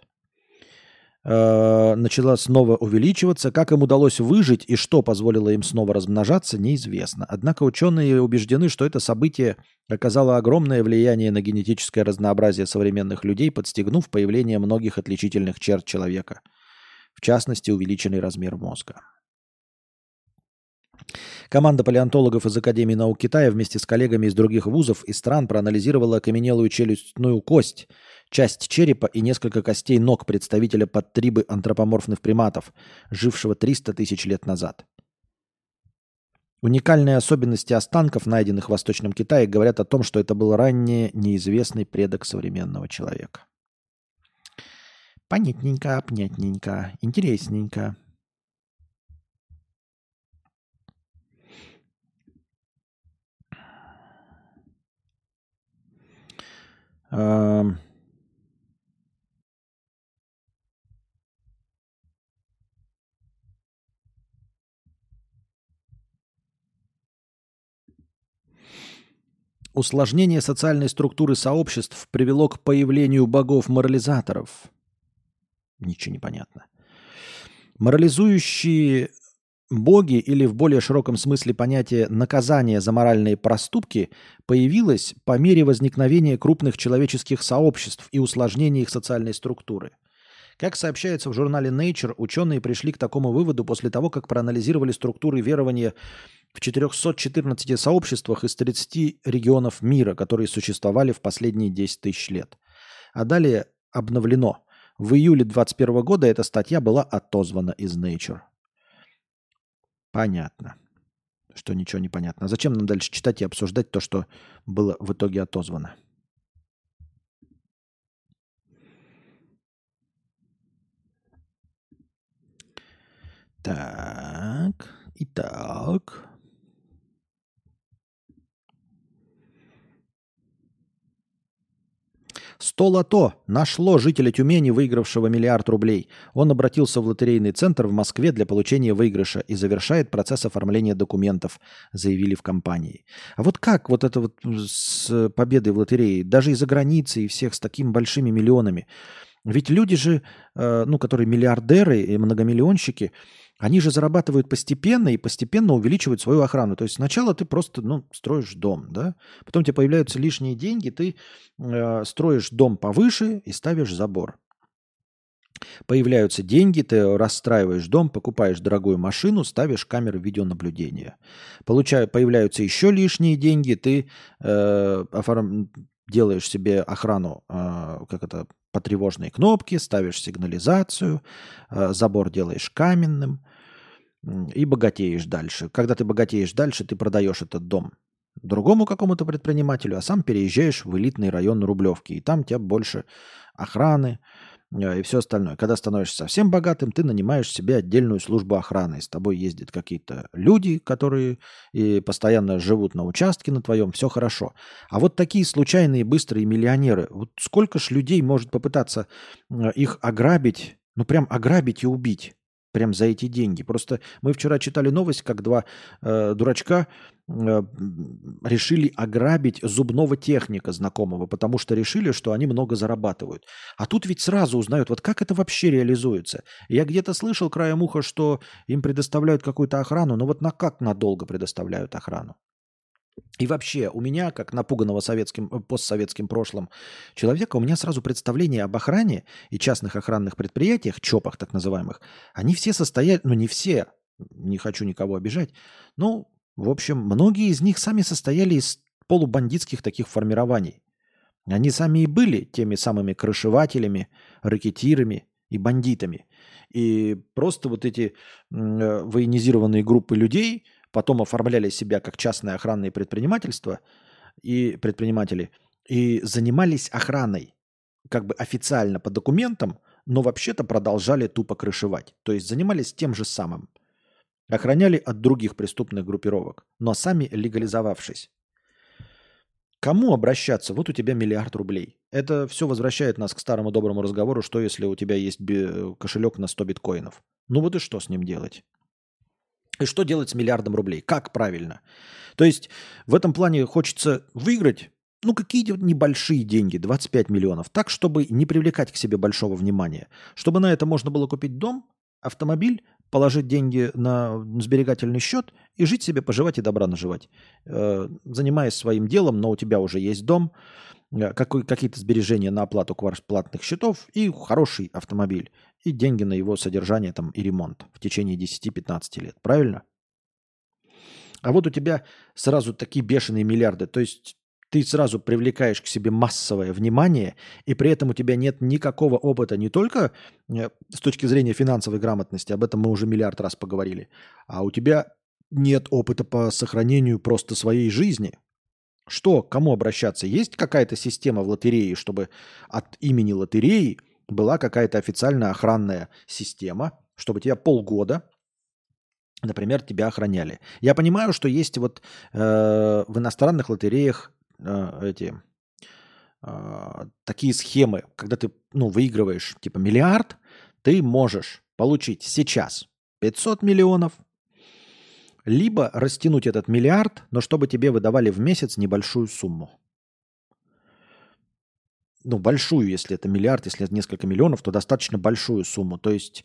Э, начала снова увеличиваться. Как им удалось выжить и что позволило им снова размножаться, неизвестно. Однако ученые убеждены, что это событие оказало огромное влияние на генетическое разнообразие современных людей, подстегнув появление многих отличительных черт человека, в частности, увеличенный размер мозга. Команда палеонтологов из Академии наук Китая вместе с коллегами из других вузов и стран проанализировала окаменелую челюстную кость, часть черепа и несколько костей ног представителя подтрибы антропоморфных приматов, жившего 300 тысяч лет назад. Уникальные особенности останков, найденных в Восточном Китае, говорят о том, что это был ранее неизвестный предок современного человека. Понятненько, понятненько, интересненько. Эм. Усложнение социальной структуры сообществ привело к появлению богов-морализаторов. Ничего не понятно. Морализующие боги или в более широком смысле понятие наказания за моральные проступки появилось по мере возникновения крупных человеческих сообществ и усложнения их социальной структуры. Как сообщается в журнале Nature, ученые пришли к такому выводу после того, как проанализировали структуры верования в 414 сообществах из 30 регионов мира, которые существовали в последние 10 тысяч лет. А далее обновлено. В июле 2021 года эта статья была отозвана из Nature. Понятно. Что ничего не понятно. А зачем нам дальше читать и обсуждать то, что было в итоге отозвано? Так, итак. 100 лото нашло жителя Тюмени, выигравшего миллиард рублей. Он обратился в лотерейный центр в Москве для получения выигрыша и завершает процесс оформления документов, заявили в компании. А вот как вот это вот с победой в лотерее, даже из-за границы и всех с такими большими миллионами? Ведь люди же, э, ну, которые миллиардеры и многомиллионщики, они же зарабатывают постепенно и постепенно увеличивают свою охрану. То есть сначала ты просто ну, строишь дом, да? потом тебе появляются лишние деньги, ты э, строишь дом повыше и ставишь забор. Появляются деньги, ты расстраиваешь дом, покупаешь дорогую машину, ставишь камеры видеонаблюдения. Получаю, появляются еще лишние деньги, ты э, оформ... делаешь себе охрану, э, как это, по тревожной кнопке, ставишь сигнализацию, э, забор делаешь каменным, и богатеешь дальше. Когда ты богатеешь дальше, ты продаешь этот дом другому какому-то предпринимателю, а сам переезжаешь в элитный район Рублевки. И там тебя больше охраны и все остальное. Когда становишься совсем богатым, ты нанимаешь себе отдельную службу охраны. С тобой ездят какие-то люди, которые и постоянно живут на участке на твоем, все хорошо. А вот такие случайные быстрые миллионеры, вот сколько ж людей может попытаться э, их ограбить, ну прям ограбить и убить? Прям за эти деньги. Просто мы вчера читали новость, как два э, дурачка э, решили ограбить зубного техника знакомого, потому что решили, что они много зарабатывают. А тут ведь сразу узнают, вот как это вообще реализуется. Я где-то слышал краем уха, что им предоставляют какую-то охрану, но вот на как надолго предоставляют охрану? И вообще, у меня, как напуганного советским, э, постсоветским прошлым человека, у меня сразу представление об охране и частных охранных предприятиях, ЧОПах так называемых, они все состоят, ну не все, не хочу никого обижать, ну, в общем, многие из них сами состояли из полубандитских таких формирований. Они сами и были теми самыми крышевателями, ракетирами и бандитами. И просто вот эти э, военизированные группы людей – потом оформляли себя как частное охранное предпринимательство и предприниматели, и занимались охраной как бы официально по документам, но вообще-то продолжали тупо крышевать. То есть занимались тем же самым. Охраняли от других преступных группировок, но сами легализовавшись. Кому обращаться? Вот у тебя миллиард рублей. Это все возвращает нас к старому доброму разговору, что если у тебя есть кошелек на 100 биткоинов. Ну вот и что с ним делать? И что делать с миллиардом рублей? Как правильно? То есть в этом плане хочется выиграть ну, какие-то небольшие деньги, 25 миллионов, так, чтобы не привлекать к себе большого внимания. Чтобы на это можно было купить дом, автомобиль, положить деньги на сберегательный счет и жить себе, поживать и добра наживать. Э, занимаясь своим делом, но у тебя уже есть дом, э, какие-то сбережения на оплату квартплатных счетов и хороший автомобиль. И деньги на его содержание там, и ремонт в течение 10-15 лет. Правильно? А вот у тебя сразу такие бешеные миллиарды. То есть ты сразу привлекаешь к себе массовое внимание, и при этом у тебя нет никакого опыта не только э, с точки зрения финансовой грамотности, об этом мы уже миллиард раз поговорили, а у тебя нет опыта по сохранению просто своей жизни. Что, кому обращаться? Есть какая-то система в лотерее, чтобы от имени лотереи была какая-то официальная охранная система, чтобы тебя полгода например, тебя охраняли. Я понимаю, что есть вот э, в иностранных лотереях э, эти э, такие схемы, когда ты ну, выигрываешь типа миллиард, ты можешь получить сейчас 500 миллионов, либо растянуть этот миллиард, но чтобы тебе выдавали в месяц небольшую сумму. Ну, большую, если это миллиард, если это несколько миллионов, то достаточно большую сумму. То есть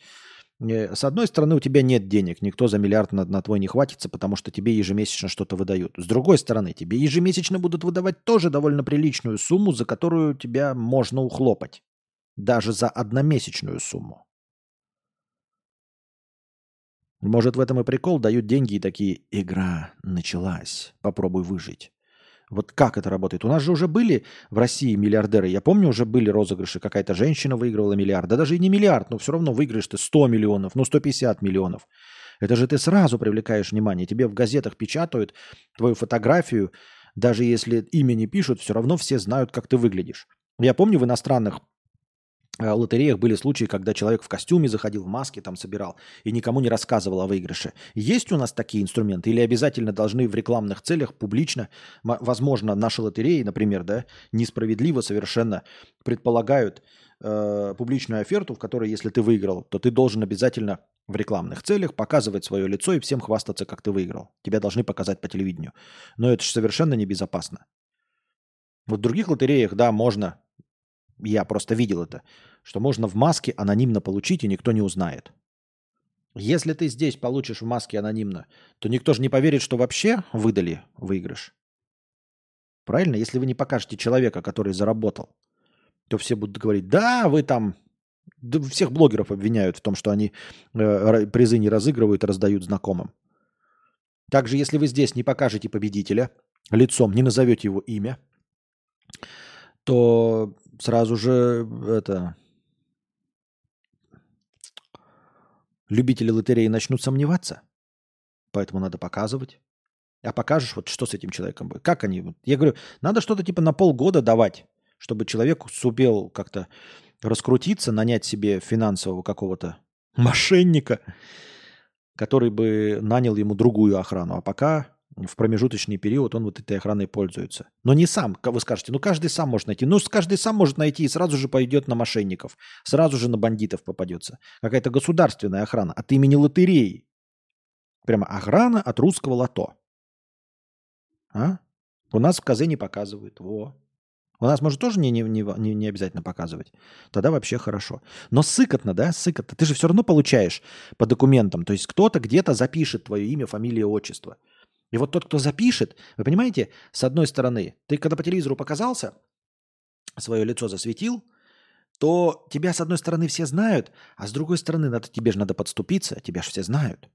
Э, с одной стороны, у тебя нет денег, никто за миллиард на, на твой не хватится, потому что тебе ежемесячно что-то выдают. С другой стороны, тебе ежемесячно будут выдавать тоже довольно приличную сумму, за которую тебя можно ухлопать. Даже за одномесячную сумму. Может, в этом и прикол, дают деньги и такие «Игра началась, попробуй выжить». Вот как это работает? У нас же уже были в России миллиардеры. Я помню, уже были розыгрыши. Какая-то женщина выигрывала миллиард. Да даже и не миллиард, но все равно выиграешь ты 100 миллионов, ну 150 миллионов. Это же ты сразу привлекаешь внимание. Тебе в газетах печатают твою фотографию. Даже если имя не пишут, все равно все знают, как ты выглядишь. Я помню в иностранных лотереях были случаи, когда человек в костюме заходил, в маске там собирал и никому не рассказывал о выигрыше. Есть у нас такие инструменты или обязательно должны в рекламных целях публично, возможно, наши лотереи, например, да, несправедливо совершенно предполагают э, публичную оферту, в которой, если ты выиграл, то ты должен обязательно в рекламных целях показывать свое лицо и всем хвастаться, как ты выиграл. Тебя должны показать по телевидению. Но это же совершенно небезопасно. Вот в других лотереях, да, можно я просто видел это, что можно в маске анонимно получить, и никто не узнает. Если ты здесь получишь в маске анонимно, то никто же не поверит, что вообще выдали выигрыш. Правильно? Если вы не покажете человека, который заработал, то все будут говорить, да, вы там... Всех блогеров обвиняют в том, что они э, призы не разыгрывают и раздают знакомым. Также, если вы здесь не покажете победителя лицом, не назовете его имя, то сразу же это любители лотереи начнут сомневаться. Поэтому надо показывать. А покажешь, вот что с этим человеком будет. Как они? Я говорю, надо что-то типа на полгода давать, чтобы человек сумел как-то раскрутиться, нанять себе финансового какого-то мошенника, который бы нанял ему другую охрану. А пока в промежуточный период он вот этой охраной пользуется. Но не сам, вы скажете, ну каждый сам может найти. Ну каждый сам может найти и сразу же пойдет на мошенников, сразу же на бандитов попадется. Какая-то государственная охрана от имени лотереи. Прямо охрана от русского лото. А? У нас в Казани показывают. Во. У нас, может, тоже не, не, не, не обязательно показывать. Тогда вообще хорошо. Но сыкотно, да, сыкотно. Ты же все равно получаешь по документам. То есть кто-то где-то запишет твое имя, фамилия, отчество. И вот тот, кто запишет, вы понимаете, с одной стороны, ты когда по телевизору показался, свое лицо засветил, то тебя с одной стороны все знают, а с другой стороны надо, тебе же надо подступиться, тебя же все знают.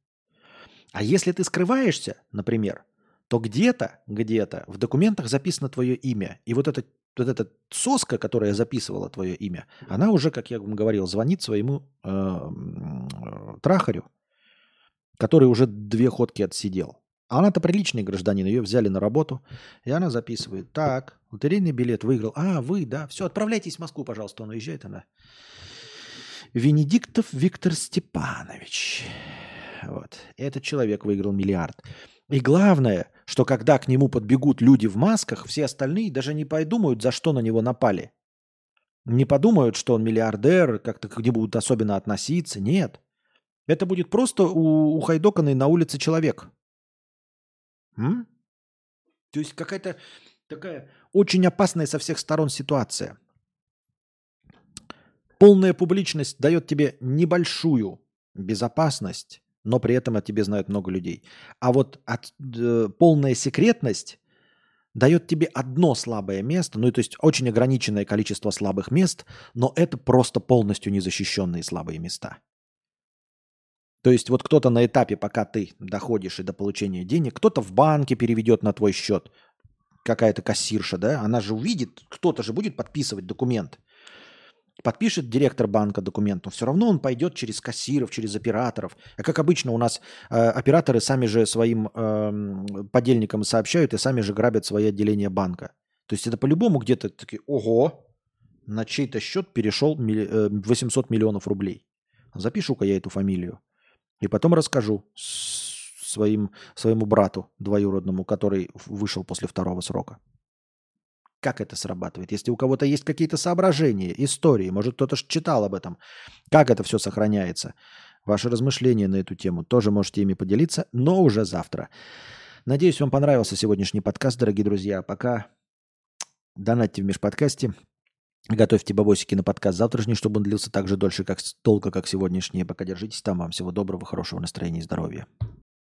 А если ты скрываешься, например, то где-то, где-то в документах записано твое имя. И вот эта, вот эта соска, которая записывала твое имя, она уже, как я вам говорил, звонит своему э, э, трахарю, который уже две ходки отсидел. А она-то приличный гражданин, ее взяли на работу, и она записывает. Так, лотерейный билет выиграл. А, вы, да, все, отправляйтесь в Москву, пожалуйста. Он уезжает, она. Венедиктов Виктор Степанович. Вот. Этот человек выиграл миллиард. И главное, что когда к нему подбегут люди в масках, все остальные даже не подумают, за что на него напали. Не подумают, что он миллиардер, как-то к нему будут особенно относиться. Нет. Это будет просто у, ухайдоканный на улице человек, М? То есть какая-то такая очень опасная со всех сторон ситуация. Полная публичность дает тебе небольшую безопасность, но при этом о тебе знают много людей. А вот от, э, полная секретность дает тебе одно слабое место, ну то есть очень ограниченное количество слабых мест, но это просто полностью незащищенные слабые места. То есть вот кто-то на этапе, пока ты доходишь и до получения денег, кто-то в банке переведет на твой счет, какая-то кассирша, да, она же увидит, кто-то же будет подписывать документ. Подпишет директор банка документ, но все равно он пойдет через кассиров, через операторов. А как обычно у нас э, операторы сами же своим э, подельникам сообщают и сами же грабят свои отделения банка. То есть это по-любому где-то такие, ого, на чей-то счет перешел 800 э, миллионов рублей. Запишу-ка я эту фамилию. И потом расскажу своим, своему брату двоюродному, который вышел после второго срока. Как это срабатывает? Если у кого-то есть какие-то соображения, истории, может кто-то читал об этом, как это все сохраняется, ваши размышления на эту тему тоже можете ими поделиться, но уже завтра. Надеюсь, вам понравился сегодняшний подкаст, дорогие друзья. Пока донатьте в межподкасте. Готовьте бабосики на подкаст завтрашний, чтобы он длился так же дольше, как долго, как сегодняшний. Пока держитесь там. Вам всего доброго, хорошего настроения и здоровья.